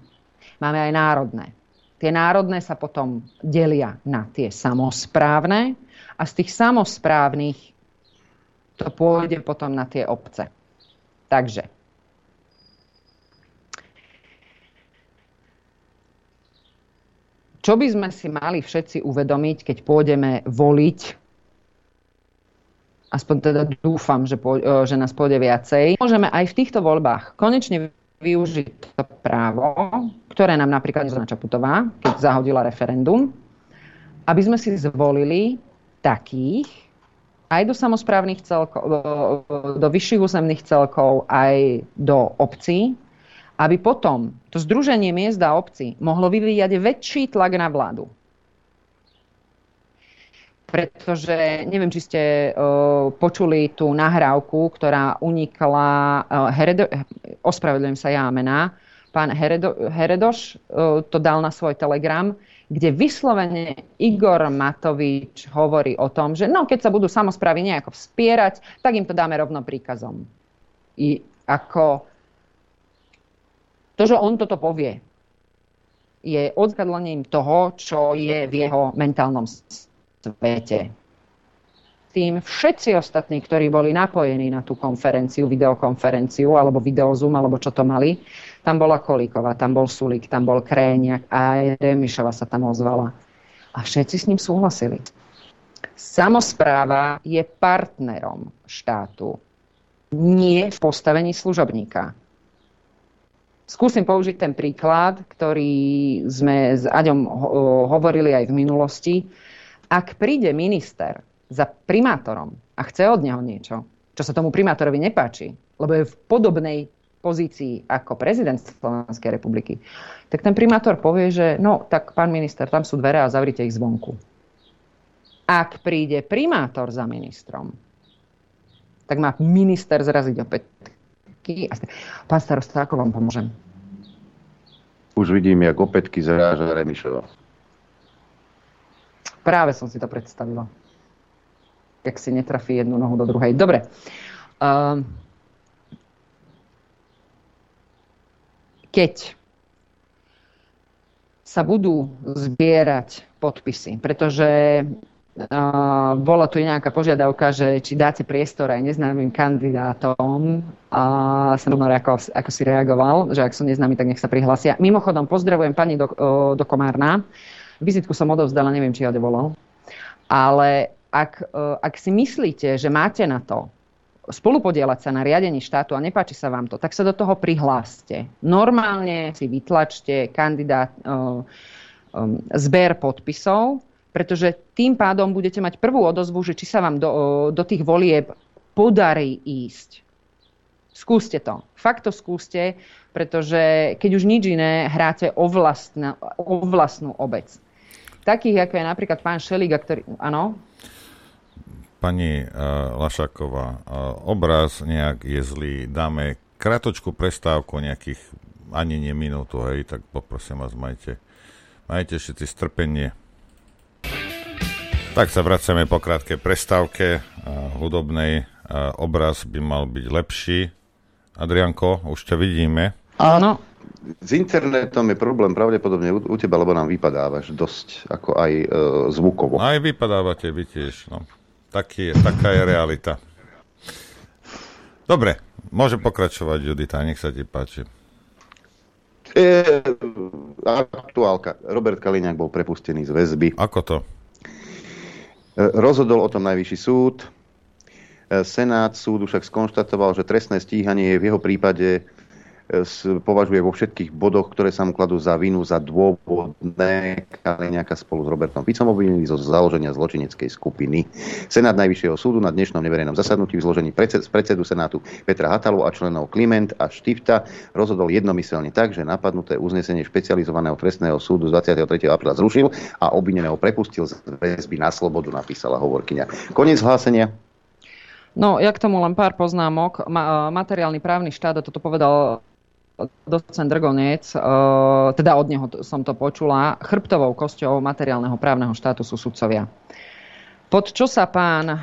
máme aj národné. Tie národné sa potom delia na tie samozprávne a z tých samozprávnych to pôjde potom na tie obce. Takže Čo by sme si mali všetci uvedomiť, keď pôjdeme voliť? Aspoň teda dúfam, že, po, e, že nás pôjde viacej. Môžeme aj v týchto voľbách konečne využiť to právo, ktoré nám napríklad nezná Čaputová, keď zahodila referendum, aby sme si zvolili takých, aj do samozprávnych celkov, do vyšších územných celkov, aj do obcí, aby potom to Združenie miest a obcí mohlo vyvíjať väčší tlak na vládu. pretože neviem, či ste uh, počuli tú nahrávku, ktorá unikla, uh, Heredo, ospravedlňujem sa ja mená, pán Heredo, Heredoš uh, to dal na svoj telegram, kde vyslovene Igor Matovič hovorí o tom, že no, keď sa budú samozprávy nejako vspierať, tak im to dáme rovno príkazom. I ako to, že on toto povie, je odzkadlením toho, čo je v jeho mentálnom svete. Tým všetci ostatní, ktorí boli napojení na tú konferenciu, videokonferenciu, alebo videozum, alebo čo to mali, tam bola Kolíková, tam bol Sulík, tam bol Kréňak a aj Remišova sa tam ozvala. A všetci s ním súhlasili. Samozpráva je partnerom štátu, nie v postavení služobníka. Skúsim použiť ten príklad, ktorý sme s Aďom hovorili aj v minulosti. Ak príde minister za primátorom a chce od neho niečo, čo sa tomu primátorovi nepáči, lebo je v podobnej pozícii ako prezident Slovenskej republiky, tak ten primátor povie, že no, tak pán minister, tam sú dvere a zavrite ich zvonku. Ak príde primátor za ministrom, tak má minister zraziť opäť. Pán starosta, ako vám pomôžem? Už vidím, jak opätky zráža Remišova. Práve som si to predstavila. Jak si netrafí jednu nohu do druhej. Dobre. Uh, keď sa budú zbierať podpisy, pretože Uh, bola tu nejaká požiadavka, že či dáte priestor aj neznámym kandidátom a som ako, ako si reagoval, že ak sú neznámi, tak nech sa prihlásia. Mimochodom, pozdravujem pani do, do Komárna. Vizitku som odovzdala, neviem, či ja volal. Ale ak, e, ak si myslíte, že máte na to spolupodielať sa na riadení štátu a nepáči sa vám to, tak sa do toho prihláste. Normálne si vytlačte kandidát, uh, zber podpisov, pretože tým pádom budete mať prvú odozvu, že či sa vám do, do tých volieb podarí ísť. Skúste to. Fakt to skúste, pretože keď už nič iné, hráte o, vlastna, o vlastnú obec takých, ako je napríklad pán Šeliga, ktorý... Áno? Pani uh, Lašaková, uh, obraz nejak je zlý. Dáme kratočku prestávku, nejakých ani nie minútu, hej, tak poprosím vás, majte, majte všetci strpenie. Tak sa vracame po krátkej prestávke uh, hudobnej. Uh, obraz by mal byť lepší. Adrianko, už ťa vidíme. Áno, s internetom je problém pravdepodobne u, u teba, lebo nám vypadávaš dosť, ako aj e, zvukovo. Aj vypadávate vy tiež. No. Taký je, taká je realita. Dobre, môže pokračovať Judita, nech sa ti páči. E, aktuálka. Robert Kaliňák bol prepustený z väzby. Ako to? E, rozhodol o tom najvyšší súd. E, Senát súdu však skonštatoval, že trestné stíhanie je v jeho prípade považuje vo všetkých bodoch, ktoré sa mu kladú za vinu, za dôvodné. Kaliňáka spolu s Robertom Ficom obvinili zo založenia zločineckej skupiny. Senát Najvyššieho súdu na dnešnom neverejnom zasadnutí v zložení predsed, predsedu Senátu Petra Hatalu a členov Kliment a Štifta rozhodol jednomyselne tak, že napadnuté uznesenie špecializovaného trestného súdu z 23. apríla zrušil a obvineného prepustil z väzby na slobodu, napísala hovorkyňa. Koniec hlásenia. No, ja k tomu len pár poznámok. Ma, materiálny právny štát, a toto povedal docent Drgonec, e, teda od neho som to počula, chrbtovou kosťou materiálneho právneho štátu sú sudcovia. Pod čo sa pán,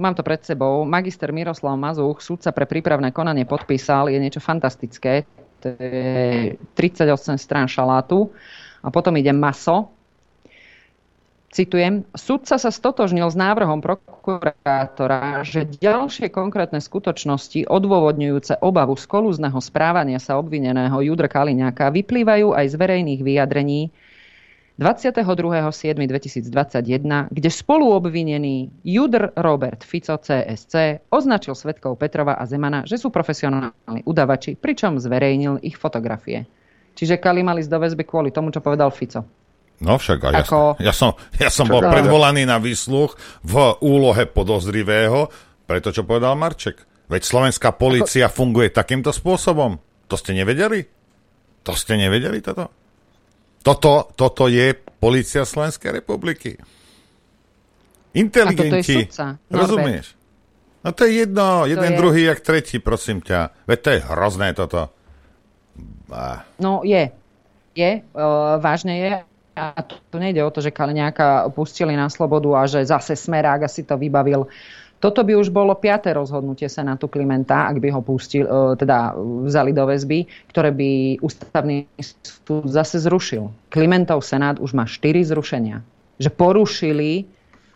mám to pred sebou, magister Miroslav Mazuch, sudca pre prípravné konanie podpísal, je niečo fantastické. To je 38 strán šalátu. A potom ide maso, Citujem, sudca sa stotožnil s návrhom prokurátora, že ďalšie konkrétne skutočnosti odôvodňujúce obavu z kolúzneho správania sa obvineného Judra Kaliňáka vyplývajú aj z verejných vyjadrení 22.7.2021, kde spoluobvinený Judr Robert Fico CSC označil svetkov Petrova a Zemana, že sú profesionálni udavači, pričom zverejnil ich fotografie. Čiže Kali mali do väzby kvôli tomu, čo povedal Fico. No však, a Ako... ja som, ja som bol predvolaný na výsluch v úlohe podozrivého, preto čo povedal Marček. Veď slovenská policia Ako... funguje takýmto spôsobom. To ste nevedeli? To ste nevedeli toto? Toto, toto je policia Slovenskej republiky. Inteligenti. A toto je. Rozumieš? No to je jedno, jeden, je... druhý, jak tretí, prosím ťa. Veď to je hrozné toto. Ah. No je. Je, uh, vážne je. A tu nejde o to, že Kaliňáka pustili na slobodu a že zase Smerák asi to vybavil. Toto by už bolo piaté rozhodnutie Senátu Klimenta, ak by ho pustil, e, teda vzali do väzby, ktoré by ústavný súd zase zrušil. Klimentov Senát už má štyri zrušenia. Že porušili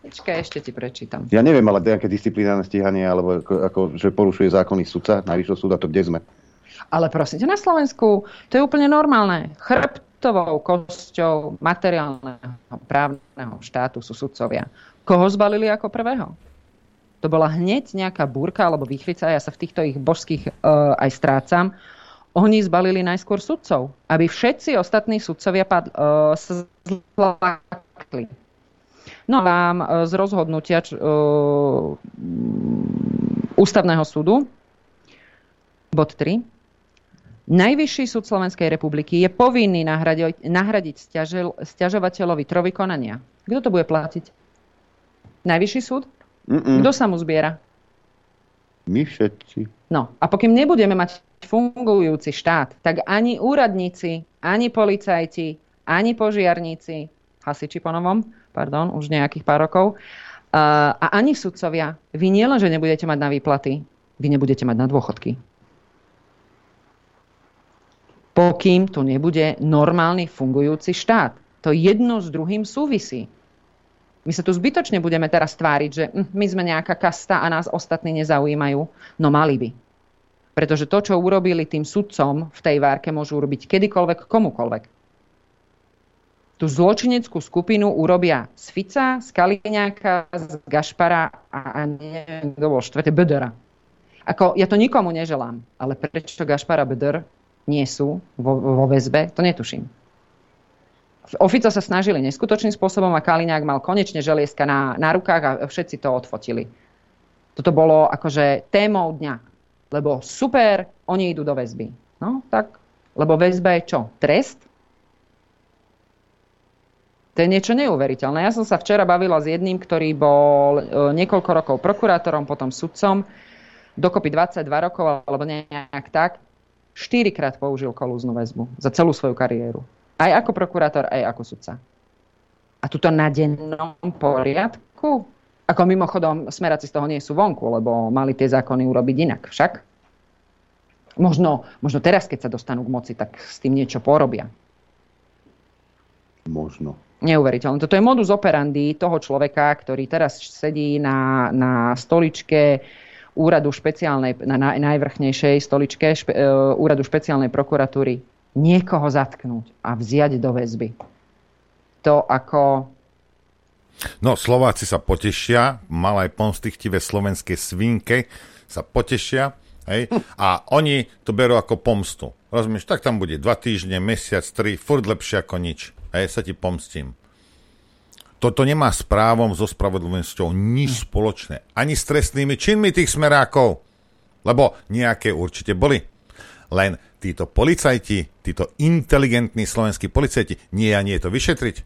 Počkaj, ešte ti prečítam. Ja neviem, ale nejaké disciplinárne stíhanie, alebo ako, ako, že porušuje zákony sudca Najvyššieho súda, to kde sme? Ale prosím ťa, na Slovensku to je úplne normálne. Chrbtovou kosťou materiálneho právneho štátu sú sudcovia. Koho zbalili ako prvého? To bola hneď nejaká búrka alebo výchvica, ja sa v týchto ich božských uh, aj strácam. Oni zbalili najskôr sudcov, aby všetci ostatní sudcovia pad, uh, sa zlákli. No a vám uh, z rozhodnutia uh, Ústavného súdu, bod 3, Najvyšší súd Slovenskej republiky je povinný nahradiť, nahradiť stiažel, stiažovateľovi trovi konania. Kto to bude platiť? Najvyšší súd? Mm-mm. Kto sa mu zbiera? My všetci. No a pokým nebudeme mať fungujúci štát, tak ani úradníci, ani policajti, ani požiarníci, hasiči po novom, pardon, už nejakých pár rokov, a ani sudcovia, vy nielen, že nebudete mať na výplaty, vy nebudete mať na dôchodky. Pokým tu nebude normálny fungujúci štát. To jedno s druhým súvisí. My sa tu zbytočne budeme teraz tváriť, že hm, my sme nejaká kasta a nás ostatní nezaujímajú. No mali by. Pretože to, čo urobili tým sudcom v tej várke, môžu urobiť kedykoľvek, komukoľvek. Tú zločineckú skupinu urobia z Fica, z Kaliňáka, z Gašpara a, a neviem, kto bol štvrté, Bedera. Ako, ja to nikomu neželám, ale prečo Gašpara Beder nie sú vo, vo väzbe, to netuším. Ofico sa snažili neskutočným spôsobom a Kaliňák mal konečne želieska na, na rukách a všetci to odfotili. Toto bolo akože témou dňa. Lebo super, oni idú do väzby. No tak, lebo väzba je čo? Trest? To je niečo neuveriteľné. Ja som sa včera bavila s jedným, ktorý bol e, niekoľko rokov prokurátorom, potom sudcom, dokopy 22 rokov alebo nejak tak, štyrikrát použil kolúznu väzbu za celú svoju kariéru. Aj ako prokurátor, aj ako sudca. A tuto na dennom poriadku? Ako mimochodom, smeráci z toho nie sú vonku, lebo mali tie zákony urobiť inak. Však? Možno, možno teraz, keď sa dostanú k moci, tak s tým niečo porobia. Možno. Neuveriteľné. Toto je modus operandi toho človeka, ktorý teraz sedí na, na stoličke úradu špeciálnej, na najvrchnejšej stoličke špe, uh, úradu špeciálnej prokuratúry niekoho zatknúť a vziať do väzby. To ako... No, Slováci sa potešia, malé pomstichtivé slovenské svinke sa potešia, hej, a oni to berú ako pomstu. Rozumieš, tak tam bude dva týždne, mesiac, tri, furt lepšie ako nič. Hej, sa ti pomstím. Toto nemá s právom, so spravodlivosťou nič spoločné. Ani s trestnými činmi tých smerákov. Lebo nejaké určite boli. Len títo policajti, títo inteligentní slovenskí policajti, nie a nie to vyšetriť.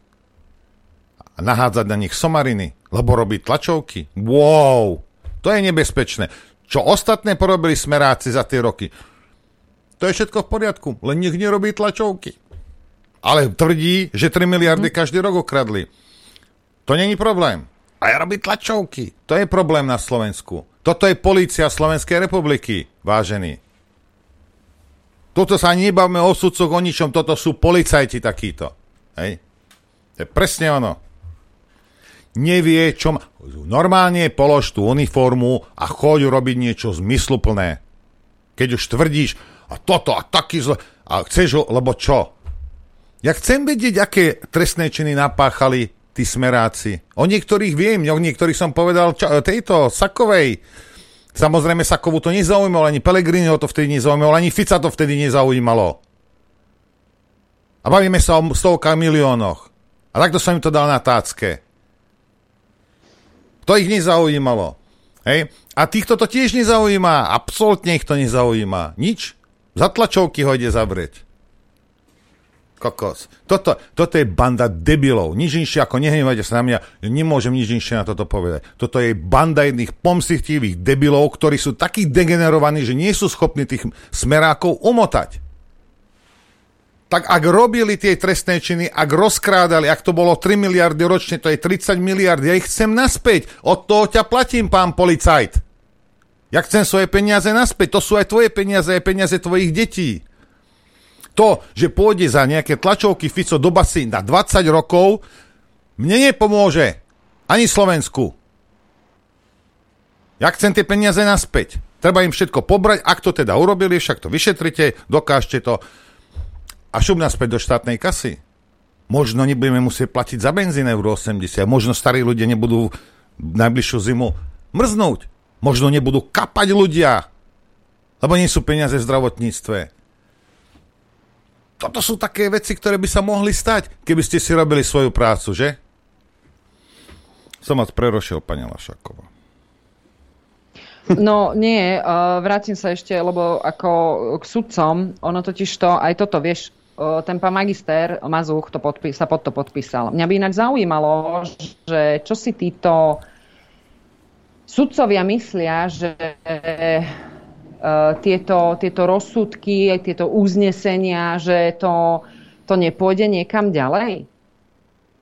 A nahádzať na nich somariny, lebo robí tlačovky. Wow, to je nebezpečné. Čo ostatné porobili smeráci za tie roky, to je všetko v poriadku, len nech nerobí tlačovky. Ale tvrdí, že 3 miliardy každý rok okradli. To není problém. A ja robí tlačovky. To je problém na Slovensku. Toto je policia Slovenskej republiky, vážení. Toto sa ani nebavme o sudcoch, o ničom, toto sú policajti takíto. Hej? To je presne ono. Nevie, čo má... Normálne polož tú uniformu a choď robiť niečo zmysluplné. Keď už tvrdíš, a toto, a taký zle... A chceš ho, lebo čo? Ja chcem vedieť, aké trestné činy napáchali tí smeráci. O niektorých viem, o niektorých som povedal čo, tejto Sakovej, Samozrejme Sakovu to nezaujímalo, ani Pelegriniho to vtedy nezaujímalo, ani Fica to vtedy nezaujímalo. A bavíme sa o stovkách miliónoch. A takto som im to dal na tácke. To ich nezaujímalo. Hej? A týchto to tiež nezaujíma. Absolutne ich to nezaujíma. Nič. Za tlačovky ho ide zavrieť. Kokos. Toto, toto je banda debilov. Nič inšie ako nehnevajte sa na mňa. Nemôžem nič inšie na toto povedať. Toto je banda jedných pomstichtivých debilov, ktorí sú takí degenerovaní, že nie sú schopní tých smerákov umotať. Tak ak robili tie trestné činy, ak rozkrádali, ak to bolo 3 miliardy ročne, to je 30 miliard, ja ich chcem naspäť. Od toho ťa platím, pán policajt. Ja chcem svoje peniaze naspäť. To sú aj tvoje peniaze, aj peniaze tvojich detí to, že pôjde za nejaké tlačovky Fico do basy na 20 rokov, mne nepomôže. Ani Slovensku. Ja chcem tie peniaze naspäť. Treba im všetko pobrať, ak to teda urobili, však to vyšetrite, dokážte to a šup naspäť do štátnej kasy. Možno nebudeme musieť platiť za benzín euro 80, možno starí ľudia nebudú najbližšiu zimu mrznúť, možno nebudú kapať ľudia, lebo nie sú peniaze v zdravotníctve. Toto sú také veci, ktoré by sa mohli stať, keby ste si robili svoju prácu, že? Som vás prerošil, pani Lašaková. No nie, uh, vrátim sa ešte, lebo ako k sudcom, ono totiž to, aj toto, vieš, uh, ten pán magister Mazuch to podpí, sa pod to podpísal. Mňa by inak zaujímalo, že čo si títo sudcovia myslia, že tieto, tieto rozsudky, tieto uznesenia, že to, to nepôjde niekam ďalej?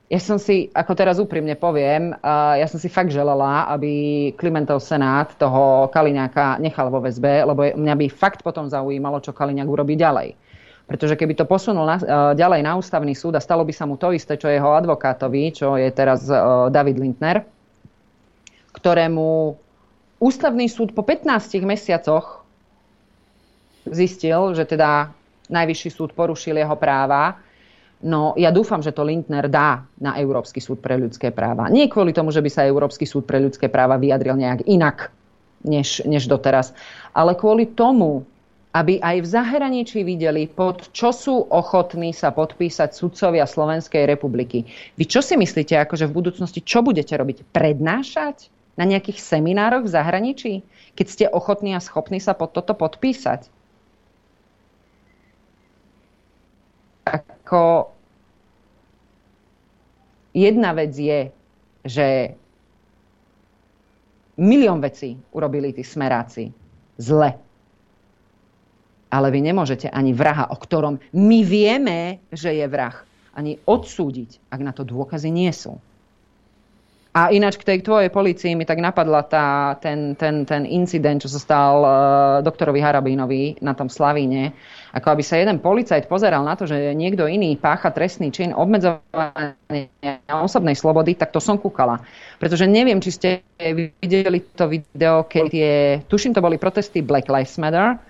Ja som si, ako teraz úprimne poviem, eh, ja som si fakt želala, aby Klimentov senát toho Kaliňáka nechal vo väzbe, lebo mňa by fakt potom zaujímalo, čo Kaliňák urobí ďalej. Pretože keby to posunul na, eh, ďalej na ústavný súd a stalo by sa mu to isté, čo jeho advokátovi, čo je teraz David Lindner, ktorému ústavný súd po 15 mesiacoch zistil, že teda najvyšší súd porušil jeho práva. No ja dúfam, že to Lindner dá na Európsky súd pre ľudské práva. Nie kvôli tomu, že by sa Európsky súd pre ľudské práva vyjadril nejak inak než, než doteraz, ale kvôli tomu, aby aj v zahraničí videli, pod čo sú ochotní sa podpísať sudcovia Slovenskej republiky. Vy čo si myslíte, akože v budúcnosti, čo budete robiť? Prednášať na nejakých seminároch v zahraničí, keď ste ochotní a schopní sa pod toto podpísať? Ako jedna vec je, že milión vecí urobili tí smeráci zle. Ale vy nemôžete ani vraha, o ktorom my vieme, že je vrah, ani odsúdiť, ak na to dôkazy nie sú. A ináč k tej tvojej policii mi tak napadla tá, ten, ten, ten incident, čo sa stal uh, doktorovi Harabínovi na tom Slavíne. Ako aby sa jeden policajt pozeral na to, že niekto iný pácha trestný čin obmedzovania osobnej slobody, tak to som kúkala. Pretože neviem, či ste videli to video, keď tie, tuším, to boli protesty Black Lives Matter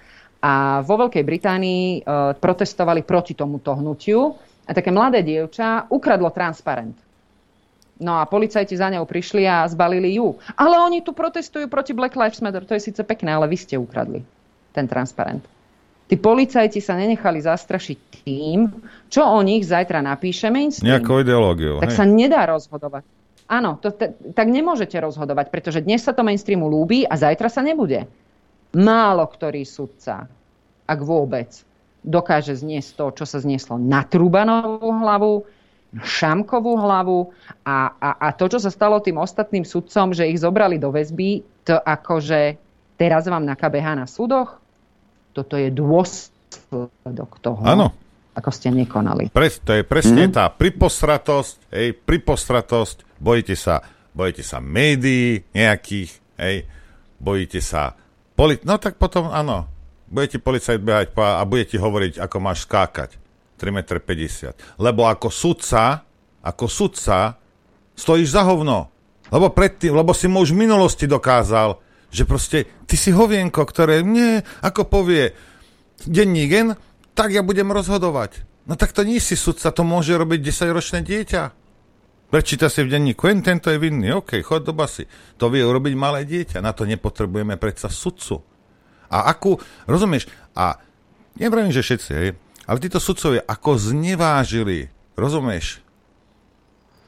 a vo Veľkej Británii uh, protestovali proti tomuto hnutiu a také mladé dievča ukradlo transparent No a policajti za ňou prišli a zbalili ju. Ale oni tu protestujú proti Black Lives Matter. To je síce pekné, ale vy ste ukradli ten transparent. Tí policajti sa nenechali zastrašiť tým, čo o nich zajtra napíše mainstream. Nejakou ideológiou. Tak hej. sa nedá rozhodovať. Áno, to, t- tak nemôžete rozhodovať, pretože dnes sa to mainstreamu lúbi a zajtra sa nebude. Málo ktorý sudca, ak vôbec, dokáže zniesť to, čo sa znieslo na Trubanovú hlavu, Šamkovú hlavu a, a, a to, čo sa stalo tým ostatným sudcom, že ich zobrali do väzby, to akože teraz vám nakabeha na súdoch, toto je dôsledok toho. Áno. Ako ste nekonali. Pres, to je presne mm. tá pripostratosť, hej, pripostratosť, bojíte sa, bojíte sa médií nejakých, hej, bojíte sa polit... No tak potom áno, budete policajt behať a budete hovoriť, ako máš skákať. 3,50 m. Lebo ako sudca, ako sudca, stojíš za hovno. Lebo predtým, lebo si mu už v minulosti dokázal, že proste ty si hovienko, ktoré nie, ako povie denní gen, tak ja budem rozhodovať. No tak to nie si sudca, to môže robiť 10-ročné dieťa. Prečíta si v denníku, len tento je vinný, OK, chod do basy. To vie urobiť malé dieťa, na to nepotrebujeme predsa sudcu. A akú, rozumieš, a neviem, že všetci, hej, ale títo sudcovia ako znevážili, rozumieš,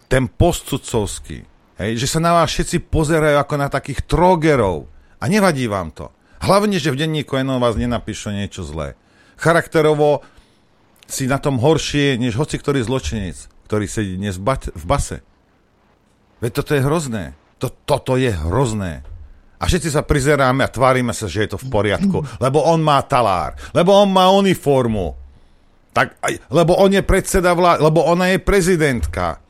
ten post sudcovský, hej, že sa na vás všetci pozerajú ako na takých trogerov a nevadí vám to. Hlavne, že v denníku jenom vás nenapíšu niečo zlé. Charakterovo si na tom horšie, než hoci ktorý zločinec, ktorý sedí dnes v, bat- v base. Veď toto je hrozné. To, toto je hrozné. A všetci sa prizeráme a tvárime sa, že je to v poriadku, lebo on má talár, lebo on má uniformu, tak, lebo on je predseda vlády, lebo ona je prezidentka,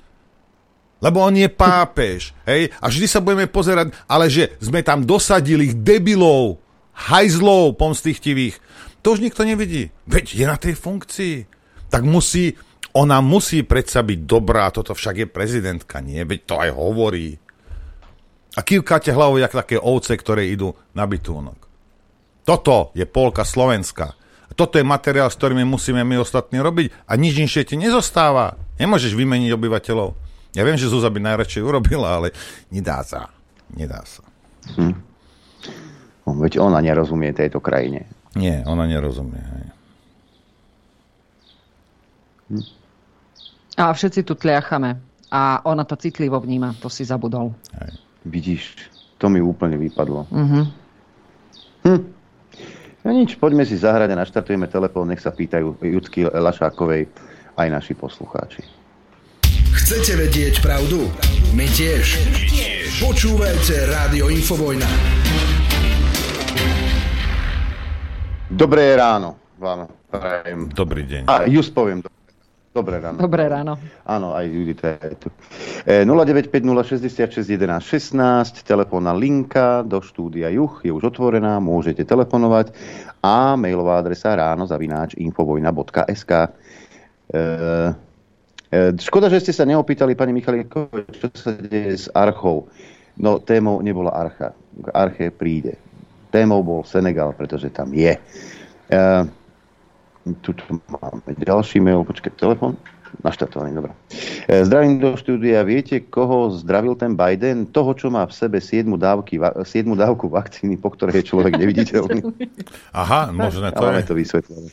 lebo on je pápež, hej? A vždy sa budeme pozerať, ale že sme tam dosadili debilov, hajzlov pomstichtivých, to už nikto nevidí. Veď je na tej funkcii. Tak musí, ona musí predsa byť dobrá, toto však je prezidentka, nie? Veď to aj hovorí. A kývkáte hlavou, jak také ovce, ktoré idú na bytúnok. Toto je polka Slovenska. Toto je materiál, s ktorými musíme my ostatní robiť a nič inšie ti nezostáva. Nemôžeš vymeniť obyvateľov. Ja viem, že Zúza by najradšej urobila, ale nedá sa. Nedá sa. Hm. Veď ona nerozumie tejto krajine. Nie, ona nerozumie. Hej. Hm. A všetci tu tliachame. A ona to citlivo vníma, to si zabudol. Hej. Vidíš, to mi úplne vypadlo. Uh-huh. Hm. No nič, poďme si zahrať a naštartujeme telefón, nech sa pýtajú Judsky Lašákovej aj naši poslucháči. Chcete vedieť pravdu? My tiež. My tiež. Počúvajte Rádio Infovojna. Dobré ráno vám prajem. Dobrý deň. A just poviem. Dobré ráno. Dobré ráno. Áno, aj Judita je tu. E, 09506616, telefónna linka do štúdia Juch je už otvorená, môžete telefonovať a mailová adresa ráno zavináč infovojna.sk. E, e, škoda, že ste sa neopýtali, pani Michalíko, čo sa deje s archou. No, témou nebola archa. K arche príde témou bol Senegal, pretože tam je. Uh, tu máme ďalší mail, počkaj, telefon. Naštartovaný, dobré. Uh, zdravím do štúdia. Viete, koho zdravil ten Biden? Toho, čo má v sebe 7, dávky, 7 dávku vakcíny, po ktorej je človek neviditeľný. Aha, možno to Máme je. to vysvetlené.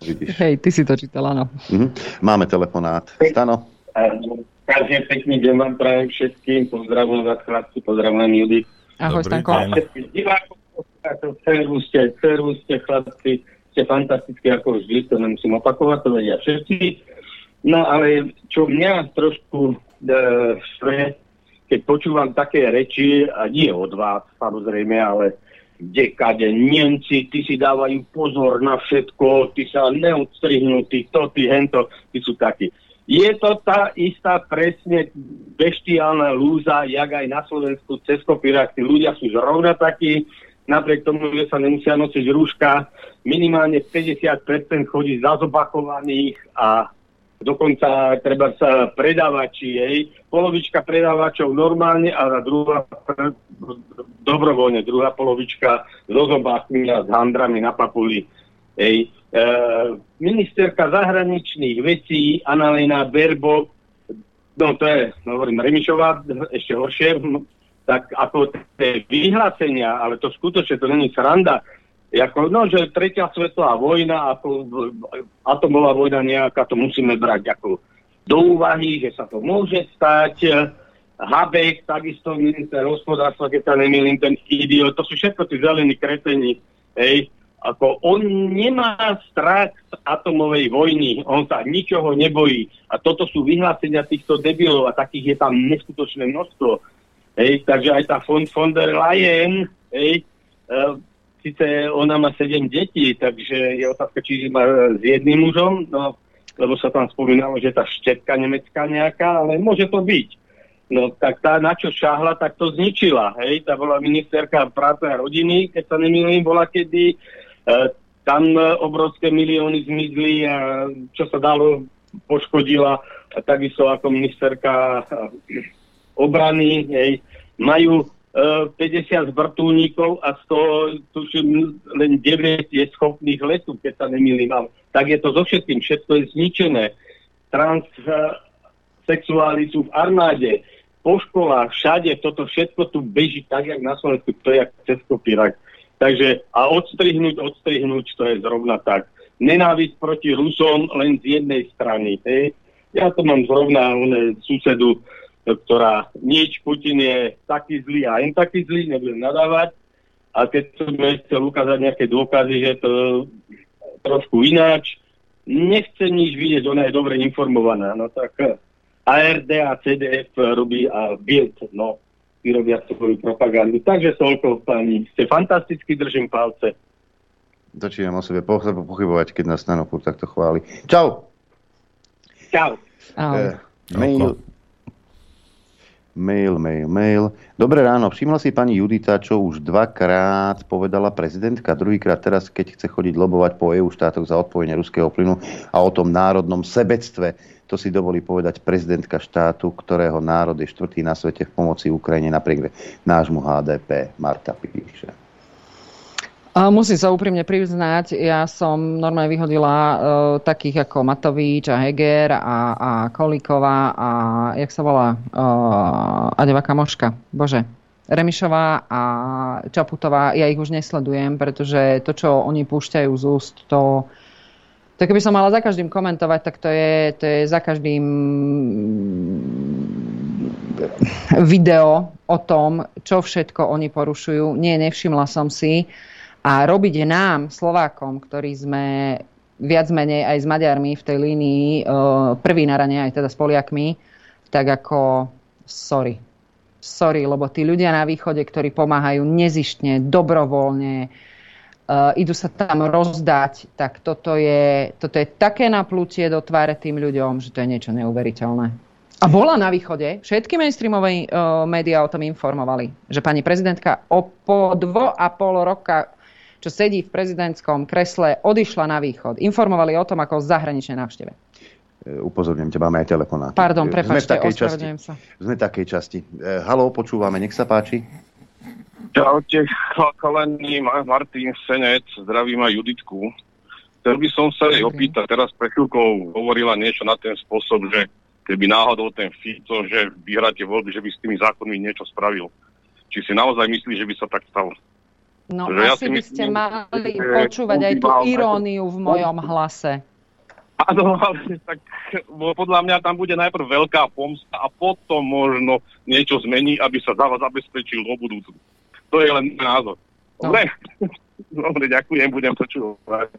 Vidíš. Hej, ty si to čítal, áno. Uh-huh. Máme telefonát. Stano? Každý pekný deň vám prajem všetkým. Pozdravujem vás, chlapci, pozdravujem Judy. Ahoj, Stanko. Servus ste, servus ste, chlapci, ste fantastickí ako vždy, to nemusím opakovať, to vedia všetci. No ale čo mňa trošku e, keď počúvam také reči, a nie od vás samozrejme, ale kde kade Nemci, ty si dávajú pozor na všetko, ty sa neodstrihnú, ty to, ty hento, ty sú takí. Je to tá istá presne beštiálna lúza, jak aj na Slovensku cez kopírach. Tí ľudia sú zrovna takí, napriek tomu, že sa nemusia nosiť rúška. Minimálne 50% chodí zazobakovaných a dokonca treba sa predávači jej. Polovička predávačov normálne a druhá dobrovoľne, druhá polovička so zobákmi a s handrami na papuli. Hej. E, ministerka zahraničných vecí Annalena Berbo, no to je, no, hovorím, Remišová, ešte horšie, tak ako tie vyhlásenia, ale to skutočne, to není sranda, ako, no, že tretia svetová vojna, ako atomová vojna nejaká, to musíme brať ako do úvahy, že sa to môže stať. Habek, takisto minister hospodárstva, keď sa nemýlim, ten idiot, to sú všetko tí zelení kretení, hej, ako on nemá strach z atomovej vojny, on sa ničoho nebojí. A toto sú vyhlásenia týchto debilov a takých je tam neskutočné množstvo. Hej, takže aj tá von, von der Leyen, hej, uh, síce ona má sedem detí, takže je otázka, či má s jedným mužom, no, lebo sa tam spomínalo, že tá štetka nemecká nejaká, ale môže to byť. No tak tá, na čo šahla, tak to zničila. Hej, tá bola ministerka práce a rodiny, keď sa nemýlim, bola kedy E, tam e, obrovské milióny zmizli a čo sa dalo, poškodila. A takisto ako ministerka e, obrany, hej, majú 50 vrtulníkov a z tuším len 9 je schopných letu, keď sa nemýlim. Tak je to so všetkým, všetko je zničené. Transsexuáli sú v armáde, po školách, všade, toto všetko tu beží tak, jak na Slovensku, to je jak cez kopírak. Takže a odstrihnúť, odstrihnúť, to je zrovna tak. Nenávisť proti Rusom len z jednej strany. Hej. Ja to mám zrovna une, susedu, ktorá nič, Putin je taký zlý a len taký zlý, nebudem nadávať. A keď som chcel ukázať nejaké dôkazy, že to trošku ináč, nechce nič vidieť, ona je dobre informovaná. No tak ARD a CDF robí a Bild, no, vyrobia svoju propagandu. Takže toľko, pani, ste fantasticky, držím palce. Začínam o sebe pochybovať, keď nás Stano takto chváli. Čau! Čau. Uh, mail, mail, mail, mail. Dobré ráno. Všimla si pani Judita, čo už dvakrát povedala prezidentka, druhýkrát teraz, keď chce chodiť lobovať po EU štátoch za odpojenie ruského plynu a o tom národnom sebectve. To si dovolí povedať prezidentka štátu, ktorého národ je štvrtý na svete v pomoci Ukrajine napriek nášmu HDP. Marta píše. Musím sa úprimne priznať, ja som normálne vyhodila uh, takých ako Matovič a Heger a, a Kolíková a jak sa volá uh, Adeva Kamoška. Bože. Remišová a Čaputová, ja ich už nesledujem, pretože to, čo oni púšťajú z úst, to, to keby som mala za každým komentovať, tak to je, to je za každým video o tom, čo všetko oni porušujú. Nie, nevšimla som si. A robiť nám, Slovákom, ktorí sme viac menej aj s Maďarmi v tej línii, e, prvý na rane aj teda s Poliakmi, tak ako sorry. Sorry, lebo tí ľudia na východe, ktorí pomáhajú nezištne, dobrovoľne, uh, idú sa tam rozdať, tak toto je, toto je také naplutie do tváre tým ľuďom, že to je niečo neuveriteľné. A bola na východe, všetky mainstreamové uh, médiá o tom informovali, že pani prezidentka o po dvo a pol roka čo sedí v prezidentskom kresle, odišla na východ. Informovali o tom ako o zahraničnej návšteve. E, upozorňujem ťa, máme aj telefonát. Pardon, prepačte, ospravedlňujem sa. Sme v takej časti. E, halo, počúvame, nech sa páči. Čaute, chalani, Martin Senec, zdravím aj Juditku. Chcel by som sa jej opýtať, teraz pre chvíľkou hovorila niečo na ten spôsob, že keby náhodou ten Fico, že vyhráte voľby, že by s tými zákonmi niečo spravil. Či si naozaj myslí, že by sa tak stalo? No že asi ja by ste mali počúvať aj tú iróniu v mojom hlase. Áno, ale tak podľa mňa tam bude najprv veľká pomsta a potom možno niečo zmení, aby sa dáva zabezpečil do budúcu. To je len názor. Dobre? No. Dobre, ďakujem, budem počúvať.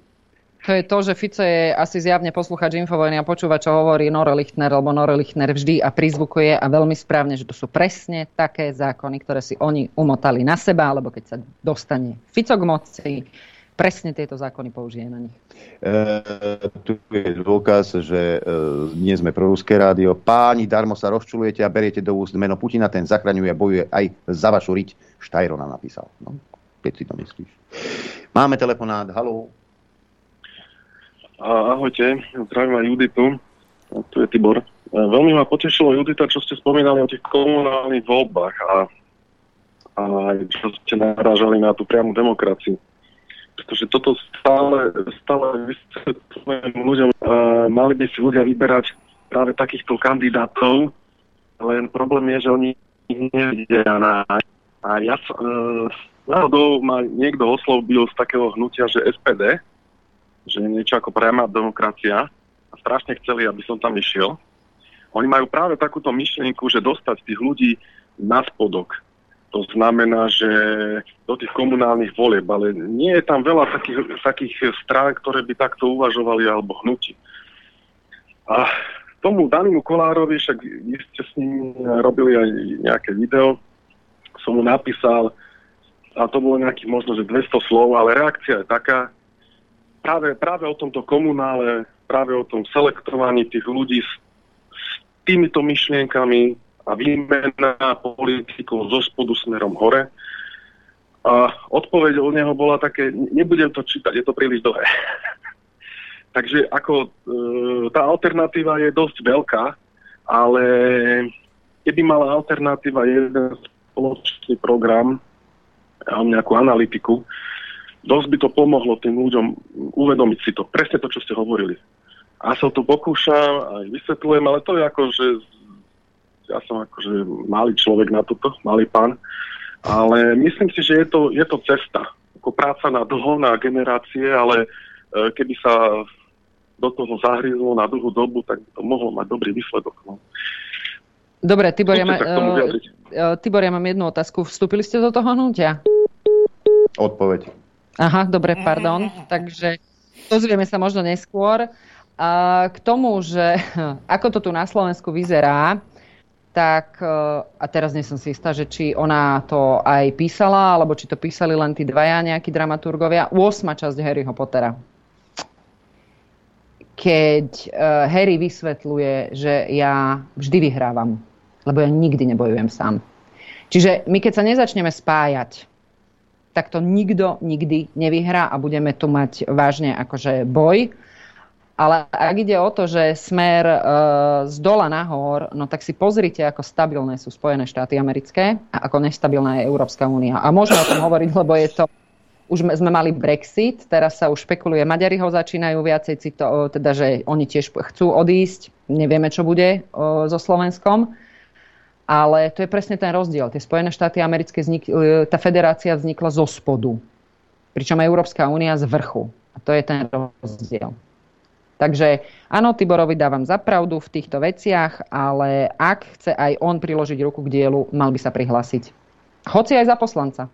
To je to, že Fico je asi zjavne poslúchač Infovojny a počúva, čo hovorí Nore Lichtner, lebo Nore Lichtner vždy a prizvukuje a veľmi správne, že to sú presne také zákony, ktoré si oni umotali na seba, alebo keď sa dostane Fico k moci, presne tieto zákony použije na nich. E, tu je dôkaz, že e, nie sme pro ruské rádio. Páni, darmo sa rozčulujete a beriete do úst meno Putina, ten zachraňuje a bojuje aj za vašu riť. Štajro nám napísal. No, keď si to myslíš. Máme telefonát. Haló. Ahojte, zdravím aj Juditu. Tu je Tibor. Veľmi ma potešilo, Judita, čo ste spomínali o tých komunálnych voľbách a, a čo ste narážali na tú priamu demokraciu. Pretože toto stále, stále ľuďom. Mali by si ľudia vyberať práve takýchto kandidátov, len problém je, že oni ich nevidia nájsť. A ja uh, náhodou ma niekto oslovil z takého hnutia, že SPD, že niečo ako priama demokracia a strašne chceli, aby som tam išiel. Oni majú práve takúto myšlienku, že dostať tých ľudí na spodok. To znamená, že do tých komunálnych volieb, ale nie je tam veľa takých, takých strán, ktoré by takto uvažovali alebo hnutí. A tomu Danimu Kolárovi, však vy ste s ním robili aj nejaké video, som mu napísal, a to bolo nejakých možno, že 200 slov, ale reakcia je taká, práve, práve o tomto komunále, práve o tom selektovaní tých ľudí s, s týmito myšlienkami a výmena politikov zo spodu smerom hore. A odpoveď od neho bola také, nebudem to čítať, je to príliš dlhé. Takže ako e, tá alternatíva je dosť veľká, ale keby mala alternatíva jeden spoločný program, nejakú analytiku, dosť by to pomohlo tým ľuďom uvedomiť si to. Presne to, čo ste hovorili. A sa to pokúšam, aj vysvetľujem, ale to je ako, že ja som akože malý človek na toto, malý pán, ale myslím si, že je to, je to cesta. Ako práca na dlho, na generácie, ale e, keby sa do toho zahryzlo na dlhú dobu, tak by to mohlo mať dobrý výsledok. No. Dobre, Tibor ja, ma, uh, Tibor, ja mám jednu otázku. Vstúpili ste do toho hnutia? Odpoveď. Aha, dobre, pardon. Takže dozvieme sa možno neskôr. A k tomu, že ako to tu na Slovensku vyzerá, tak, e, a teraz nie som si istá, že či ona to aj písala, alebo či to písali len tí dvaja nejakí dramaturgovia. 8. časť Harryho Pottera. Keď uh, Harry vysvetľuje, že ja vždy vyhrávam, lebo ja nikdy nebojujem sám. Čiže my keď sa nezačneme spájať, tak to nikto nikdy nevyhrá a budeme tu mať vážne akože boj. Ale ak ide o to, že smer e, z dola nahor, no tak si pozrite, ako stabilné sú Spojené štáty americké a ako nestabilná je Európska únia. A môžeme o tom hovoriť, lebo je to už sme mali Brexit, teraz sa už špekuluje, Maďari ho začínajú viacej, cito, teda, že oni tiež chcú odísť, nevieme, čo bude o, so Slovenskom, ale to je presne ten rozdiel. Tie Spojené štáty americké, vznik, e, tá federácia vznikla zo spodu, pričom Európska únia z vrchu. A to je ten rozdiel. Takže áno, Tiborovi dávam zapravdu v týchto veciach, ale ak chce aj on priložiť ruku k dielu, mal by sa prihlásiť. Hoci aj za poslanca.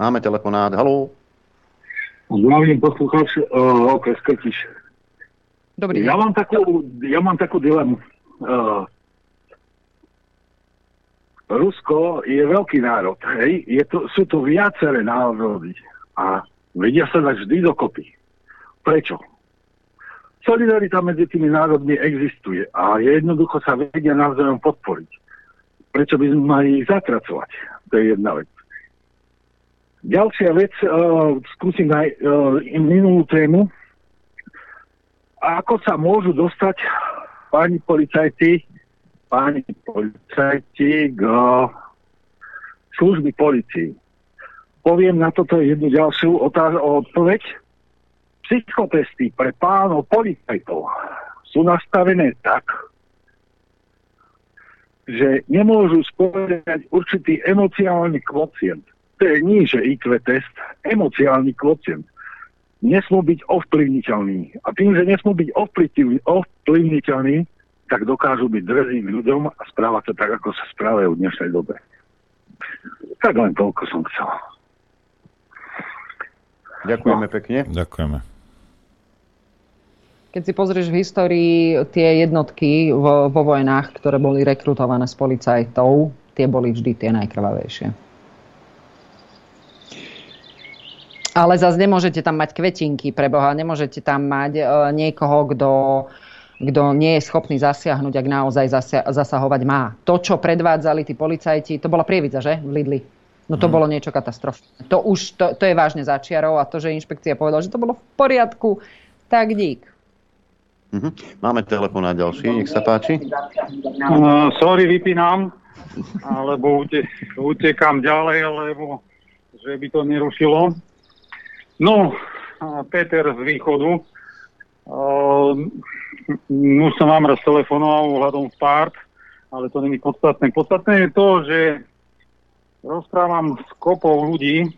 Máme telefonát. Haló. Zdravím poslucháč, uh, okres Krtiš. Dobrý ja mám takú, ja mám takú dilemu. Uh, Rusko je veľký národ, hej? Je to, sú to viaceré národy a vedia sa dať vždy dokopy. Prečo? Solidarita medzi tými národmi existuje a jednoducho sa vedia navzájom podporiť. Prečo by sme mali ich zatracovať? To je jedna vec. Ďalšia vec, uh, skúsim aj uh, minulú tému. Ako sa môžu dostať páni policajti, páni policajti k služby policii? Poviem na toto jednu ďalšiu otáž- odpoveď psychotesty pre pánov policajtov sú nastavené tak, že nemôžu spovedať určitý emociálny kvocient. To je níže IQ test, emociálny kvocient. Nesmú byť ovplyvniteľný. A tým, že nesmú byť ovplyvniteľní, tak dokážu byť drzým ľuďom a správať sa tak, ako sa správajú v dnešnej dobe. Tak len toľko som chcel. Ďakujeme no. pekne. Ďakujeme. Keď si pozrieš v histórii tie jednotky vo, vo vojnách, ktoré boli rekrutované s policajtov, tie boli vždy tie najkrvavejšie. Ale zase nemôžete tam mať kvetinky pre Boha, nemôžete tam mať e, niekoho, kto, kto nie je schopný zasiahnuť, ak naozaj zasahovať má. To, čo predvádzali tí policajti, to bola prievidza, že? V Lidli. No to hmm. bolo niečo katastrofálne. To už, to, to je vážne začiarov a to, že inšpekcia povedala, že to bolo v poriadku, tak dík. Uh-huh. Máme telefón na ďalší, nech sa páči. Uh, sorry, vypínam, alebo ute, utekám ďalej, lebo že by to nerušilo. No, Peter z východu. Uh, už som vám raz telefonoval ohľadom start, ale to není podstatné. Podstatné je to, že rozprávam s kopou ľudí,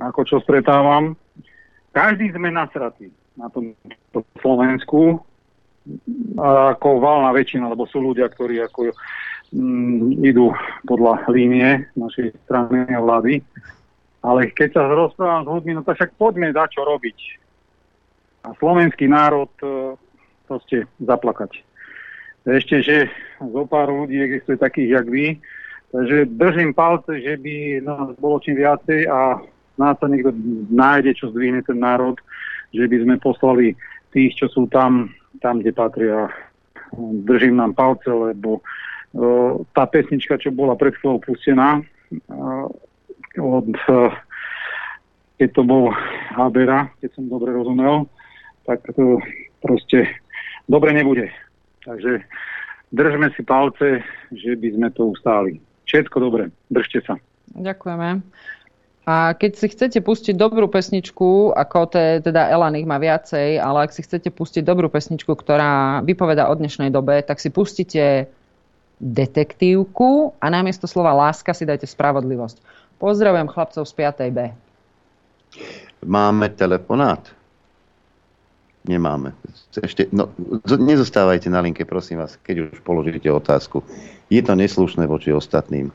ako čo stretávam. Každý sme nasratí na tom Slovensku ako valná väčšina, lebo sú ľudia, ktorí ako mm, idú podľa línie našej strany a vlády. Ale keď sa rozprávam s ľuďmi, no tak však poďme dať čo robiť. A slovenský národ proste zaplakať. Ešte, že zo pár ľudí existuje takých, jak vy, takže držím palce, že by nás bolo čím viacej a nás sa niekto nájde, čo zdvihne ten národ že by sme poslali tých, čo sú tam, tam, kde patria. Držím nám palce, lebo uh, tá pesnička, čo bola pred chvíľou pustená, uh, od, uh, keď to bol Habera, keď som dobre rozumel, tak to proste dobre nebude. Takže držme si palce, že by sme to ustáli. Všetko dobre, držte sa. Ďakujeme. A keď si chcete pustiť dobrú pesničku, ako te, teda Elan ich má viacej, ale ak si chcete pustiť dobrú pesničku, ktorá vypoveda o dnešnej dobe, tak si pustíte detektívku a namiesto slova láska si dajte spravodlivosť. Pozdravujem chlapcov z 5. B. Máme telefonát? Nemáme. Ešte, no, nezostávajte na linke, prosím vás, keď už položíte otázku. Je to neslušné voči ostatným.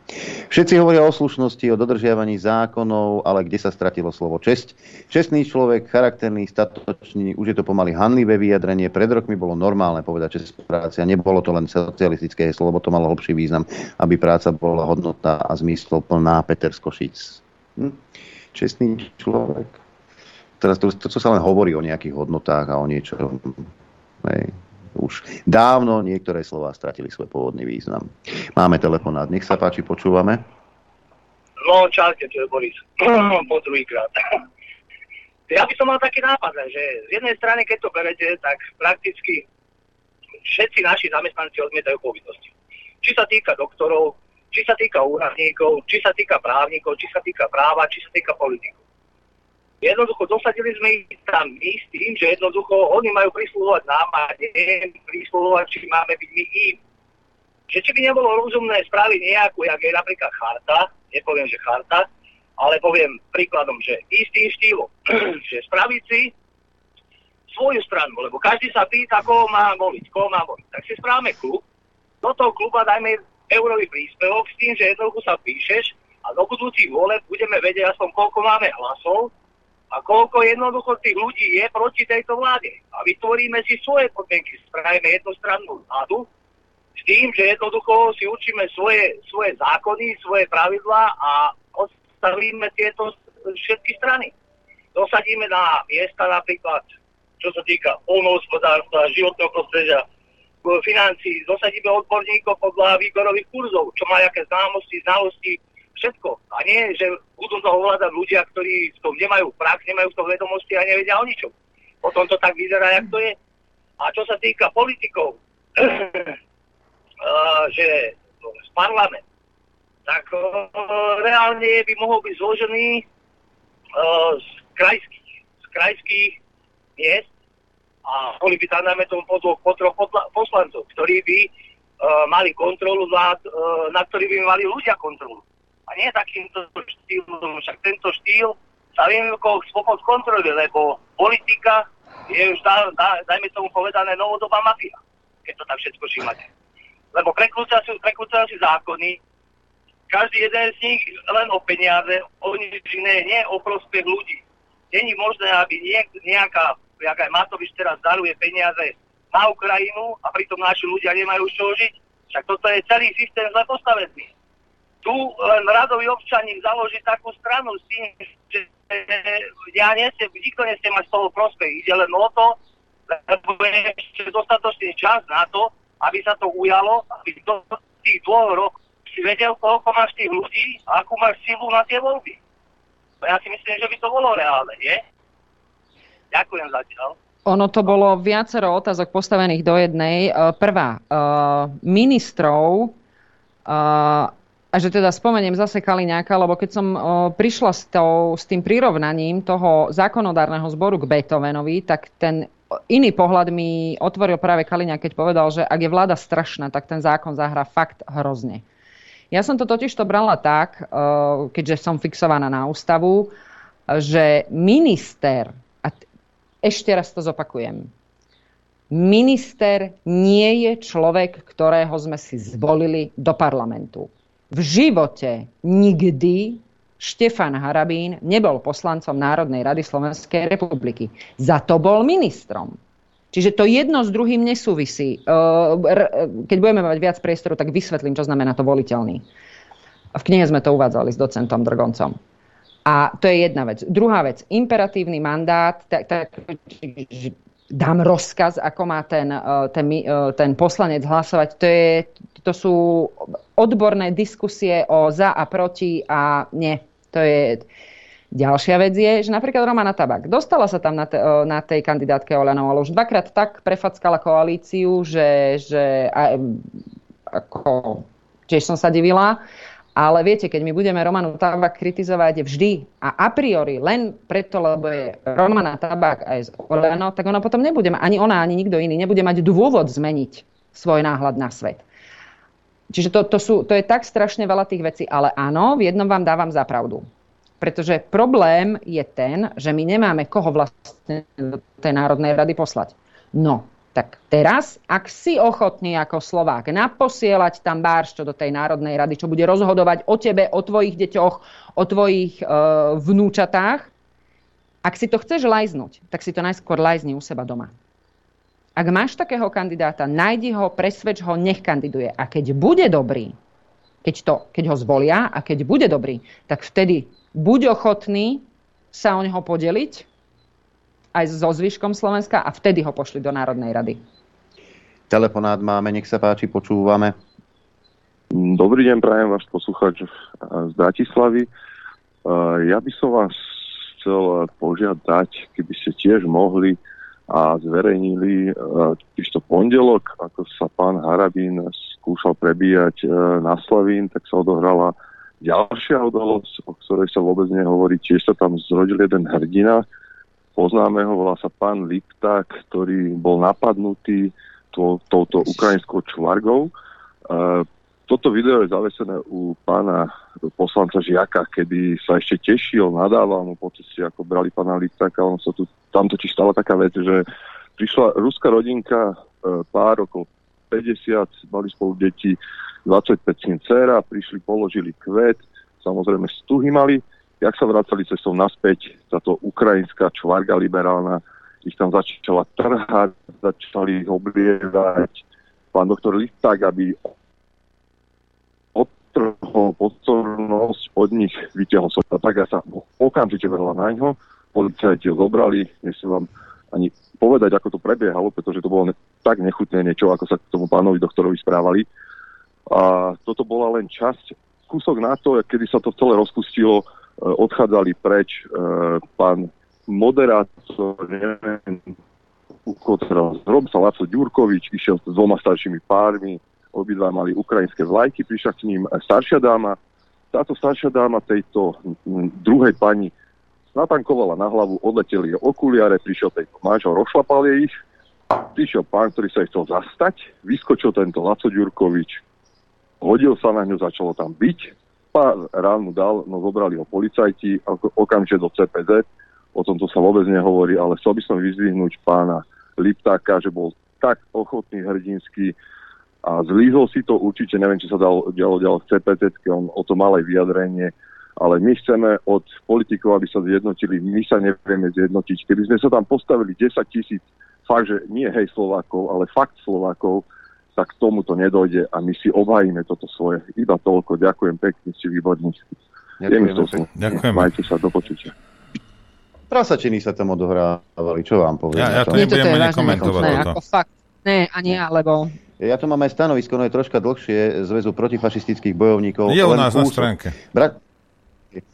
Všetci hovoria o slušnosti, o dodržiavaní zákonov, ale kde sa stratilo slovo česť? Čestný človek, charakterný, statočný, už je to pomaly hanlivé vyjadrenie. Pred rokmi bolo normálne povedať čest práce a nebolo to len socialistické heslo, lebo to malo hlbší význam, aby práca bola hodnotná a zmyslo plná Peter Skošic. Hm? Čestný človek. Teraz to, to, to sa len hovorí o nejakých hodnotách a o niečo. Hej už dávno niektoré slova stratili svoj pôvodný význam. Máme telefonát, nech sa páči, počúvame. No, čaute, to je Boris. po druhýkrát. Ja by som mal taký nápad, že z jednej strany, keď to berete, tak prakticky všetci naši zamestnanci odmietajú povinnosti. Či sa týka doktorov, či sa týka úradníkov, či sa týka právnikov, či sa týka práva, či sa týka politikov. Jednoducho dosadili sme ich tam my s tým, že jednoducho oni majú prislúhovať nám a nie prislúhovať, či máme byť my im. Že či by nebolo rozumné spraviť nejakú, jak je napríklad charta, nepoviem, že charta, ale poviem príkladom, že istým štýlom, že spraviť si svoju stranu, lebo každý sa pýta, koho má voliť, koho má voliť. Tak si správame klub, do toho kluba dajme eurový príspevok s tým, že jednoducho sa píšeš a do budúcich voleb budeme vedieť aspoň koľko máme hlasov a koľko jednoducho tých ľudí je proti tejto vláde. A vytvoríme si svoje podmienky, spravíme jednostrannú vládu s tým, že jednoducho si učíme svoje, svoje zákony, svoje pravidlá a odstavíme tieto všetky strany. Dosadíme na miesta napríklad, čo sa týka polnohospodárstva, životného prostredia, financí, dosadíme odborníkov podľa výkorových kurzov, čo má aké známosti, znalosti, všetko. A nie, že budú to ovládať ľudia, ktorí v tom nemajú prax, nemajú v tom vedomosti a nevedia o ničom. Potom to tak vyzerá, jak to je. A čo sa týka politikov, že parlament, tak reálne by mohol byť zložený z krajských, z krajských miest a boli by tam najmä tomu po po troch poslancov, ktorí by mali kontrolu nad, nad ktorými by mali ľudia kontrolu a nie takýmto štýlom. Však tento štýl sa viem spokoj kontroly, lebo politika je už, dá, dá, dajme tomu povedané, novodobá mafia, keď to tak všetko všímate. Lebo prekrúcajú si zákony, každý jeden z nich len o peniaze, o nič iné, nie o prospech ľudí. Není možné, aby niek, nejaká, jak aj Matovič teraz daruje peniaze na Ukrajinu a pritom naši ľudia nemajú čo žiť. Však toto je celý systém zle postavený tu len radový občaník založí takú stranu s tým, že ja nesem, nikto nesem mať z toho prospech. Ide len o to, lebo je ešte dostatočný čas na to, aby sa to ujalo, aby do tých dvoch rokov si vedel, koľko máš tých ľudí a akú máš silu na tie voľby. Ja si myslím, že by to bolo reálne, nie? Ďakujem zatiaľ. Ono to bolo viacero otázok postavených do jednej. Prvá, ministrov a že teda spomeniem zase Kaliňáka, lebo keď som prišla s, to, s tým prirovnaním toho zákonodárneho zboru k Beethovenovi, tak ten iný pohľad mi otvoril práve Kaliňák, keď povedal, že ak je vláda strašná, tak ten zákon zahrá fakt hrozne. Ja som to totiž to brala tak, keďže som fixovaná na ústavu, že minister, a ešte raz to zopakujem, minister nie je človek, ktorého sme si zvolili do parlamentu v živote nikdy Štefan Harabín nebol poslancom Národnej rady Slovenskej republiky. Za to bol ministrom. Čiže to jedno s druhým nesúvisí. Keď budeme mať viac priestoru, tak vysvetlím, čo znamená to voliteľný. V knihe sme to uvádzali s docentom Drgoncom. A to je jedna vec. Druhá vec, imperatívny mandát, tak, tak, dám rozkaz, ako má ten, ten, ten poslanec hlasovať, to, je, to sú odborné diskusie o za a proti a nie. To je... Ďalšia vec je, že napríklad Romana Tabak dostala sa tam na, te, na tej kandidátke Oľanov, ale už dvakrát tak prefackala koalíciu, že, že a, ako, tiež som sa divila. Ale viete, keď my budeme Romanu Tabak kritizovať vždy a a priori len preto, lebo je Romana Tabak aj z Olano, tak ona potom nebude, ani ona, ani nikto iný, nebude mať dôvod zmeniť svoj náhľad na svet. Čiže to, to, sú, to je tak strašne veľa tých vecí. Ale áno, v jednom vám dávam za pravdu. Pretože problém je ten, že my nemáme koho vlastne do tej Národnej rady poslať. No, Tak teraz, ak si ochotný ako Slovák naposielať tam báršťo do tej Národnej rady, čo bude rozhodovať o tebe, o tvojich deťoch, o tvojich e, vnúčatách, ak si to chceš lajznúť, tak si to najskôr lajzni u seba doma. Ak máš takého kandidáta, nájdi ho, presvedč ho, nech kandiduje. A keď bude dobrý, keď, to, keď ho zvolia a keď bude dobrý, tak vtedy buď ochotný sa o neho podeliť aj so zvyškom Slovenska a vtedy ho pošli do Národnej rady. Telefonát máme, nech sa páči, počúvame. Dobrý deň, prajem váš posluchač z Bratislavy. Ja by som vás chcel požiadať, keby ste tiež mohli a zverejnili to pondelok, ako sa pán Harabín skúšal prebíjať na Slavín, tak sa odohrala ďalšia udalosť, o ktorej sa vôbec nehovorí. Tiež sa tam zrodil jeden hrdina, Poznáme ho, volá sa pán Lipták, ktorý bol napadnutý to, touto ukrajinskou čvargou. Toto video je zavesené u pána poslanca Žiaka, kedy sa ešte tešil, nadával mu po ceste, ako brali pána Liptáka. On sa tu, tam totiž stala taká vec, že prišla ruská rodinka, e, pár okolo 50, mali spolu deti, 25 syn dcera, prišli, položili kvet, samozrejme stuhy mali, jak sa vracali cestou naspäť, táto ukrajinská čvarga liberálna ich tam začala trhať, začali ich oblievať. Pán doktor Listák, aby odtrhol pozornosť od nich, vytiahol sa tak a sa okamžite vrhla na ňo. Policajti ho zobrali, nechcem vám ani povedať, ako to prebiehalo, pretože to bolo ne- tak nechutné niečo, ako sa k tomu pánovi doktorovi správali. A toto bola len časť, kúsok na to, kedy sa to celé rozpustilo, E, odchádzali preč e, pán moderátor, neviem, teda zrob sa Laco Ďurkovič, išiel s dvoma staršími pármi, obidva mali ukrajinské vlajky, prišla k ním staršia dáma. Táto staršia dáma tejto druhej pani natankovala na hlavu, odleteli jej okuliare, prišiel tejto manžel, rozšlapal jej ich, prišiel pán, ktorý sa jej chcel zastať, vyskočil tento Laco Ďurkovič, hodil sa na ňu, začalo tam byť, pár rán dal, no zobrali ho policajti, okamžite do CPZ, o tomto sa vôbec nehovorí, ale chcel by som vyzvihnúť pána Liptáka, že bol tak ochotný, hrdinský a zlízol si to určite, neviem, či sa dal, dialo ďalej v CPZ, on o to mal aj vyjadrenie, ale my chceme od politikov, aby sa zjednotili, my sa nevieme zjednotiť. Keby sme sa tam postavili 10 tisíc, fakt, že nie hej Slovákov, ale fakt Slovákov, tak k tomuto nedojde a my si obhajíme toto svoje. Iba toľko. Ďakujem pekne, si výborní. Ďakujem. Ďakujem. Majte sa, do počutia. Prasačiny sa tam odohrávali, čo vám poviem? Ja, ja to nebudem ani komentovať. Ne, ako fakt. Ne, ani ja, lebo... Ja to mám aj stanovisko, no je troška dlhšie, Zväzu protifašistických bojovníkov. Je u nás na stránke. Brat,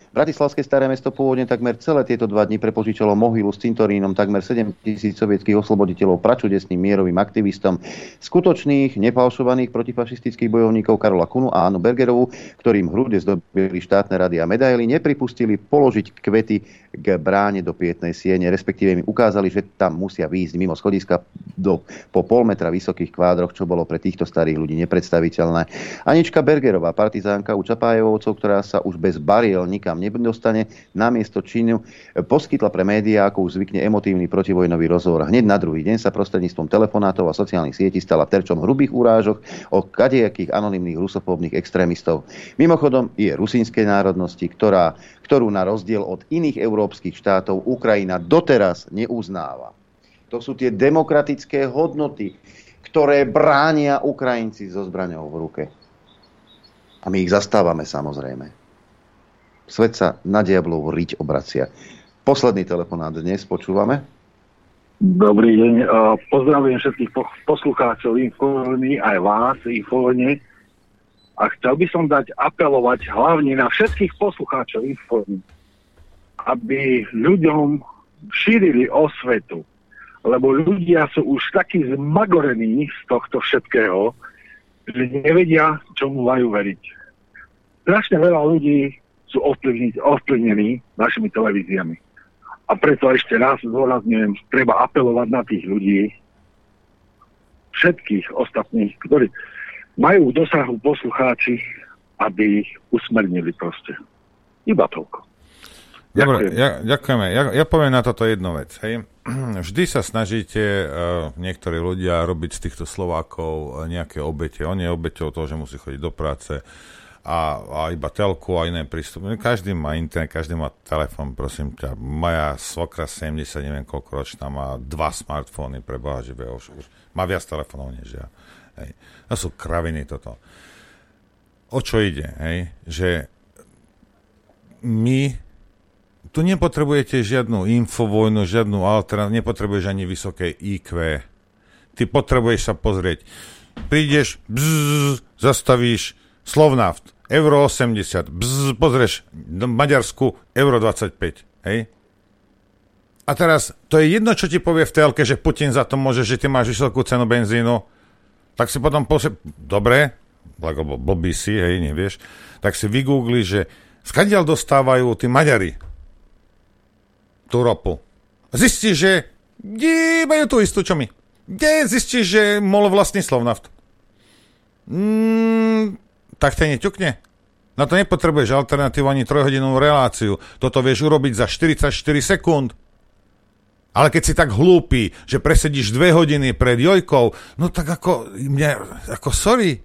Bratislavské staré mesto pôvodne takmer celé tieto dva dni prepožičalo mohylu s cintorínom takmer 7 tisíc sovietských osloboditeľov pračudesným mierovým aktivistom, skutočných, nepalšovaných protifašistických bojovníkov Karola Kunu a Annu Bergerovu, ktorým hrude zdobili štátne rady a medaily, nepripustili položiť kvety k bráne do Pietnej siene, respektíve mi ukázali, že tam musia výjsť mimo schodiska do, po pol metra vysokých kvádroch, čo bolo pre týchto starých ľudí nepredstaviteľné. Anička Bergerová, partizánka u Čapájevovcov, ktorá sa už bez bariel nikam nedostane, namiesto činu poskytla pre médiá, ako už zvykne emotívny protivojnový rozhovor. Hneď na druhý deň sa prostredníctvom telefonátov a sociálnych sietí stala terčom hrubých urážok o kadejakých anonimných rusofóbnych extrémistov. Mimochodom je rusínskej národnosti, ktorá, ktorú na rozdiel od iných európskych štátov Ukrajina doteraz neuznáva. To sú tie demokratické hodnoty, ktoré bránia Ukrajinci so zbraňou v ruke. A my ich zastávame samozrejme. Svet sa na diablov riť obracia. Posledný telefonát dnes počúvame. Dobrý deň. Pozdravujem všetkých poslucháčov Infovny, aj vás Infovne. A chcel by som dať apelovať hlavne na všetkých poslucháčov Infovny, aby ľuďom šírili osvetu. Lebo ľudia sú už takí zmagorení z tohto všetkého, že nevedia, čomu majú veriť. Strašne veľa ľudí sú ovplyvnení našimi televíziami. A preto ešte raz zdôrazňujem, treba apelovať na tých ľudí, všetkých ostatných, ktorí majú dosahu poslucháči, aby ich usmernili proste. Iba toľko. Dobre, ja, ďakujeme. Ja, ja poviem na toto jednu vec. Hej. Vždy sa snažíte uh, niektorí ľudia robiť z týchto Slovákov nejaké obete. On je obeťou toho, že musí chodiť do práce a, a iba telku a iné prístupy. Každý má internet, každý má telefón, prosím ťa. Moja svokra 70, neviem koľko ročná, má dva smartfóny pre Boha živého. Už, už má viac telefónov než ja. Hej. To sú kraviny toto. O čo ide? Hej? Že my tu nepotrebujete žiadnu infovojnu, žiadnu alternatívu, nepotrebuješ ani vysoké IQ. Ty potrebuješ sa pozrieť. Prídeš, bzz, zastavíš Slovnaft, euro 80, bzz, pozrieš Maďarsku, euro 25, hej? A teraz, to je jedno, čo ti povie v telke, že Putin za to môže, že ty máš vysokú cenu benzínu, tak si potom posle... Dobre, lebo blbý si, hej, nevieš, tak si vygoogli, že skadiaľ dostávajú tí Maďari tú ropu. Zistíš, že majú tú istú, čo my. Kde zistíš, že mol vlastný Slovnaft? Mm, tak ťa neťukne. Na to nepotrebuješ alternatívu ani trojhodinovú reláciu. Toto vieš urobiť za 44 sekúnd. Ale keď si tak hlúpy, že presedíš dve hodiny pred Jojkou, no tak ako, mne, ako sorry.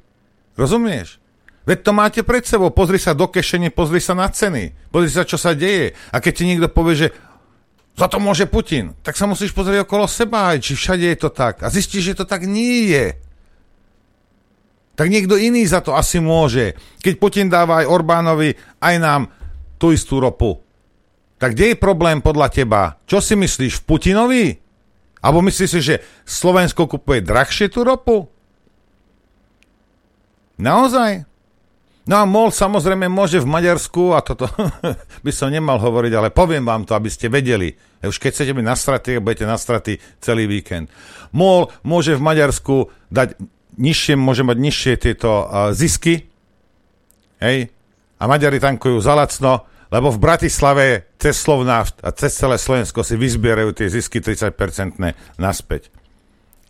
Rozumieš? Veď to máte pred sebou, pozri sa do kešene, pozri sa na ceny, pozri sa, čo sa deje. A keď ti niekto povie, že za to môže Putin. Tak sa musíš pozrieť okolo seba, či všade je to tak. A zistíš, že to tak nie je. Tak niekto iný za to asi môže. Keď Putin dáva aj Orbánovi, aj nám tú istú ropu. Tak kde je problém podľa teba? Čo si myslíš, v Putinovi? Alebo myslíš si, že Slovensko kupuje drahšie tú ropu? Naozaj? No a MOL samozrejme môže v Maďarsku, a toto by som nemal hovoriť, ale poviem vám to, aby ste vedeli. Už keď chcete byť na straty, budete na straty celý víkend. MOL môže v Maďarsku dať nižšie, môže mať nižšie tieto uh, zisky, hej, a Maďari tankujú za lacno, lebo v Bratislave cez Slovnaft a cez celé Slovensko si vyzbierajú tie zisky 30% naspäť.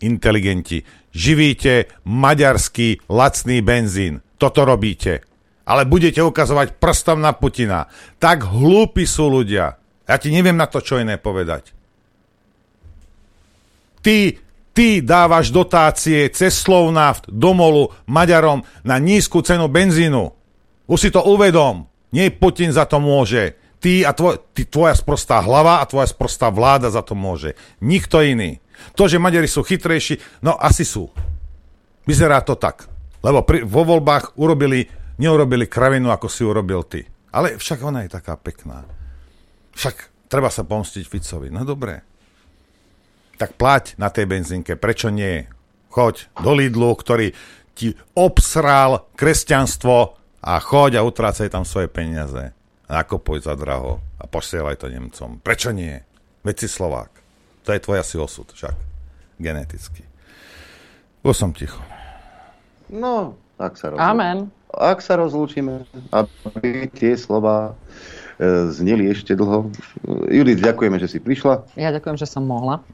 Inteligenti. Živíte maďarský lacný benzín toto robíte. Ale budete ukazovať prstom na Putina. Tak hlúpi sú ľudia. Ja ti neviem na to čo iné povedať. Ty, ty dávaš dotácie cez Slovnaft domolu Maďarom na nízku cenu benzínu. Už si to uvedom. Nie Putin za to môže. Ty a tvoj, ty, tvoja sprostá hlava a tvoja sprostá vláda za to môže. Nikto iný. To, že Maďari sú chytrejší, no asi sú. Vyzerá to tak. Lebo pri, vo voľbách urobili, neurobili kravinu, ako si urobil ty. Ale však ona je taká pekná. Však treba sa pomstiť Ficovi. No dobre. Tak plať na tej benzínke. Prečo nie? Choď do Lidlu, ktorý ti obsral kresťanstvo a choď a utrácaj tam svoje peniaze. Nakopuj za draho a posielaj to Nemcom. Prečo nie? Veď si Slovák. To je tvoj asi osud však. Geneticky. Už som ticho. No, ak sa rozlúčime. Amen. Ak sa rozlúčime, aby tie slova e, zneli ešte dlho. Judith, ďakujeme, že si prišla. Ja ďakujem, že som mohla.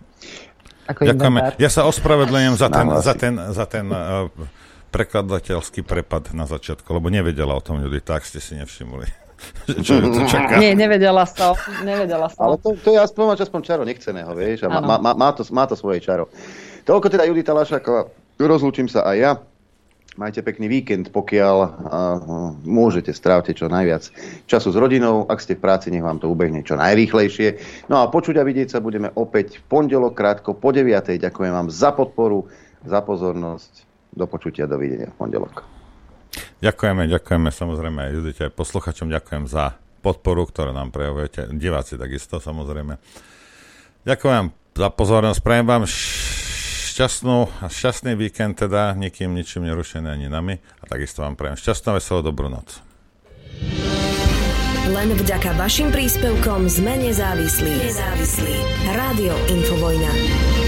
Ako Ďakujeme. Ja sa ospravedlňujem za ten, za ten, za ten uh, prekladateľský prepad na začiatku, lebo nevedela o tom Judith, tak ste si nevšimli. čo to čaká. Nie, nevedela som. Nevedela som. Ale to, to je aspoň, aspoň čaro nechceného, vieš, a má, má, má, to, má to svoje čaro. Toľko teda Judita Lašaková. Rozlúčim sa aj ja. Majte pekný víkend, pokiaľ uh, môžete, strávte čo najviac času s rodinou. Ak ste v práci, nech vám to ubehne čo najrýchlejšie. No a počuť a vidieť sa budeme opäť v pondelok krátko po 9. Ďakujem vám za podporu, za pozornosť. Do počutia, dovidenia v pondelok. Ďakujeme, ďakujeme samozrejme aj Judite, aj posluchačom. Ďakujem za podporu, ktorú nám prejavujete. Diváci takisto, samozrejme. Ďakujem za pozornosť. Prajem vám šťastnú, šťastný víkend teda, nikým ničím nerušený ani nami a takisto vám prajem šťastnú, veselú, dobrú noc. Len vďaka vašim príspevkom sme nezávislí. Nezávislí. Rádio Infovojna.